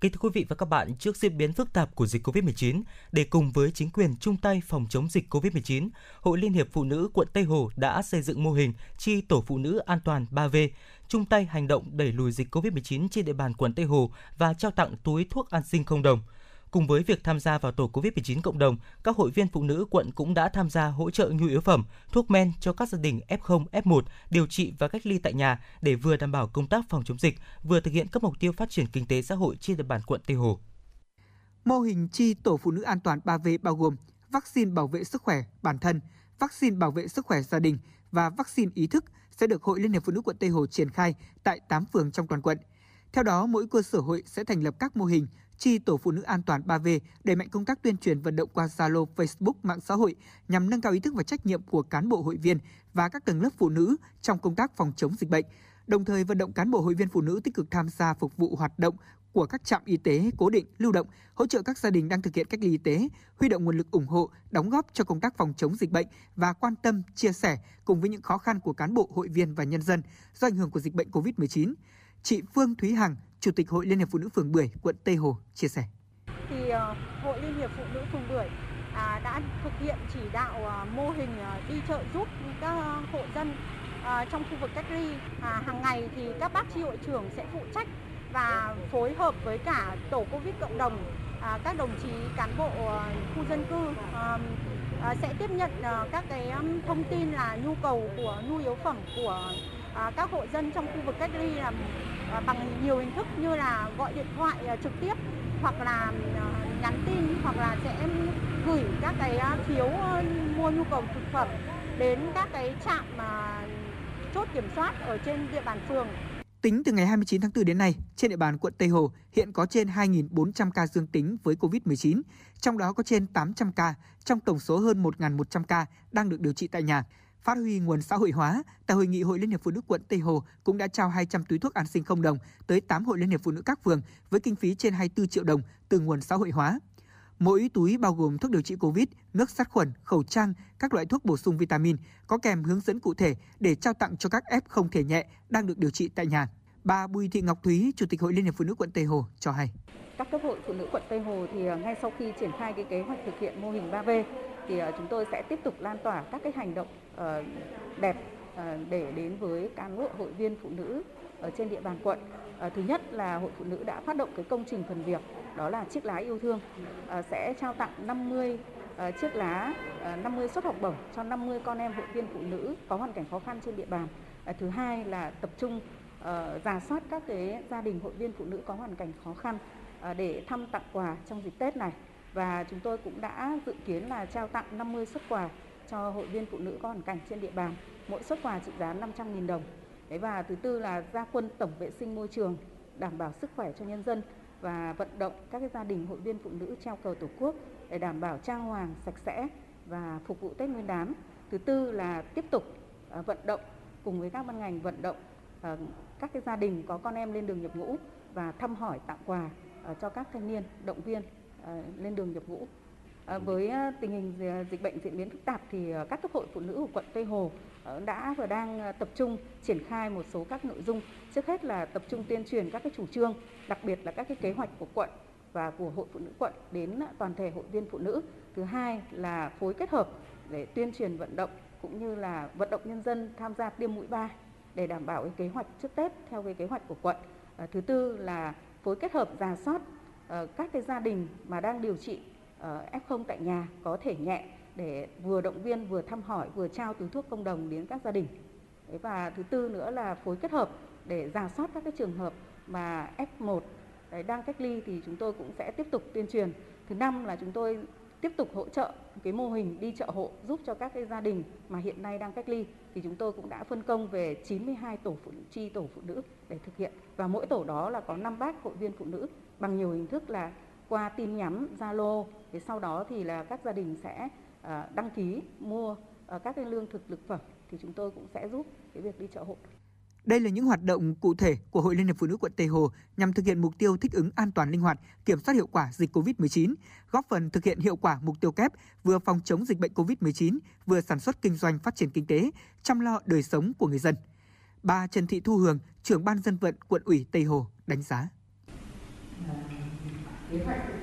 Kính thưa quý vị và các bạn, trước diễn biến phức tạp của dịch COVID-19, để cùng với chính quyền chung tay phòng chống dịch COVID-19, Hội Liên hiệp Phụ nữ quận Tây Hồ đã xây dựng mô hình chi tổ phụ nữ an toàn 3V, chung tay hành động đẩy lùi dịch COVID-19 trên địa bàn quận Tây Hồ và trao tặng túi thuốc an sinh không đồng. Cùng với việc tham gia vào tổ COVID-19 cộng đồng, các hội viên phụ nữ quận cũng đã tham gia hỗ trợ nhu yếu phẩm, thuốc men cho các gia đình F0, F1 điều trị và cách ly tại nhà để vừa đảm bảo công tác phòng chống dịch, vừa thực hiện các mục tiêu phát triển kinh tế xã hội trên địa bàn quận Tây Hồ. Mô hình chi tổ phụ nữ an toàn 3V bao gồm vaccine bảo vệ sức khỏe bản thân, vaccine bảo vệ sức khỏe gia đình và vaccine ý thức sẽ được Hội Liên hiệp Phụ nữ quận Tây Hồ triển khai tại 8 phường trong toàn quận. Theo đó, mỗi cơ sở hội sẽ thành lập các mô hình chi tổ phụ nữ an toàn 3V đẩy mạnh công tác tuyên truyền vận động qua Zalo, Facebook, mạng xã hội nhằm nâng cao ý thức và trách nhiệm của cán bộ hội viên và các tầng lớp phụ nữ trong công tác phòng chống dịch bệnh. Đồng thời vận động cán bộ hội viên phụ nữ tích cực tham gia phục vụ hoạt động của các trạm y tế cố định, lưu động, hỗ trợ các gia đình đang thực hiện cách ly y tế, huy động nguồn lực ủng hộ, đóng góp cho công tác phòng chống dịch bệnh và quan tâm, chia sẻ cùng với những khó khăn của cán bộ, hội viên và nhân dân do ảnh hưởng của dịch bệnh COVID-19. Chị Phương Thúy Hằng, Chủ tịch Hội Liên hiệp Phụ nữ phường Bưởi, quận Tây Hồ chia sẻ. thì ờ, Hội Liên hiệp Phụ nữ phường Bưởi à, đã thực hiện chỉ đạo à, mô hình à, đi chợ giúp các hộ dân à, trong khu vực cách ly à, hàng ngày thì các bác tri hội trưởng sẽ phụ trách và phối hợp với cả tổ Covid cộng đồng à, các đồng chí cán bộ à, khu dân cư à, à, sẽ tiếp nhận à, các cái thông tin là nhu cầu của nhu yếu phẩm của à, các hộ dân trong khu vực cách ly là à, bằng nhiều hình thức như là gọi điện thoại à, trực tiếp hoặc là à, nhắn tin hoặc là sẽ gửi các cái à, phiếu à, mua nhu cầu thực phẩm đến các cái trạm mà chốt kiểm soát ở trên địa bàn phường Tính từ ngày 29 tháng 4 đến nay, trên địa bàn quận Tây Hồ hiện có trên 2.400 ca dương tính với COVID-19, trong đó có trên 800 ca, trong tổng số hơn 1.100 ca đang được điều trị tại nhà. Phát huy nguồn xã hội hóa, tại hội nghị Hội Liên hiệp Phụ nữ quận Tây Hồ cũng đã trao 200 túi thuốc an sinh không đồng tới 8 hội Liên hiệp Phụ nữ các phường với kinh phí trên 24 triệu đồng từ nguồn xã hội hóa. Mỗi túi bao gồm thuốc điều trị COVID, nước sát khuẩn, khẩu trang, các loại thuốc bổ sung vitamin, có kèm hướng dẫn cụ thể để trao tặng cho các F không thể nhẹ đang được điều trị tại nhà. Bà Bùi Thị Ngọc Thúy, Chủ tịch Hội Liên hiệp Phụ nữ quận Tây Hồ cho hay. các cấp hội phụ nữ quận Tây Hồ thì à, ngay sau khi triển khai cái kế hoạch thực hiện mô hình 3V thì ờ, chúng tôi sẽ tiếp tục lan tỏa các cái hành động ờ, đẹp ờ, để đến với cán bộ, hội viên, phụ nữ ở trên địa bàn quận. Thứ nhất là hội phụ nữ đã phát động cái công trình phần việc, đó là chiếc lá yêu thương sẽ trao tặng 50 chiếc lá 50 suất học bổng cho 50 con em hội viên phụ nữ có hoàn cảnh khó khăn trên địa bàn. Thứ hai là tập trung giả soát các cái gia đình hội viên phụ nữ có hoàn cảnh khó khăn để thăm tặng quà trong dịp Tết này và chúng tôi cũng đã dự kiến là trao tặng 50 xuất quà cho hội viên phụ nữ có hoàn cảnh trên địa bàn. Mỗi xuất quà trị giá 500.000 đồng. Đấy, và thứ tư là gia quân tổng vệ sinh môi trường, đảm bảo sức khỏe cho nhân dân và vận động các cái gia đình hội viên phụ nữ treo cờ tổ quốc để đảm bảo trang hoàng sạch sẽ và phục vụ Tết Nguyên đán. Thứ tư là tiếp tục à, vận động cùng với các ban ngành vận động à, các cái gia đình có con em lên đường nhập ngũ và thăm hỏi tặng quà à, cho các thanh niên, động viên. Ờ, lên đường nhập ngũ. Ờ, với ờ, tình hình dịch bệnh diễn biến phức tạp thì các cấp hội phụ nữ của quận Tây Hồ đã và đang tập trung triển khai một số các nội dung. Trước hết là tập trung tuyên truyền các cái chủ trương, đặc biệt là các cái kế hoạch của quận và của hội phụ nữ quận đến toàn thể hội viên phụ nữ. Thứ hai là phối kết hợp để tuyên truyền vận động cũng như là vận động nhân dân tham gia tiêm mũi 3 để đảm bảo cái kế hoạch trước Tết theo cái kế hoạch của quận. Thứ tư là phối kết hợp giả soát Ờ, các cái gia đình mà đang điều trị ờ, F0 tại nhà có thể nhẹ để vừa động viên, vừa thăm hỏi, vừa trao túi thuốc công đồng đến các gia đình. Và thứ tư nữa là phối kết hợp để giả soát các cái trường hợp mà F1 đang cách ly thì chúng tôi cũng sẽ tiếp tục tuyên truyền. Thứ năm là chúng tôi tiếp tục hỗ trợ cái mô hình đi chợ hộ giúp cho các cái gia đình mà hiện nay đang cách ly, thì chúng tôi cũng đã phân công về 92 tổ phụ nữ, chi tổ phụ nữ để thực hiện. Và mỗi tổ đó là có 5 bác hội viên phụ nữ bằng nhiều hình thức là qua tin nhắn, Zalo. Thì sau đó thì là các gia đình sẽ ờ, đăng ký mua ờ, các cái lương thực thực phẩm. Thì chúng tôi cũng sẽ giúp cái việc đi chợ hộ. Đây là những hoạt động cụ thể của Hội Liên hiệp Phụ nữ quận Tây Hồ nhằm thực hiện mục tiêu thích ứng an toàn linh hoạt, kiểm soát hiệu quả dịch COVID-19, góp phần thực hiện hiệu quả mục tiêu kép vừa phòng chống dịch bệnh COVID-19, vừa sản xuất kinh doanh phát triển kinh tế, chăm lo đời sống của người dân. Bà Trần Thị Thu Hường, trưởng ban dân vận quận ủy Tây Hồ đánh giá. Ờ, kế hoạch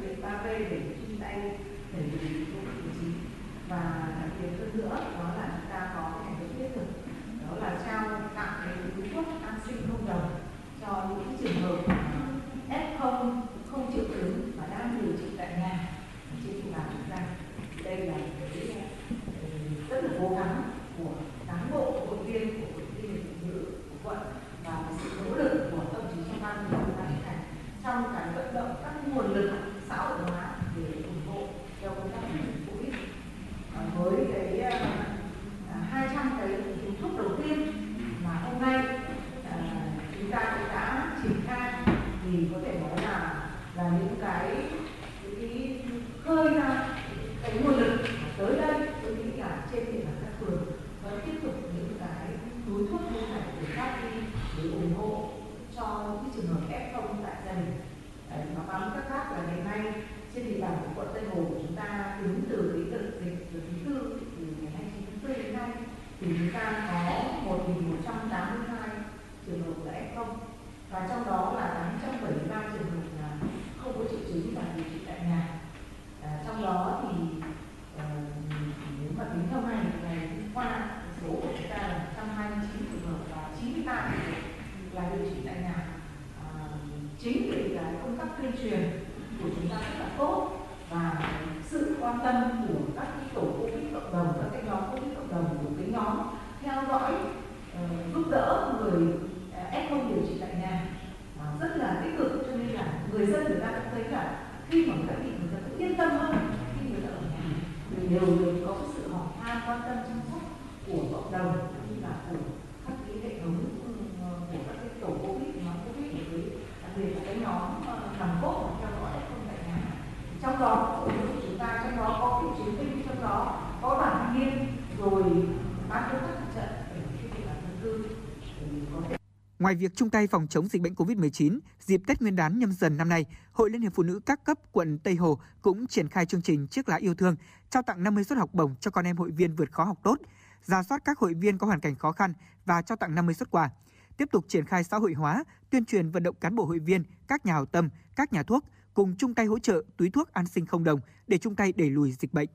Ngoài việc chung tay phòng chống dịch bệnh COVID-19, dịp Tết Nguyên đán nhâm dần năm nay, Hội Liên hiệp Phụ nữ các cấp quận Tây Hồ cũng triển khai chương trình Chiếc lá yêu thương, trao tặng 50 suất học bổng cho con em hội viên vượt khó học tốt, ra soát các hội viên có hoàn cảnh khó khăn và trao tặng 50 suất quà. Tiếp tục triển khai xã hội hóa, tuyên truyền vận động cán bộ hội viên, các nhà hảo tâm, các nhà thuốc cùng chung tay hỗ trợ túi thuốc an sinh không đồng để chung tay đẩy lùi dịch bệnh.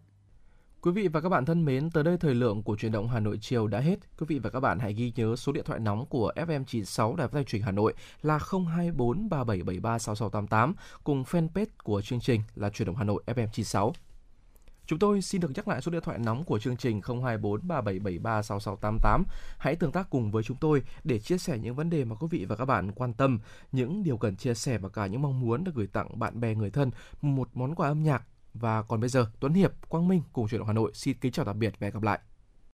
Quý vị và các bạn thân mến, tới đây thời lượng của truyền động Hà Nội chiều đã hết. Quý vị và các bạn hãy ghi nhớ số điện thoại nóng của FM96 Đài Phát thanh Truyền Hà Nội là 024 3773 6688 cùng fanpage của chương trình là truyền động Hà Nội FM96. Chúng tôi xin được nhắc lại số điện thoại nóng của chương trình 024 3773 6688. Hãy tương tác cùng với chúng tôi để chia sẻ những vấn đề mà quý vị và các bạn quan tâm, những điều cần chia sẻ và cả những mong muốn được gửi tặng bạn bè người thân một món quà âm nhạc. Và còn bây giờ, Tuấn Hiệp, Quang Minh cùng truyền động Hà Nội xin kính chào tạm biệt và hẹn gặp lại.